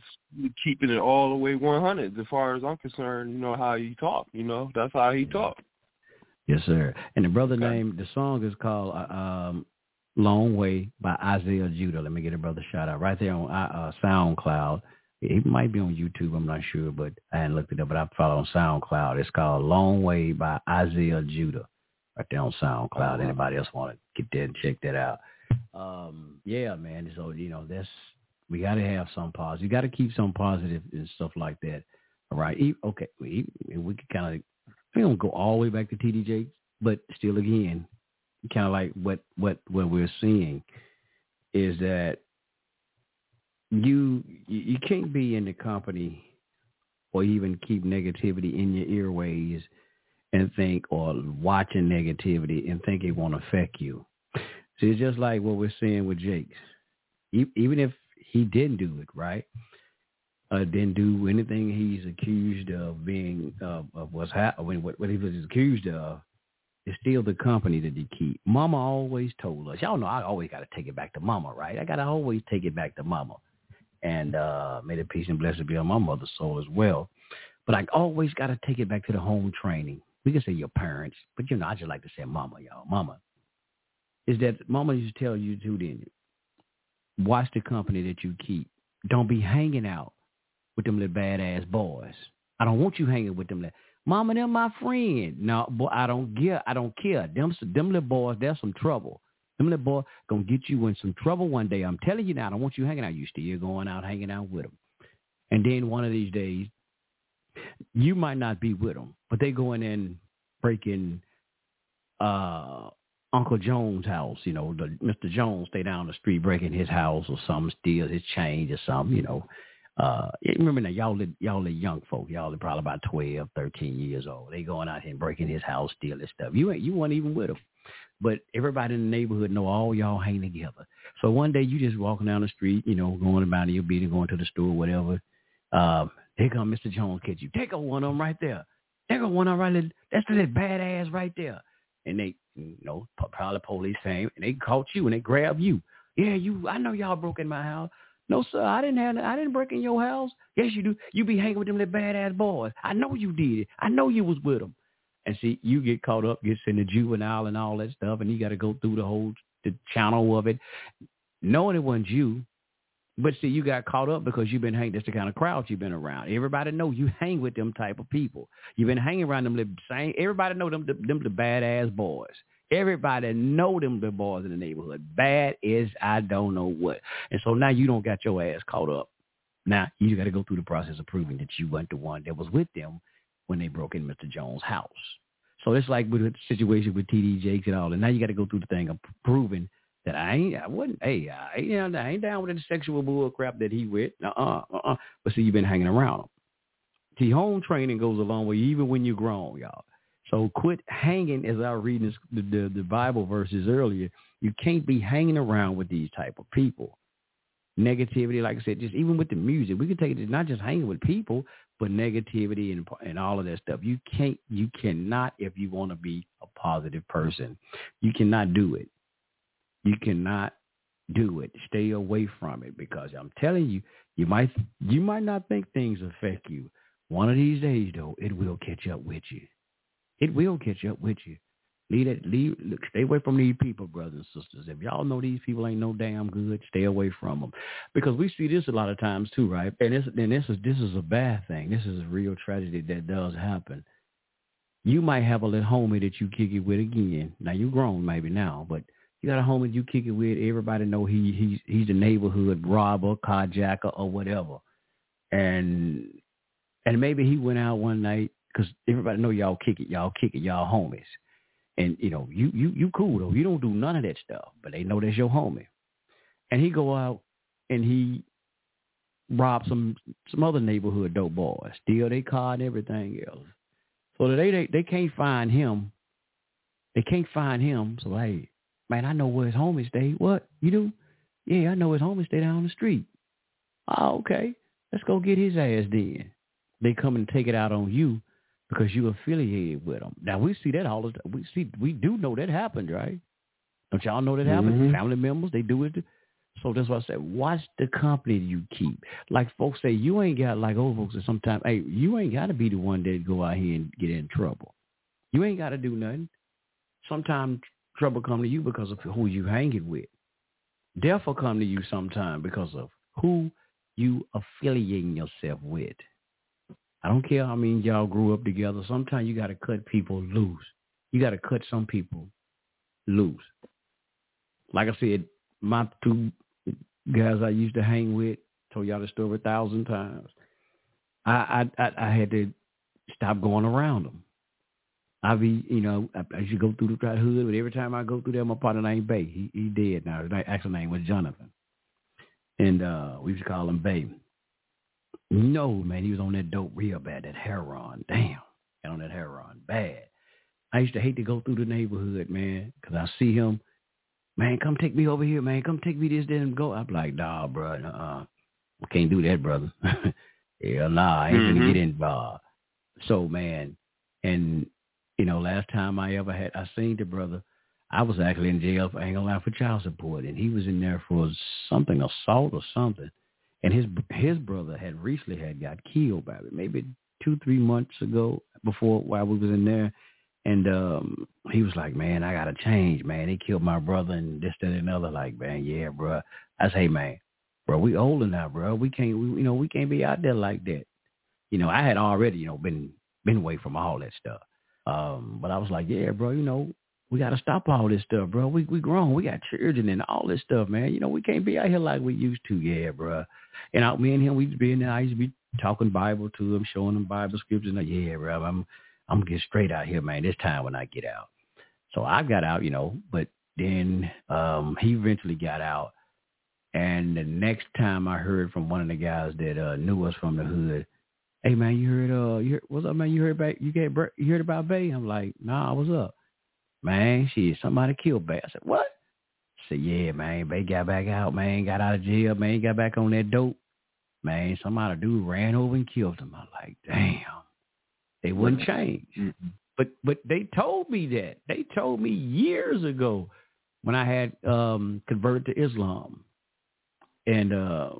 keeping it all the way one hundred. As far as I'm concerned, you know how he talk. You know that's how he talk.
Yes, sir. And the brother name, the song is called uh, um, "Long Way" by Isaiah Judah. Let me get a brother shout out right there on uh, SoundCloud. It might be on YouTube. I'm not sure, but I hadn't looked it up. But I follow on SoundCloud. It's called "Long Way" by Isaiah Judah. Right there on SoundCloud. Anybody else want to get there and check that out? Um, yeah, man. So you know, that's we got to have some positive. You got to keep some positive and stuff like that. All right. Okay. We we could kind of we don't go all the way back to TD Jakes, but still, again, kind of like what what what we're seeing is that you you can't be in the company or even keep negativity in your earways and think or watching negativity and think it won't affect you. See, it's just like what we're seeing with Jakes. Even if he didn't do it right, uh, didn't do anything he's accused of being uh, of what's ha- I mean, what, what he was accused of is still the company that he keep. Mama always told us, y'all know I always got to take it back to Mama, right? I got to always take it back to Mama. And uh, may the peace and blessing be on my mother's soul as well. But I always got to take it back to the home training. We can say your parents, but you know, I just like to say Mama, y'all. Mama is that Mama used to tell you too, didn't you? Watch the company that you keep. Don't be hanging out with them little badass boys. I don't want you hanging with them. Little, Mama, they're my friend. No, boy, I don't care. I don't care. Them, them little boys, they're some trouble. Them little boys gonna get you in some trouble one day. I'm telling you now. I don't want you hanging out. You still going out hanging out with them. And then one of these days, you might not be with them, but they going in breaking uh Uncle Jones' house, you know, the Mr. Jones stay down the street breaking his house or something, steal his change or something, you know. Uh remember now y'all y'all the young folk, y'all are probably about 12, 13 years old. They going out here and breaking his house, stealing stuff. You ain't you weren't even with him But everybody in the neighborhood know all y'all hang together. So one day you just walking down the street, you know, going about your beating, going to the store, whatever. Um, here come Mr. Jones catch you. Take a one of them right there. Take a one of them right there. That's the little badass right there. And they, you know, probably police came and they caught you and they grabbed you. Yeah, you. I know y'all broke in my house. No, sir, I didn't have. I didn't break in your house. Yes, you do. You be hanging with them little badass boys. I know you did it. I know you was with them. And see, you get caught up, gets in the juvenile and all that stuff, and you got to go through the whole the channel of it, knowing it wasn't you. But see, you got caught up because you've been hanging. That's the kind of crowd you've been around. Everybody know you hang with them type of people. You've been hanging around them. Same. Everybody know them. Them the badass boys. Everybody know them the boys in the neighborhood. Bad is I don't know what. And so now you don't got your ass caught up. Now you got to go through the process of proving that you weren't the one that was with them when they broke in Mr. Jones' house. So it's like with the situation with TD Jakes and all, and now you got to go through the thing of proving that I ain't, I wouldn't, hey, I ain't, I ain't down with the sexual bull crap that he with. Uh-uh, uh-uh. But see, you've been hanging around him. See, home training goes a long way, even when you're grown, y'all. So quit hanging, as I was reading this, the, the, the Bible verses earlier. You can't be hanging around with these type of people. Negativity, like I said, just even with the music, we can take it not just hanging with people, but negativity and and all of that stuff. You can't, you cannot, if you want to be a positive person, you cannot do it. You cannot do it. Stay away from it because I'm telling you, you might you might not think things affect you. One of these days, though, it will catch up with you. It will catch up with you. Leave it. Leave. Look, stay away from these people, brothers and sisters. If y'all know these people ain't no damn good, stay away from them, because we see this a lot of times too, right? And this, and this is this is a bad thing. This is a real tragedy that does happen. You might have a little homie that you kick it with again. Now you grown maybe now, but you got a homie you kick it with. Everybody know he he's he's a neighborhood robber, carjacker, or whatever. And and maybe he went out one night because everybody know y'all kick it, y'all kick it, y'all homies. And you know you you you cool though. You don't do none of that stuff, but they know that's your homie. And he go out and he rob some some other neighborhood dope boys, steal their car and everything else. So they they they can't find him. They can't find him. So hey, Man, I know where his homies stay. What? You do? Yeah, I know his homies stay down the street. Oh, okay. Let's go get his ass then. They come and take it out on you because you affiliated with them. Now we see that all the time. We see we do know that happened, right? Don't y'all know that happened?
Mhm.
Family members, they do it. So that's why I said, watch the company you keep. Like folks say, you ain't got like old folks. Sometimes, hey, you ain't got to be the one that go out here and get in trouble. You ain't got to do nothing. Sometimes trouble come to you because of who you hanging with. Death will come to you sometime because of who you affiliating yourself with. I don't care how many y'all grew up together. Sometimes you got to cut people loose. You got to cut some people loose. Like I said, my two guys I used to hang with, told y'all the story a thousand times. I I I, I had to stop going around them. I be, you know, I, I used to go through the hood, but every time I go through there, my partner named Bay. He he dead now. His actual name was Jonathan, and uh we used to call him Bay. No, man, he was on that dope real bad, that heroin. Damn, on that heroin bad. I used to hate to go through the neighborhood, man, because I see him. Man, come take me over here, man. Come take me this, then go. I'm like, nah, bro, uh, I can't do that, brother. Hell nah, I ain't gonna
Mhm.
get involved. So, man, and you know, last time I ever had, I seen the brother. I was actually in jail for hanging out for child support, and he was in there for something, assault or something. And his his brother had recently had got killed by it, maybe two three months ago before while we was in there. And um he was like, "Man, I gotta change, man. They killed my brother and this, that, and other." Like, man, yeah, bro. I say, man, bro, we older now, bro. We can't, we, you know, we can't be out there like that. You know, I had already, you know, been been away from all that stuff. Um, but I was like, yeah, bro, you know, we got to stop all this stuff, bro. We we grown, we got children and all this stuff, man. You know, we can't be out here like we used to, yeah, bro. And out me and him, we'd be in there. I used to be talking Bible to him, showing him Bible scriptures. And Like, yeah, bro, I'm I'm get straight out here, man. This time when I get out. So I got out, you know, but then um he eventually got out. And the next time I heard from one of the guys that uh knew us from the hood, hey man, you heard uh you heard, what's up man? You heard about you get you heard about Bay? I'm like, nah, I was up? Man, shit, somebody killed Bay. I said, What? Said, Yeah, man, they got back out, man, got out of jail, man, got back on that dope. Man, somebody dude ran over and killed him. I'm like, damn. They wouldn't change. But but they told me that. They told me years ago when I had um converted to Islam. And uh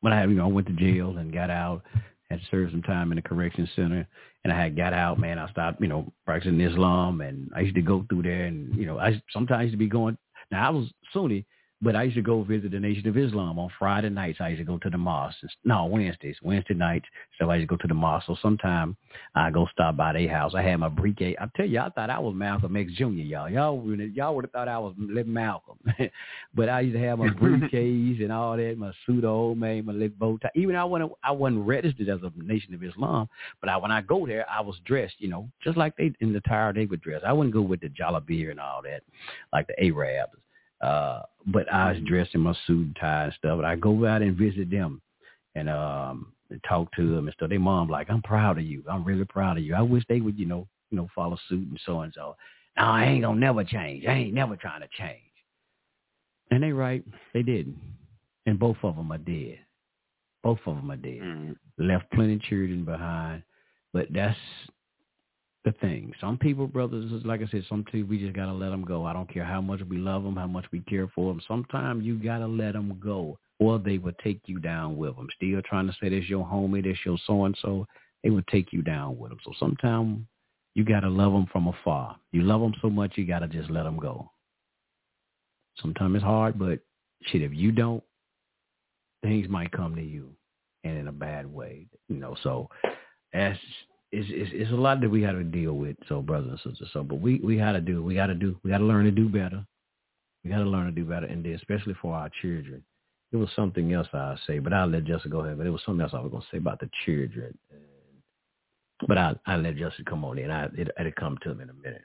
when I had, you know, I went to jail and got out, had served some time in the correction center and I had got out, man, I stopped, you know, practicing Islam and I used to go through there and, you know, I sometimes used to be going now I was Sunni, but I used to go visit the Nation of Islam on Friday nights. I used to go to the mosque. No, Wednesdays, Wednesday nights. So I used to go to the mosque. So sometime I go stop by their house. I had my briefcase. I tell you, I thought I was Malcolm X Jr. Y'all, y'all, y'all would have thought I was Little Malcolm. but I used to have my briefcase and all that, my old man, my little bow tie. Even I wasn't, I wasn't registered as a Nation of Islam. But I, when I go there, I was dressed, you know, just like they in the attire they would dress. I wouldn't go with the jalabia and all that, like the Arabs. Uh, but I was dressed in my suit and tie and stuff. But I go out and visit them and um and talk to them and stuff. Their mom like, I'm proud of you. I'm really proud of you. I wish they would, you know, you know, follow suit and so and so. No, I ain't gonna never change. I ain't never trying to change. And they right, they didn't. And both of them are dead. Both of them are dead. Mm-hmm. Left plenty of children behind. But that's the thing. Some people, brothers, like I said, some people we just gotta let them go. I don't care how much we love them, how much we care for them. Sometimes you gotta let them go, or they will take you down with them. Still trying to say this your homie, this your so and so. They will take you down with them. So sometimes you gotta love them from afar. You love them so much, you gotta just let them go. Sometimes it's hard, but shit, if you don't, things might come to you, and in a bad way. You know, so that's it's, it's, it's a lot that we got to deal with. So brothers and sisters. So, but we we got to do. We got to do. We got to learn to do better. We got to learn to do better, and then especially for our children. It was something else I say, but I'll let Jessica go ahead. But it was something else I was going to say about the children. But I I let Jessica come on in. I it, it'll come to him in a minute.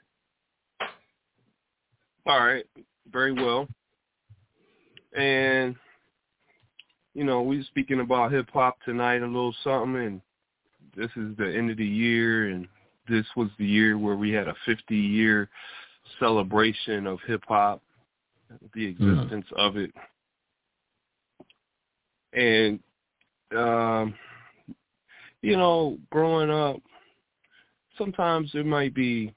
All right, very well. And you know, we speaking about hip hop tonight, a little something, and this is the end of the year, and this was the year where we had a 50 year celebration of hip hop, the existence mm. of it, and um, you know, growing up, sometimes there might be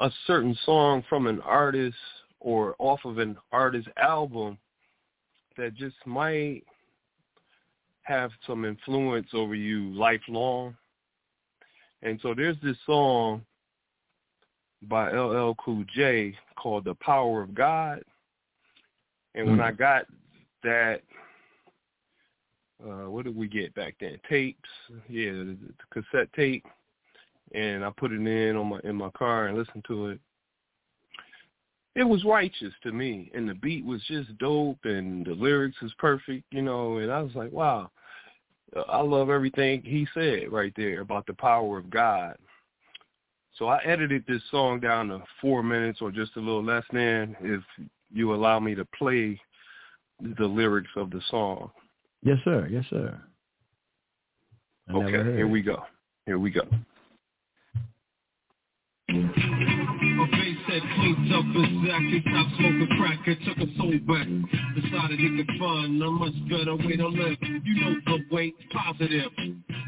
a certain song from an artist or off of an artist album that just might have some influence over you lifelong. And so there's this song by LL Cool J called The Power of God. And when mm. I got that, uh, what did we get back then? Tapes, yeah, the cassette tape, and I put it in on my in my car and listened to it it was righteous to me and the beat was just dope and the lyrics was perfect you know and i was like wow. I love everything he said right there about the power of god. So i edited this song down to four minutes or just a little less than if you allow me to play the lyrics of the song.
Yes sir. Yes sir.
I okay here we go. Here we go
cleaned up exactly, stopped smoking crack and took a soul back. Decided he could find a much better way to live. You know the way, positive.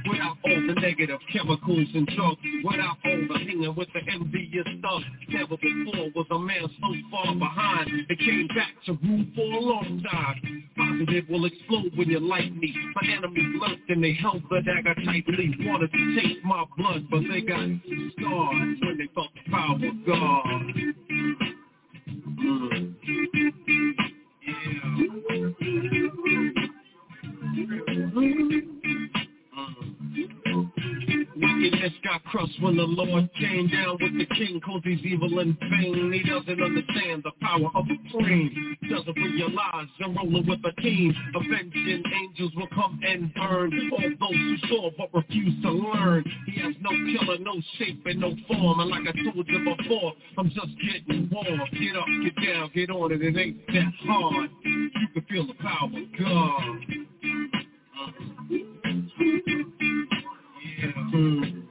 Without all the negative chemicals and drugs. Without all the hanging with the envious stuff. Never before was a man so far behind. It came back to rule for a long time. Positive will explode when you light me. My enemies lurked and they held the dagger tightly. Wanted to taste my blood, but they got scars when they felt the power of God. Mm-hmm. Yeah. Mm-hmm. Wickedness got crushed when the Lord came down with the king cause he's evil and vain. He doesn't understand the power of a queen. Doesn't realize you're rolling with a team. Avenging angels will come and burn all those who saw but refuse to learn. He has no killer, no shape and no form. And like I told you before, I'm just getting warm. Get up, get down, get on it. It ain't that hard. You can feel the power of God. Mm.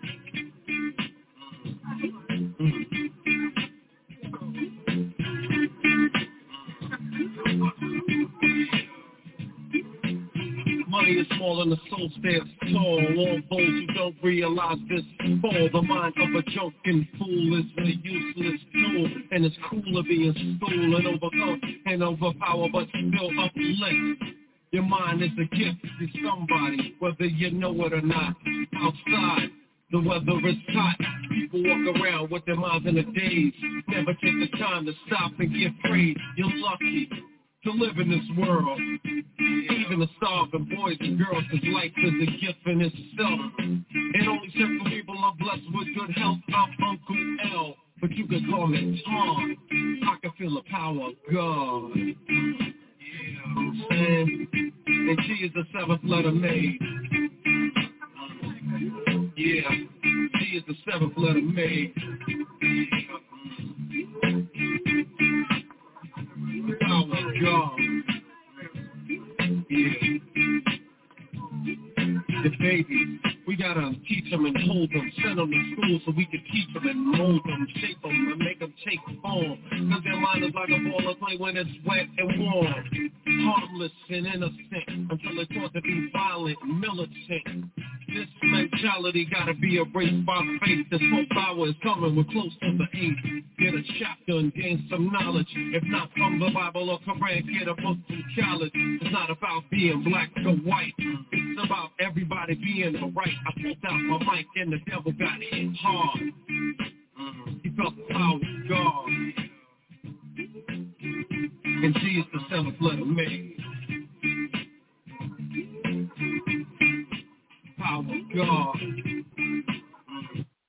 Money is small and the soul stands tall. All those who don't realize this fall. The mind of a joking fool is a useless tool. And it's cooler being stool and overcome and overpower, but still uplift. Your mind is a gift to somebody, whether you know it or not. Outside, the weather is hot. People walk around with their minds in a daze. Never take the time to stop and get free. You're lucky. to live in this world. Even the starving boys and girls, cause life is a gift in itself. And only certain people are blessed with good health. I'm Uncle L, but you can call me Tom. I can feel the power of God. Yeah, saying. And she is the seventh letter made. Yeah, G is the seventh letter made. The power of God. Yeah. The baby, we gotta teach them and hold them, send them to school so we can teach them and mold them, shape them and make them take form. Cause their mind is like a ball of clay when it's wet and warm. Harmless and innocent until they're taught to be violent militant. This mentality gotta be erased by faith. This whole power is coming, we're close to the eighth. Get a and gain some knowledge. If not from the Bible or Quran, get a book from college. It's not about being black or white. It's about everybody being the right. I pulled out my mic and the devil got hit hard. He felt the power of God. And is the seventh letter made. Power of God.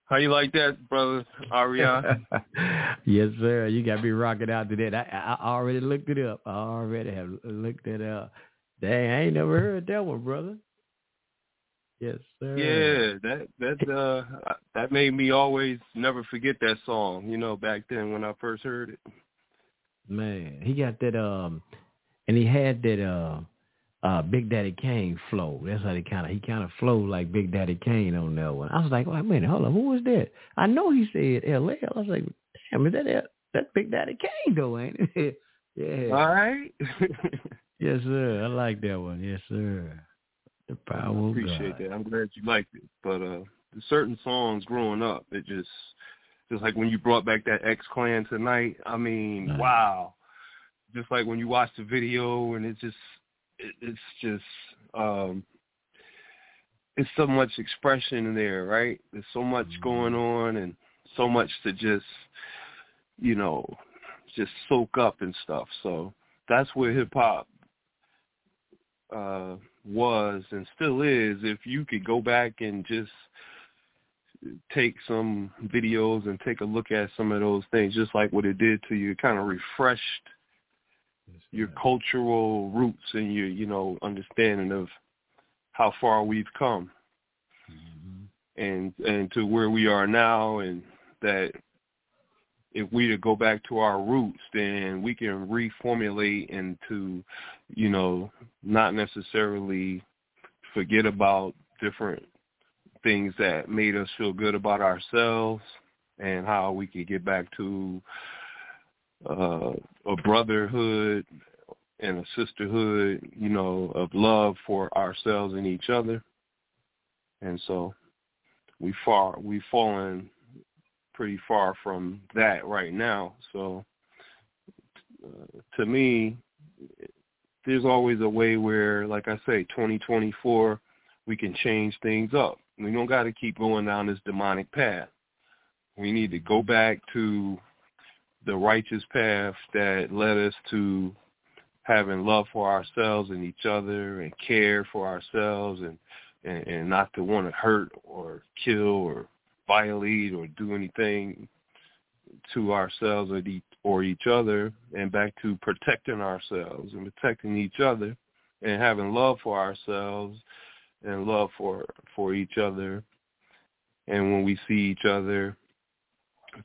How you like that, brother Ariana?
yes, sir. You got me rocking out to that. I, I already looked it up. I already have looked it up. Dang, I ain't never heard that one, brother. Yes, sir.
Yeah, that that uh that made me always never forget that song. You know, back then when I first heard it.
Man, he got that um, and he had that uh, uh, Big Daddy Kane flow. That's how he kind of he kind of flowed like Big Daddy Kane on that one. I was like, wait a minute, hold on, who was that? I know he said L.L. I was like, damn, is that that that Big Daddy Kane though, ain't it? yeah.
All right.
yes, sir. I like that one. Yes, sir. The power
I appreciate that. I'm glad you liked it. But uh certain songs growing up, it just just like when you brought back that X Clan tonight, I mean,
Nice.
wow. Just like when you watch the video and it's just it, it's just um it's so much expression in there, right? There's so much going on and so much to just you know, just soak up and stuff. So that's where hip hop uh was and still is if you could go back and just take some videos and take a look at some of those things just like what it did to you it kind of refreshed your cultural roots and your you know understanding of how far we've come mm-hmm. and and to where we are now and that if we to go back to our roots then we can reformulate into you know not necessarily forget about different things that made us feel good about ourselves and how we could get back to uh, a brotherhood and a sisterhood, you know, of love for ourselves and each other. And so we far we've fallen pretty far from that right now. So uh, to me, there's always a way where, like I say, 2024, we can change things up. We don't got to keep going down this demonic path. We need to go back to the righteous path that led us to having love for ourselves and each other and care for ourselves and, and, and not to want to hurt or kill or violate or do anything to ourselves or, the, or each other and back to protecting ourselves and protecting each other and having love for ourselves and love for for each other and when we see each other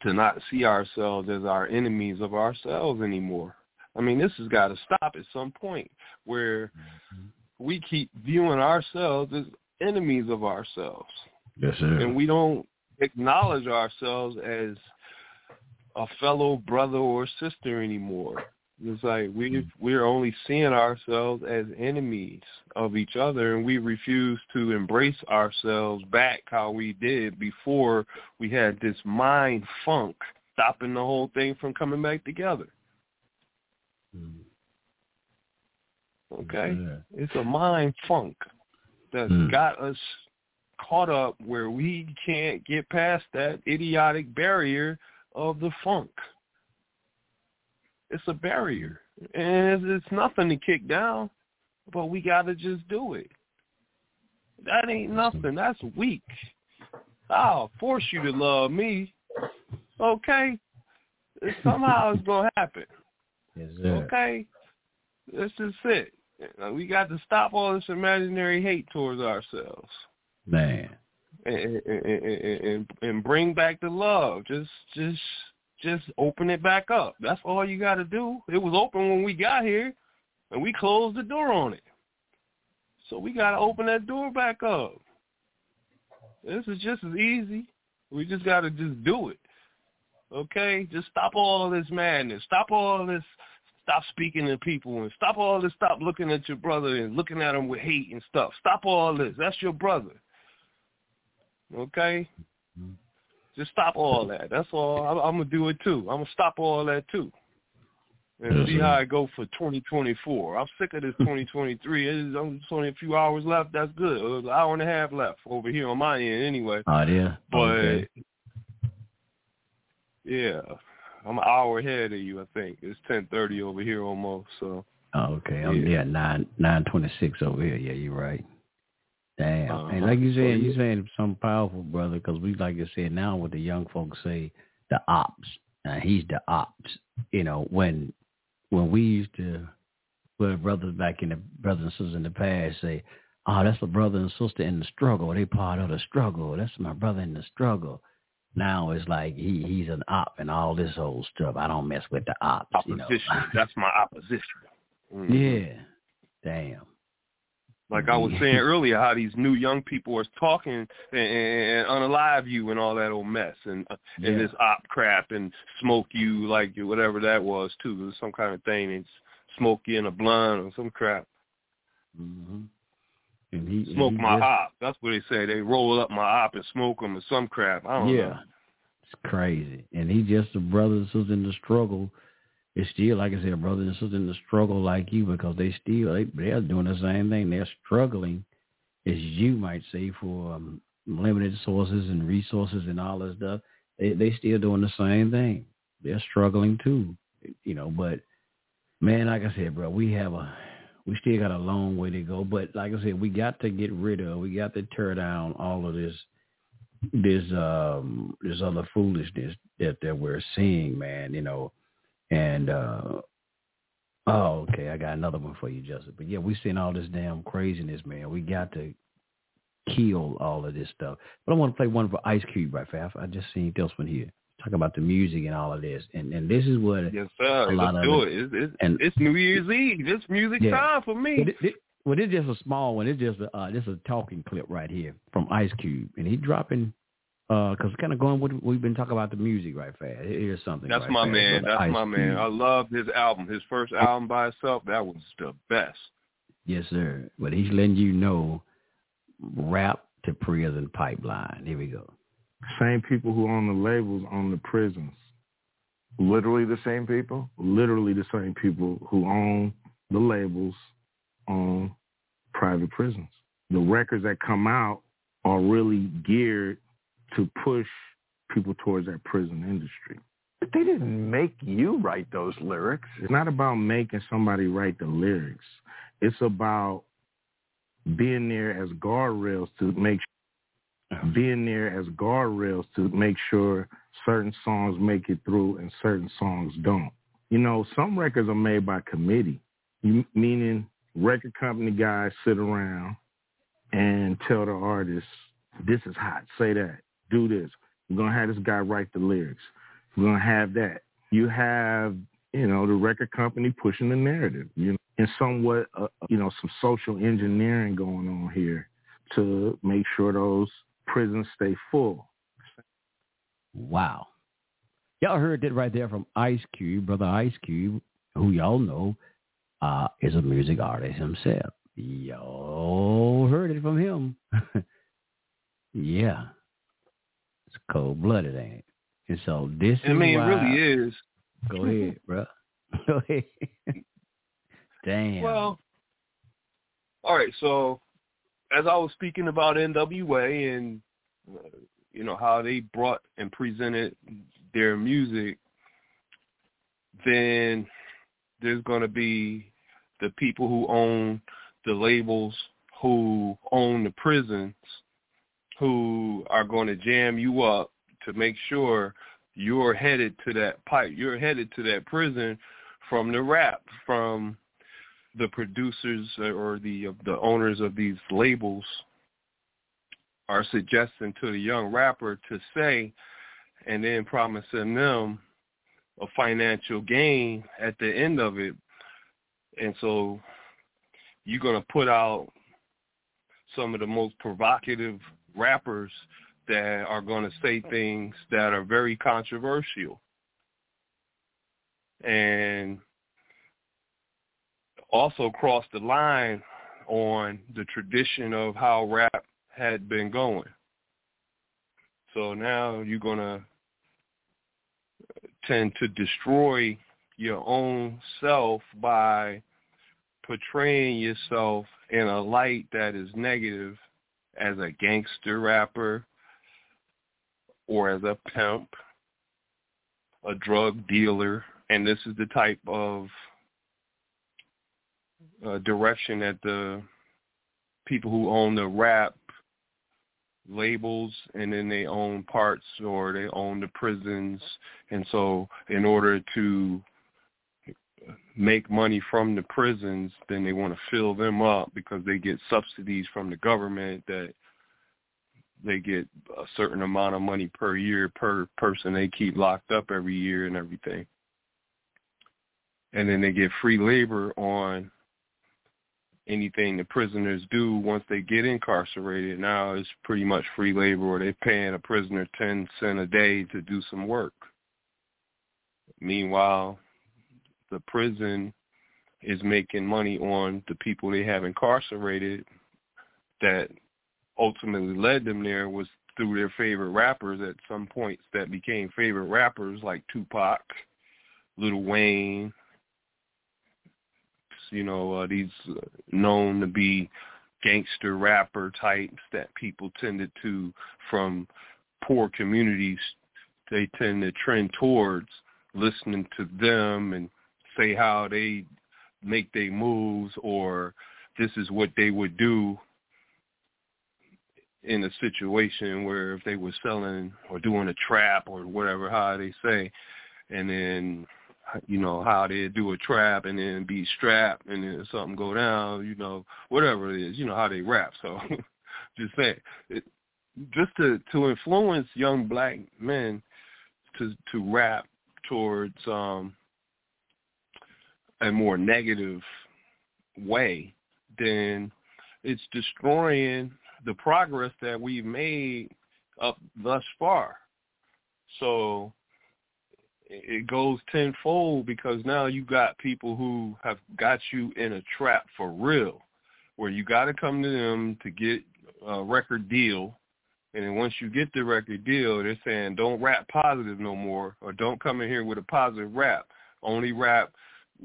to not see ourselves as our enemies of ourselves anymore. I mean, this has got to stop at some point where mm-hmm. we keep viewing ourselves as enemies of ourselves.
Yes, sir.
And we don't acknowledge ourselves as a fellow brother or sister anymore. It's like we we're only seeing ourselves as enemies of each other, and we refuse to embrace ourselves back how we did before we had this mind funk stopping the whole thing from coming back together. Okay, it's a mind funk that's
Mm.
got us caught up where we can't get past that idiotic barrier of the funk. it's a barrier, and it's, it's nothing to kick down, but we got to just do it. That ain't nothing. That's weak. I'll force you to love me. Okay? Somehow it's going to happen.
Yes.
Okay? This is it. We got to stop all this imaginary hate towards ourselves.
Man.
And, and, and, and bring back the love. Just just just open it back up. That's all you got to do. It was open when we got here, and we closed the door on it. So we got to open that door back up. This is just as easy. We just got to just do it. Okay? Just stop all this madness. Stop all this. Stop speaking to people and stop all this. Stop looking at your brother and looking at him with hate and stuff. Stop all this. That's your brother. Okay? Mm-hmm. Just stop all that. That's all. I'm, I'm gonna do it too. I'm gonna stop all that too, and see how I go for 2024. I'm sick of this 2023. It's only only a few hours left. That's good. An hour and a half left over here on my end, anyway.
Oh, yeah.
Oh, but
Okay.
yeah, I'm an hour ahead of you. I think it's 10:30 over here almost. So
Oh, okay. I'm
Yeah.
yeah, nine nine twenty six over here. Yeah, you're right. Damn.
Uh-huh.
And like you said,
you-
saying something powerful, brother. Because we, like you said, now what the young folks say, the ops. Uh, he's the ops. You know, when when we used to, well, brothers back in the brothers and sisters in the past say, "Oh, that's a brother and sister in the struggle. They part of the struggle. That's my brother in the struggle." Now it's like he he's an op and all this whole stuff. I don't mess with the ops. You know.
opposition. That's my opposition. Mhm.
Yeah. Damn.
Like I was saying earlier, how these new young people are talking and, and unalive you and all that old mess and uh, and
Yeah.
this op crap and smoke you like you whatever that was too. It was some kind of thing. It's smoke you in a blunt or some crap.
Mm-hmm. And he
Smoke
and he
my
just-
op. That's what they say. They roll up my op and smoke them or some crap. I don't
Yeah.
know.
It's crazy. And he just a brother and sister in the struggle. It's still, like I said, a brother and sister in the struggle like you because they still, they, they're doing the same thing. They're struggling, as you might say, for um, limited sources and resources and all that stuff. They, they still doing the same thing. They're struggling too, you know, but man, like I said, bro, we have a, we still got a long way to go. But like I said, we got to get rid of, we got to tear down all of this this um this other foolishness that that we're seeing, man, you know. And uh oh, okay, I got another one for you, Justin. But yeah, we've seen all this damn craziness, man. We got to kill all of this stuff. But I want to play one for Ice Cube right fast. I just seen this one here. Talk about the music and all of this. And and this is what
Yes, sir.
a lot
Let's
of
do
it-
it. It's, it's,
and-
it's New Year's Eve. It's music
Yeah.
time for me.
Well, it, it, well, it's just a small one. It's just a, uh, this is a talking clip right here from Ice Cube, and he dropping Uh, because kind of going what we've been talking about the music right fast. Here's something.
That's
right
my
fast
man. That's
Ice
my man. I love his album. His first album by itself, that was the best.
Yes, sir. But he's letting you know, rap to prison pipeline. Here we go.
Same people who own the labels own the prisons. Literally the same people? Literally the same people who own the labels own private prisons. The records that come out are really geared to push people towards that prison industry.
But they didn't make you write those lyrics.
It's not about making somebody write the lyrics. It's about being there as guardrails to make uh-huh. being there as guardrails to make sure certain songs make it through and certain songs don't. You know, some records are made by committee, meaning record company guys sit around and tell the artist, this is hot, say that, do this. We're to have this guy write the lyrics. We're to have that. You have, you know, the record company pushing the narrative, you know, and somewhat, uh, you know, some social engineering going on here to make sure those prisons stay full.
Wow. Y'all heard that right there from Ice Cube, brother Ice Cube, who y'all know uh, is a music artist himself. Y'all heard it from him. yeah. Cold blooded, ain't it? And so this
I
is
mean, it really is.
Go ahead, bro. Go ahead. Damn.
Well, all right. So, as I was speaking about NWA and uh, you know how they brought and presented their music, then there's going to be the people who own the labels, who own the prisons, who are going to jam you up to make sure you're headed to that pipe. You're headed to that prison from the rap, from the producers or the the owners of these labels are suggesting to the young rapper to say and then promising them a financial gain at the end of it. And so you're going to put out some of the most provocative rappers that are going to say things that are very controversial. And also cross the line on the tradition of how rap had been going. So now you're going to tend to destroy your own self by portraying yourself in a light that is negative as a gangster rapper or as a pimp, a drug dealer, and this is the type of uh, direction that the people who own the rap labels and then they own parts or they own the prisons. And so in order to make money from the prisons then they want to fill them up because they get subsidies from the government that they get a certain amount of money per year per person they keep locked up every year and everything and then they get free labor on anything the prisoners do once they get incarcerated. Now it's pretty much free labor or they're paying a prisoner 10 cents a day to do some work. Meanwhile, the prison is making money on the people they have incarcerated that ultimately led them there was through their favorite rappers. At some points that became favorite rappers like Tupac, Lil Wayne, you know, uh, these known to be gangster rapper types that people tended to, from poor communities, they tend to trend towards listening to them and say how they make their moves or this is what they would do in a situation where if they were selling or doing a trap or whatever how they say and then you know how they do a trap and then be strapped and then something go down, you know, whatever it is, you know how they rap. So just saying, just to to influence young black men to to rap towards um a more negative way, then it's destroying the progress that we've made up thus far. So it goes tenfold because now you got people who have got you in a trap for real, where you got to come to them to get a record deal, and then once you get the record deal, they're saying don't rap positive no more, or don't come in here with a positive rap. Only rap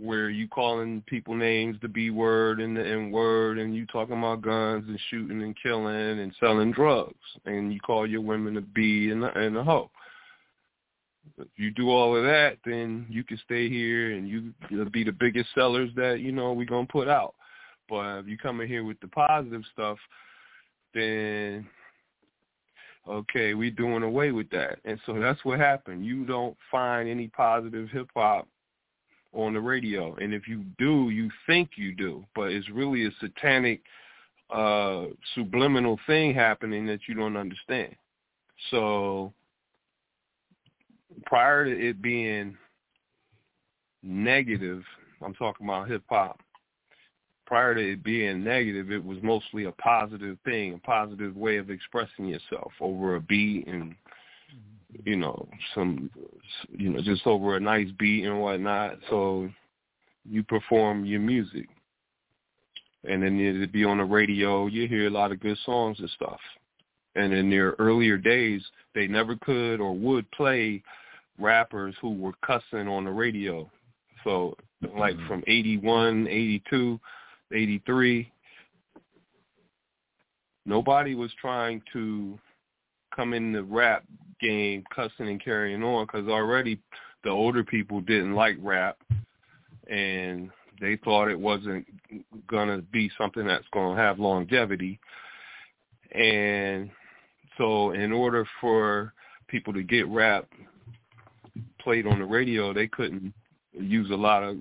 where you calling people names, the B word and the N word, and you talking about guns and shooting and killing and selling drugs, and you call your women a B and a, and a hoe if you do all of that, then you can stay here and you will be the biggest sellers that you know we're gonna put out. But if you come in here with the positive stuff, then okay, we doing away with that. And so that's what happened. You don't find any positive hip hop on the radio, and if you do, you think you do, but it's really a satanic, uh, subliminal thing happening that you don't understand. So prior to it being negative, I'm talking about hip hop. Prior to it being negative, it was mostly a positive thing, a positive way of expressing yourself over a beat and you know some you know just over a nice beat and whatnot. So you perform your music, and then it'd be on the radio. You hear a lot of good songs and stuff. And in their earlier days, they never could or would play rappers who were cussing on the radio. So like mm-hmm. from 81, 82, 83, nobody was trying to come in the rap game cussing and carrying on because already the older people didn't like rap and they thought it wasn't going to be something that's going to have longevity. And so in order for people to get rap played on the radio, they couldn't use a lot of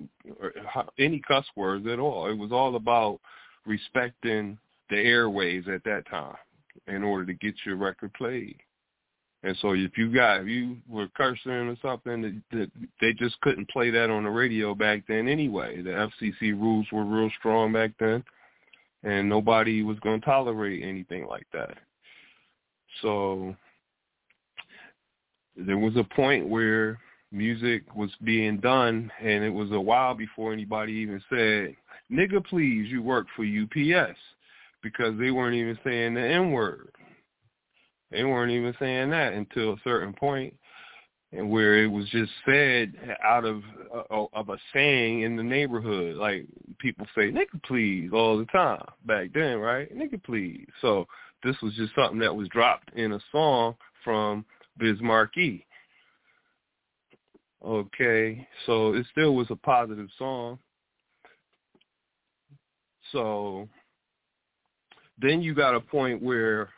any cuss words at all. It was all about respecting the airways at that time in order to get your record played. And so if you got if you were cursing or something, that, that they just couldn't play that on the radio back then anyway. The FCC rules were real strong back then, and nobody was going to tolerate anything like that. So there was a point where music was being done, and it was a while before anybody even said, "Nigga, please, you work for UPS," because they weren't even saying the N word. They weren't even saying that until a certain point, and where it was just said out of uh, of a saying in the neighborhood, like people say "nigga please" all the time back then, right? "Nigga please." So this was just something that was dropped in a song from Biz Markie. Okay, so it still was a positive song. So then you got a point where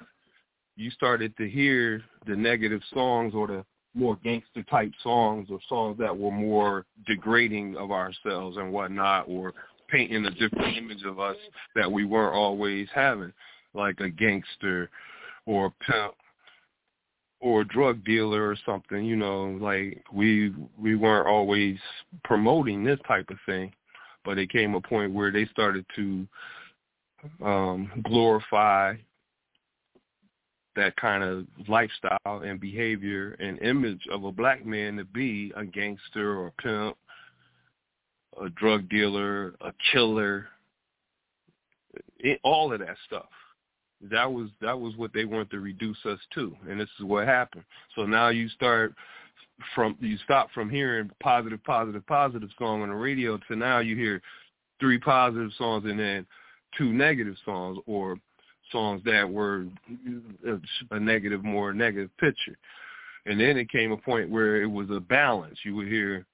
you started to hear the negative songs or the more gangster type songs or songs that were more degrading of ourselves and whatnot or painting a different image of us that we weren't always having, like a gangster or a pimp or a drug dealer or something, you know, like we we weren't always promoting this type of thing. But it came a point where they started to um glorify that kind of lifestyle and behavior and image of a black man to be a gangster or a pimp, a drug dealer, a killer, it, all of that stuff. That was that was what they wanted to reduce us to, and this is what happened. So now you start from you stop from hearing positive, positive, positive song on the radio to now you hear three positive songs and then two negative songs or songs that were a negative, more negative picture. And then it came a point where it was a balance. You would hear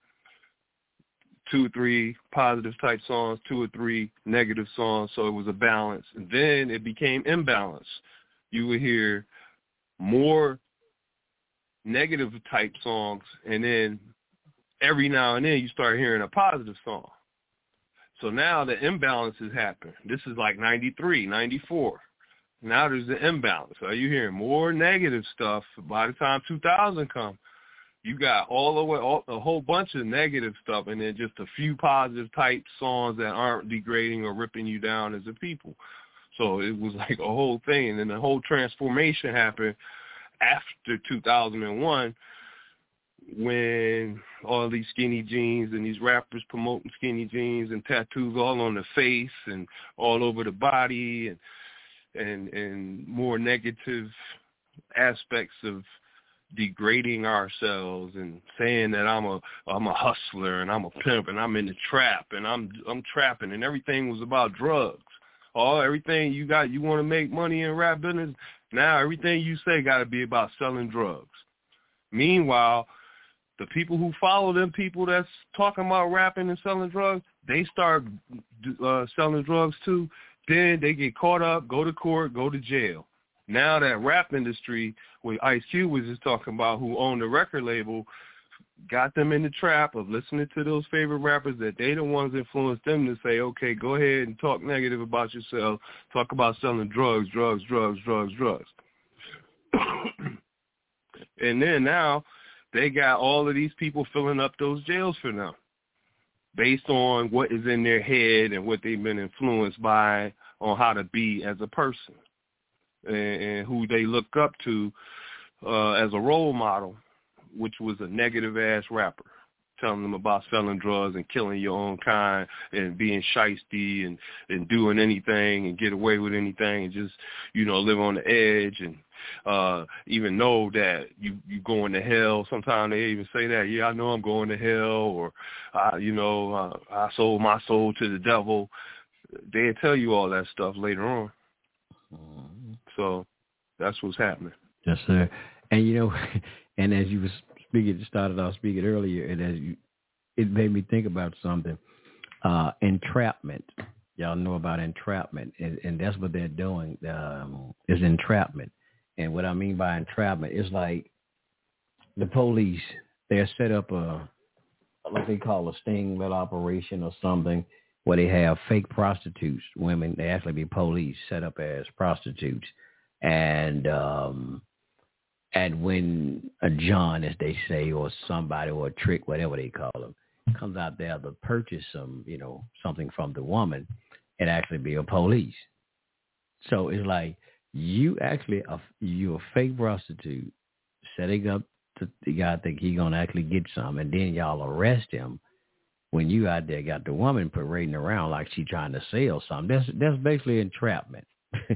two or three positive type songs, two or three negative songs, so it was a balance. And then it became imbalance. You would hear more negative type songs, and then every now and then you start hearing a positive song. So now the imbalance has happened. This is like 93, 94. Now there's an imbalance. Are you hearing more negative stuff by the time 2000 comes, You got all the way, all, a whole bunch of negative stuff, and then just a few positive type songs that aren't degrading or ripping you down as a people. So it was like a whole thing, and then the whole transformation happened after 2001 when all these skinny jeans and these rappers promoting skinny jeans and tattoos all on the face and all over the body and and and more negative aspects of degrading ourselves and saying that I'm a I'm a hustler and I'm a pimp and I'm in the trap and I'm I'm trapping and everything was about drugs. All everything you got you want to make money in rap business, now everything you say got to be about selling drugs. Meanwhile, the people who follow them people that's talking about rapping and selling drugs, they start uh, selling drugs too. Then they get caught up, go to court, go to jail. Now that rap industry, with Ice Cube was just talking about, who owned the record label, got them in the trap of listening to those favorite rappers that they the ones influenced them to say, okay, go ahead and talk negative about yourself, talk about selling drugs, drugs, drugs, drugs, drugs. and then now they got all of these people filling up those jails for them based on what is in their head and what they've been influenced by on how to be as a person and, and who they look up to uh, as a role model, which was a negative ass rapper telling them about selling drugs and killing your own kind and being shisty and and doing anything and get away with anything and just you know live on the edge and uh even know that you you going to hell. Sometimes they even say that yeah i know i'm going to hell or uh you know uh, i sold my soul to the devil. They'll tell you all that stuff later on. So that's what's happening.
Yes sir. And you know and as you was speaking started off speaking earlier and as you it made me think about something uh, entrapment. Y'all know about entrapment, and, and that's what they're doing. Um, is entrapment, and what I mean by entrapment is like the police. They set up a what they call a sting operation or something where they have fake prostitutes, women. They actually be police set up as prostitutes, and um, and when a John, as they say, or somebody or a trick, whatever they call them, comes out there to purchase some, you know, something from the woman, it actually be a police. So it's like you actually a, you a fake prostitute setting up to the guy think he gonna actually get some, and then y'all arrest him when you out there got the woman parading around like she trying to sell something. That's that's basically entrapment.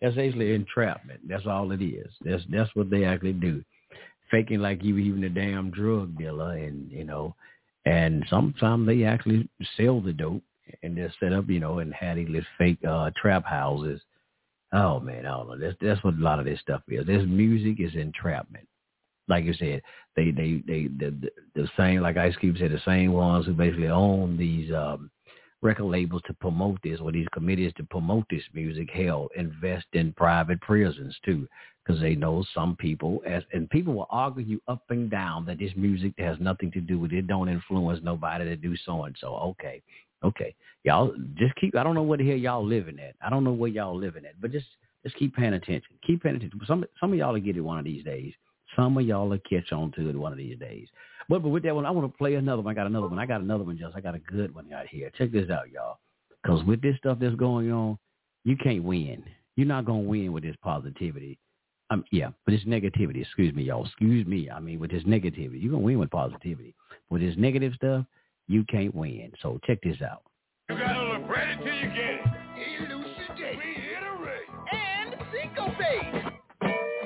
that's basically entrapment. That's all it is. That's that's what they actually do, faking like you even a damn drug dealer, and you know, and sometimes they actually sell the dope and just set up, you know, and had these fake uh, trap houses. Oh man, I don't know. That's that's what a lot of this stuff is. This music is entrapment. Like you said, they they they the the same like Ice Cube said, the same ones who basically own these um record labels to promote this or these committees to promote this music, hell, invest in private prisons too, because they know some people as and people will argue you up and down that this music has nothing to do with it, don't influence nobody to do so and so. Okay, okay, y'all just keep. I don't know where the hell y'all living at. I don't know where y'all living at, but just just keep paying attention. Keep paying attention. Some some of y'all will get it one of these days. Some of y'all will catch on to it one of these days. But, but with that one, I want to play another one. I got another one. I got another one, just I got a good one out here. Check this out, y'all. Because with this stuff that's going on, you can't win. You're not to win with this positivity. Um, yeah, but it's negativity. Excuse me, y'all. Excuse me. I mean, with this negativity, you're to win with positivity. With this negative stuff, you can't win. So check this out.
You got to look ready till you get it. Elucidate. Reiterate. And syncopate.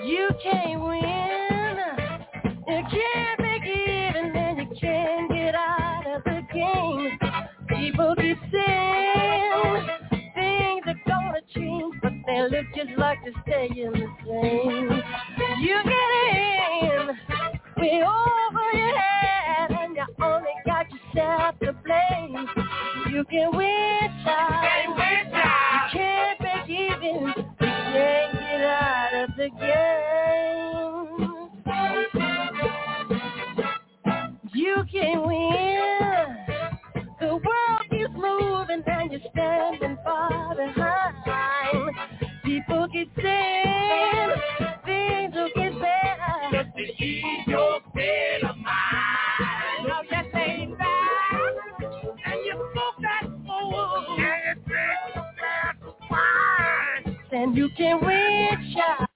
You can't win. You can't make it even and you can't get out of the game. People keep saying things are gonna change, but they look just like they're staying the same. You get in way over your head and you only got yourself to blame. You can win, child. You can't break even. You can't get out of the game. You can win. You can win, child.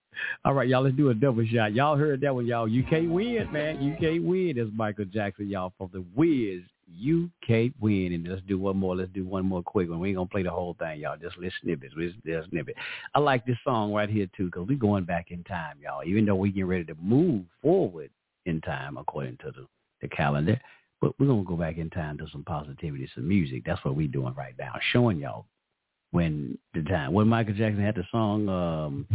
All right, y'all, let's do a double shot. Y'all heard that one, y'all. You can't win, man. You can't win. That's Michael Jackson, y'all, from the Wiz. You can't win. And let's do one more. Let's do one more quick one. We ain't going to play the whole thing, y'all. Just little snippets. Just snippet. I like this song right here, too, because we going back in time, y'all. Even though we getting ready to move forward in time, according to the, the calendar, but we're going to go back in time to some positivity, some music. That's what we doing right now, showing y'all when the time when Michael Jackson had the song um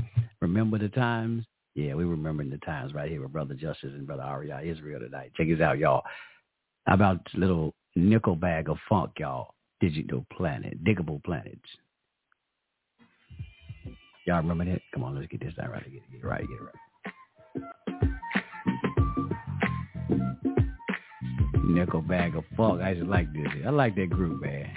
Remember the Times. Yeah, we remembering the times right here with Brother Justice and Brother Aria Israel tonight. Check this out, y'all. How about a little nickel bag of funk, y'all? Digital planet, diggable planets. Y'all remember that? Come on, let's get this down right. Get it, get it right, get it right. Nickel bag of funk. I just like this. I like that group, man.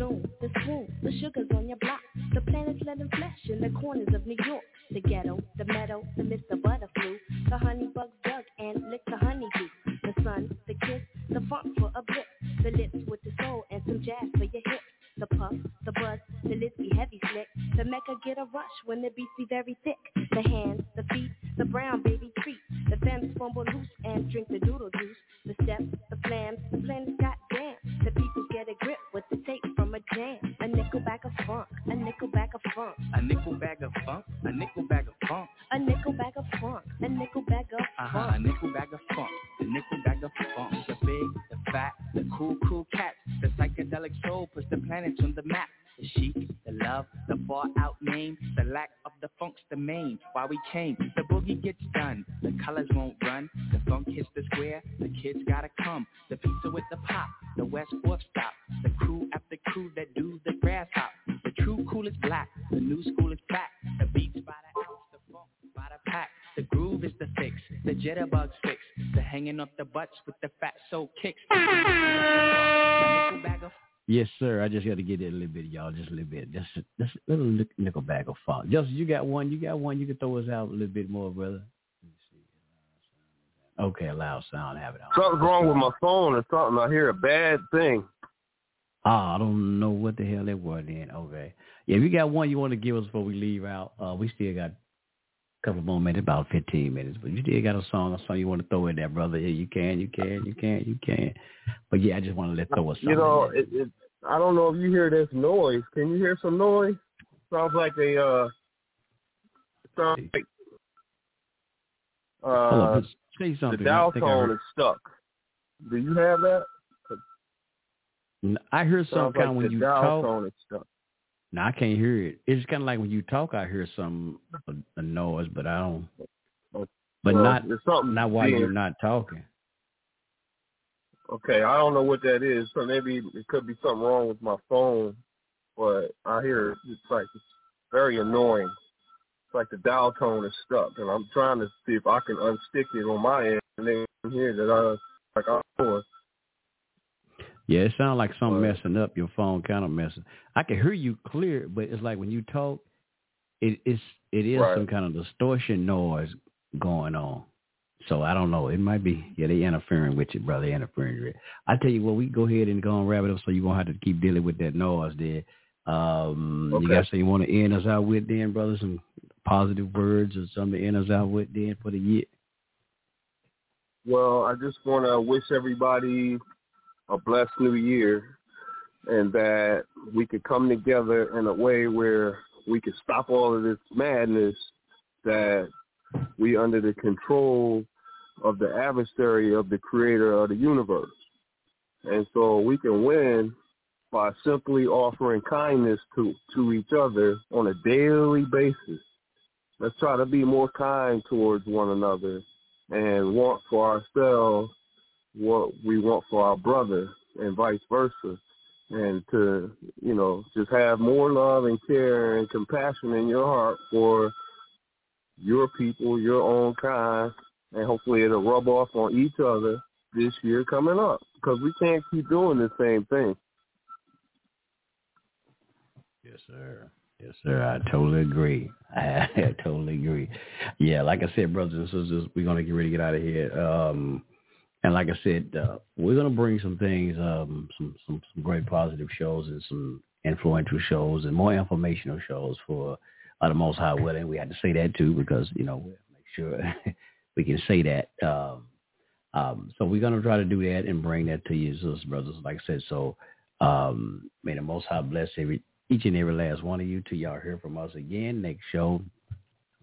Bloom, the swoon, the sugars on your block, the planets let them flash in the corners of New York, the ghetto, the meadow, the Mr. Butterfly, the honey bugs dug and lick the honeydew, the sun, the kiss, the funk for a blip, the lips with the soul and some jazz for your hips. The puff, the buzz, the lips be heavy slick. The mecca get a rush when the beats be very thick. The hands, the feet, the brown baby treat. The femmes fumble loose and drink the doodle juice. The steps, the flams, the planets got jam. The people get a grip with the tape from a jam. A nickel bag of funk, a nickel bag of funk.
A nickel bag of funk, a nickel bag of funk.
A nickel bag of funk, a nickel bag of
Uh-huh, a nickel bag of funk, the nickel bag of funk. The big, the fat, the cool, cool cats. The psychedelic soul puts the planets on the map. The chic, the love, the far out name, the lack of the funk's the main. Why we came, the boogie gets done, the colors won't run, the funk hits the square, the kids gotta come, the pizza with the pop, the West Fourth stop, the crew after crew that do the grass hop, the true cool is black, the new school is back, the beats by the ounce, the funk by the pack, the groove is the fix, the jitterbugs fix, the hanging up the butts with the fat soul kicks. The nickel bag of
Yes, sir. I just got to get it a little bit, y'all. Just a little bit. Just, just a little nick- nickel bag of funk. Just you got one. You got one. You can throw us out a little bit more, brother. Let me see. Okay, loud sound. Have it on.
Something's wrong with my phone or something. I hear a bad thing.
Ah, I don't know what the hell that was then. Okay. Yeah, if you got one you want to give us before we leave out, uh, we still got couple more minutes, about 15 minutes. But you still got a song, a song you want to throw in there, brother. Yeah, you can, you can, you can, you can. But yeah, I just want to let throw us something.
You know, it, it, I don't know if you hear this noise. Can you hear some noise? Sounds like a uh, sounds like uh,
say something. I
dial tone is stuck. Do you have that?
I hear some
Sounds
kind
like
when
the
you
dial
talk.
tone is stuck.
No, I can't hear it. It's kind of like when you talk, I hear some a, noise, but I don't. But
Well,
not not while you're not talking.
Okay, I don't know what that is. So maybe it could be something wrong with my phone, but I hear it's like it's very annoying. It's like the dial tone is stuck, and I'm trying to see if I can unstick it on my end and then hear that I like I'm doing.
Yeah, it sounds like something messing up. Your phone kind of messing. I can hear you clear, but it's like when you talk, it it's it is
Right.
some kind of distortion noise going on. So I don't know. It might be yeah, they interfering with you, brother. Interfering with it. I tell you what, we go ahead and go and wrap it up, so you won't have to keep dealing with that noise there. Um, You
Okay.
got something you want to end us out with, then, brother? Some positive words or something to end us out with, then, for the year.
Well, I just want to wish everybody a blessed new year and that we could come together in a way where we could stop all of this madness that we under the control of the adversary of the creator of the universe. And so we can win by simply offering kindness to, to each other on a daily basis. Let's try to be more kind towards one another and want for ourselves what we want for our brother and vice versa. And to, you know, just have more love and care and compassion in your heart for your people, your own kind, and hopefully it'll rub off on each other this year coming up because we can't keep doing the same thing.
Yes, sir. Yes, sir. I totally agree. I, totally agree. Yeah, like I said, brothers and sisters, we're gonna get ready to get out of here. Um, and like I said, uh, we're gonna bring some things, um, some some some great positive shows and some influential shows and more informational shows for uh, the Most High willing. We had to say that too because you know make sure we can say that. Um, um, so we're gonna try to do that and bring that to you, sisters, brothers. Like I said, so um, may the Most High bless every each and every last one of you till y'all hear from us again next show.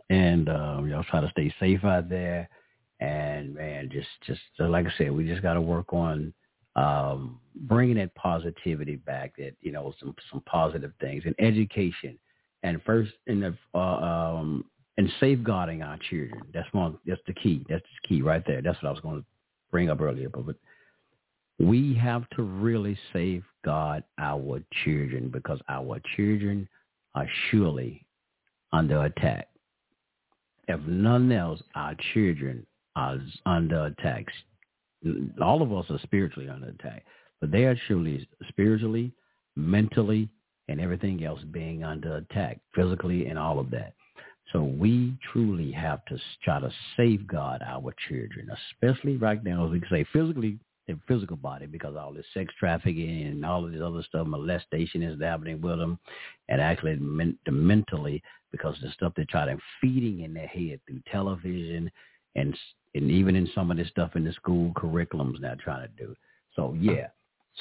And um, y'all try to stay safe out there. And man, just just like I said, we just got to work on um, bringing that positivity back. That you know some some positive things and education, and first in the uh, um, and safeguarding our children. That's one. That's the key. That's the key right there. That's what I was going to bring up earlier. But, but we have to really safeguard our children because our children are surely under attack. If none else, our children under attack. All of us are spiritually under attack, but they are surely spiritually, mentally, and everything else being under attack, physically and all of that. So we truly have to try to safeguard our children, especially right now, as we say, physically, their physical body, because all this sex trafficking and all of this other stuff, molestation is happening with them, and actually mentally, because the stuff they're trying to feeding in their head through television and and even in some of this stuff in the school curriculums now trying to do. So yeah,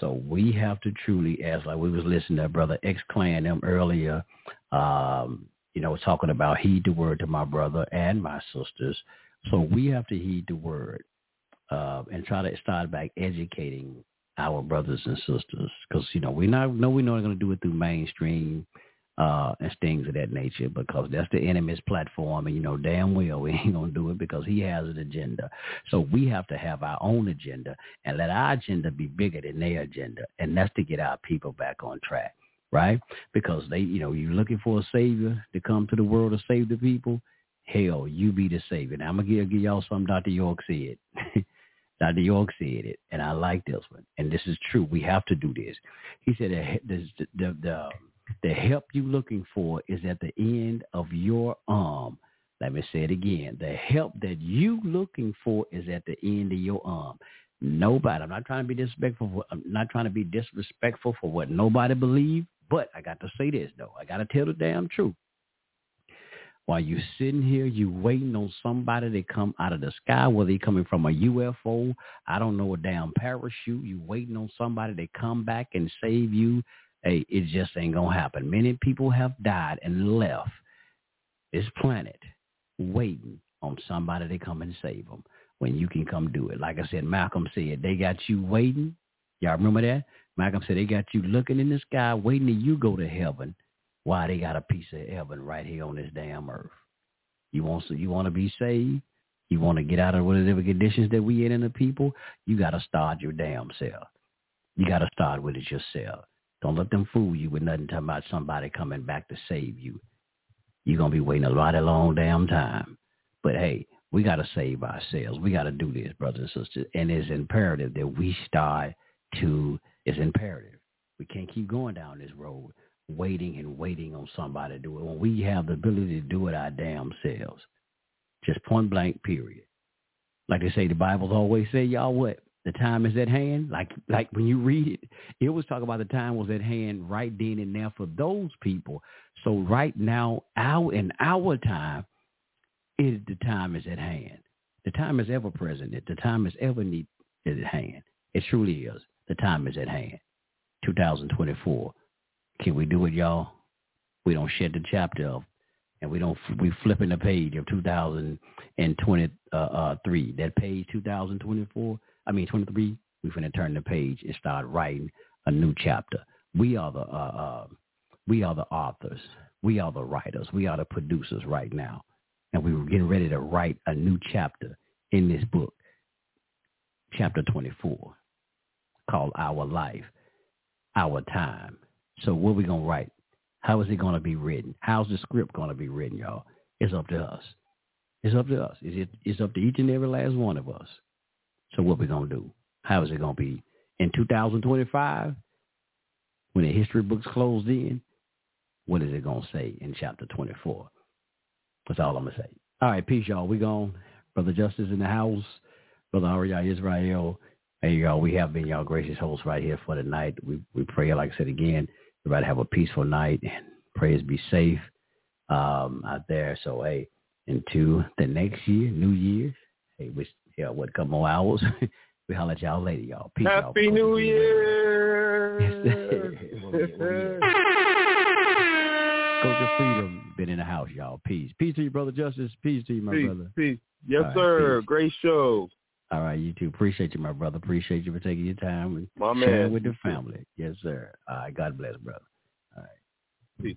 so we have to truly, as like we was listening to brother X Clan them earlier, um, you know, talking about heed the word to my brother and my sisters. So we have to heed the word uh, and try to start back educating our brothers and sisters because you know we not know we're not going to do it through mainstream uh and things of that nature because that's the enemy's platform and you know damn well we ain't going to do it because he has an agenda so we have to have our own agenda and let our agenda be bigger than their agenda and that's to get our people back on track right because they you know you're looking for a savior to come to the world to save the people hell you be the savior now i'm gonna give, give y'all something dr york said Dr. York said it, and I like this one. And this is true. We have to do this. He said the the the, the, the help you're looking for is at the end of your arm. Let me say it again. The help that you looking for is at the end of your arm. Nobody. I'm not trying to be disrespectful. For, I'm not trying to be disrespectful for what nobody believes. But I got to say this though. I got to tell the damn truth. While you sitting here, you waiting on somebody to come out of the sky, whether they coming from a UFO, I don't know, a damn parachute. You waiting on somebody to come back and save you. Hey, it just ain't gonna happen. Many people have died and left this planet waiting on somebody to come and save them when you can come do it. Like I said, Malcolm said, they got you waiting. Y'all remember that? Malcolm said they got you looking in the sky, waiting till you go to heaven why they got a piece of heaven right here on this damn earth. You want so you want to be saved? You want to get out of whatever conditions that we in in the people? You got to start your damn self. You got to start with it yourself. Don't let them fool you with nothing talking about somebody coming back to save you. You're going to be waiting a lot of long damn time. But hey, we got to save ourselves. We got to do this, brothers and sisters. And it's imperative that we start to, it's imperative. We can't keep going down this road waiting and waiting on somebody to do it when we have the ability to do it our damn selves. Just point blank, period. Like they say, the Bible's always say, y'all what? The time is at hand. Like like when you read it, it was talking about the time was at hand right then and there for those people. So right now, our in our time, is the time is at hand. The time is ever present. The time is ever need is at hand. It truly is. The time is at hand. 2024. Can we do it, y'all? We don't shed the chapter of, and we don't we flipping the page of 2023. Uh, uh, that page 2024. I mean 23. We finna turn the page and start writing a new chapter. We are the uh, uh, we are the authors. We are the writers. We are the producers right now, and we were getting ready to write a new chapter in this book, chapter 24, called Our Life, Our Time, so what are we going to write? How is it going to be written? How's the script going to be written, y'all? It's up to us. It's up to us. It's, it's up to each and every last one of us. So what we going to do? How is it going to be? In 2025, when the history books closed in, what is it going to say in chapter 24? That's all I'm going to say. All right, peace, y'all. We gone. Brother Justice in the house. Brother Ariah Israel. Hey, y'all, we have been y'all gracious hosts right here for the night. We, we pray, like I said again, Everybody have a peaceful night and prayers be safe um, out there. So, hey, into the next year, New Year, hey, we yeah, what couple more hours? we holler at y'all later, y'all. Peace,
Happy
y'all.
New Year!
Culture of Freedom been in the house, y'all. Peace. Peace to you, brother Justice. Peace to you, my
peace,
brother.
Peace. Yes,
right,
sir.
peace.
Great show.
All right, you too. Appreciate you, my brother. Appreciate you for taking your time and
My
sharing
man.
with the family. Yes, sir. All right. God bless, brother. All right.
Peace.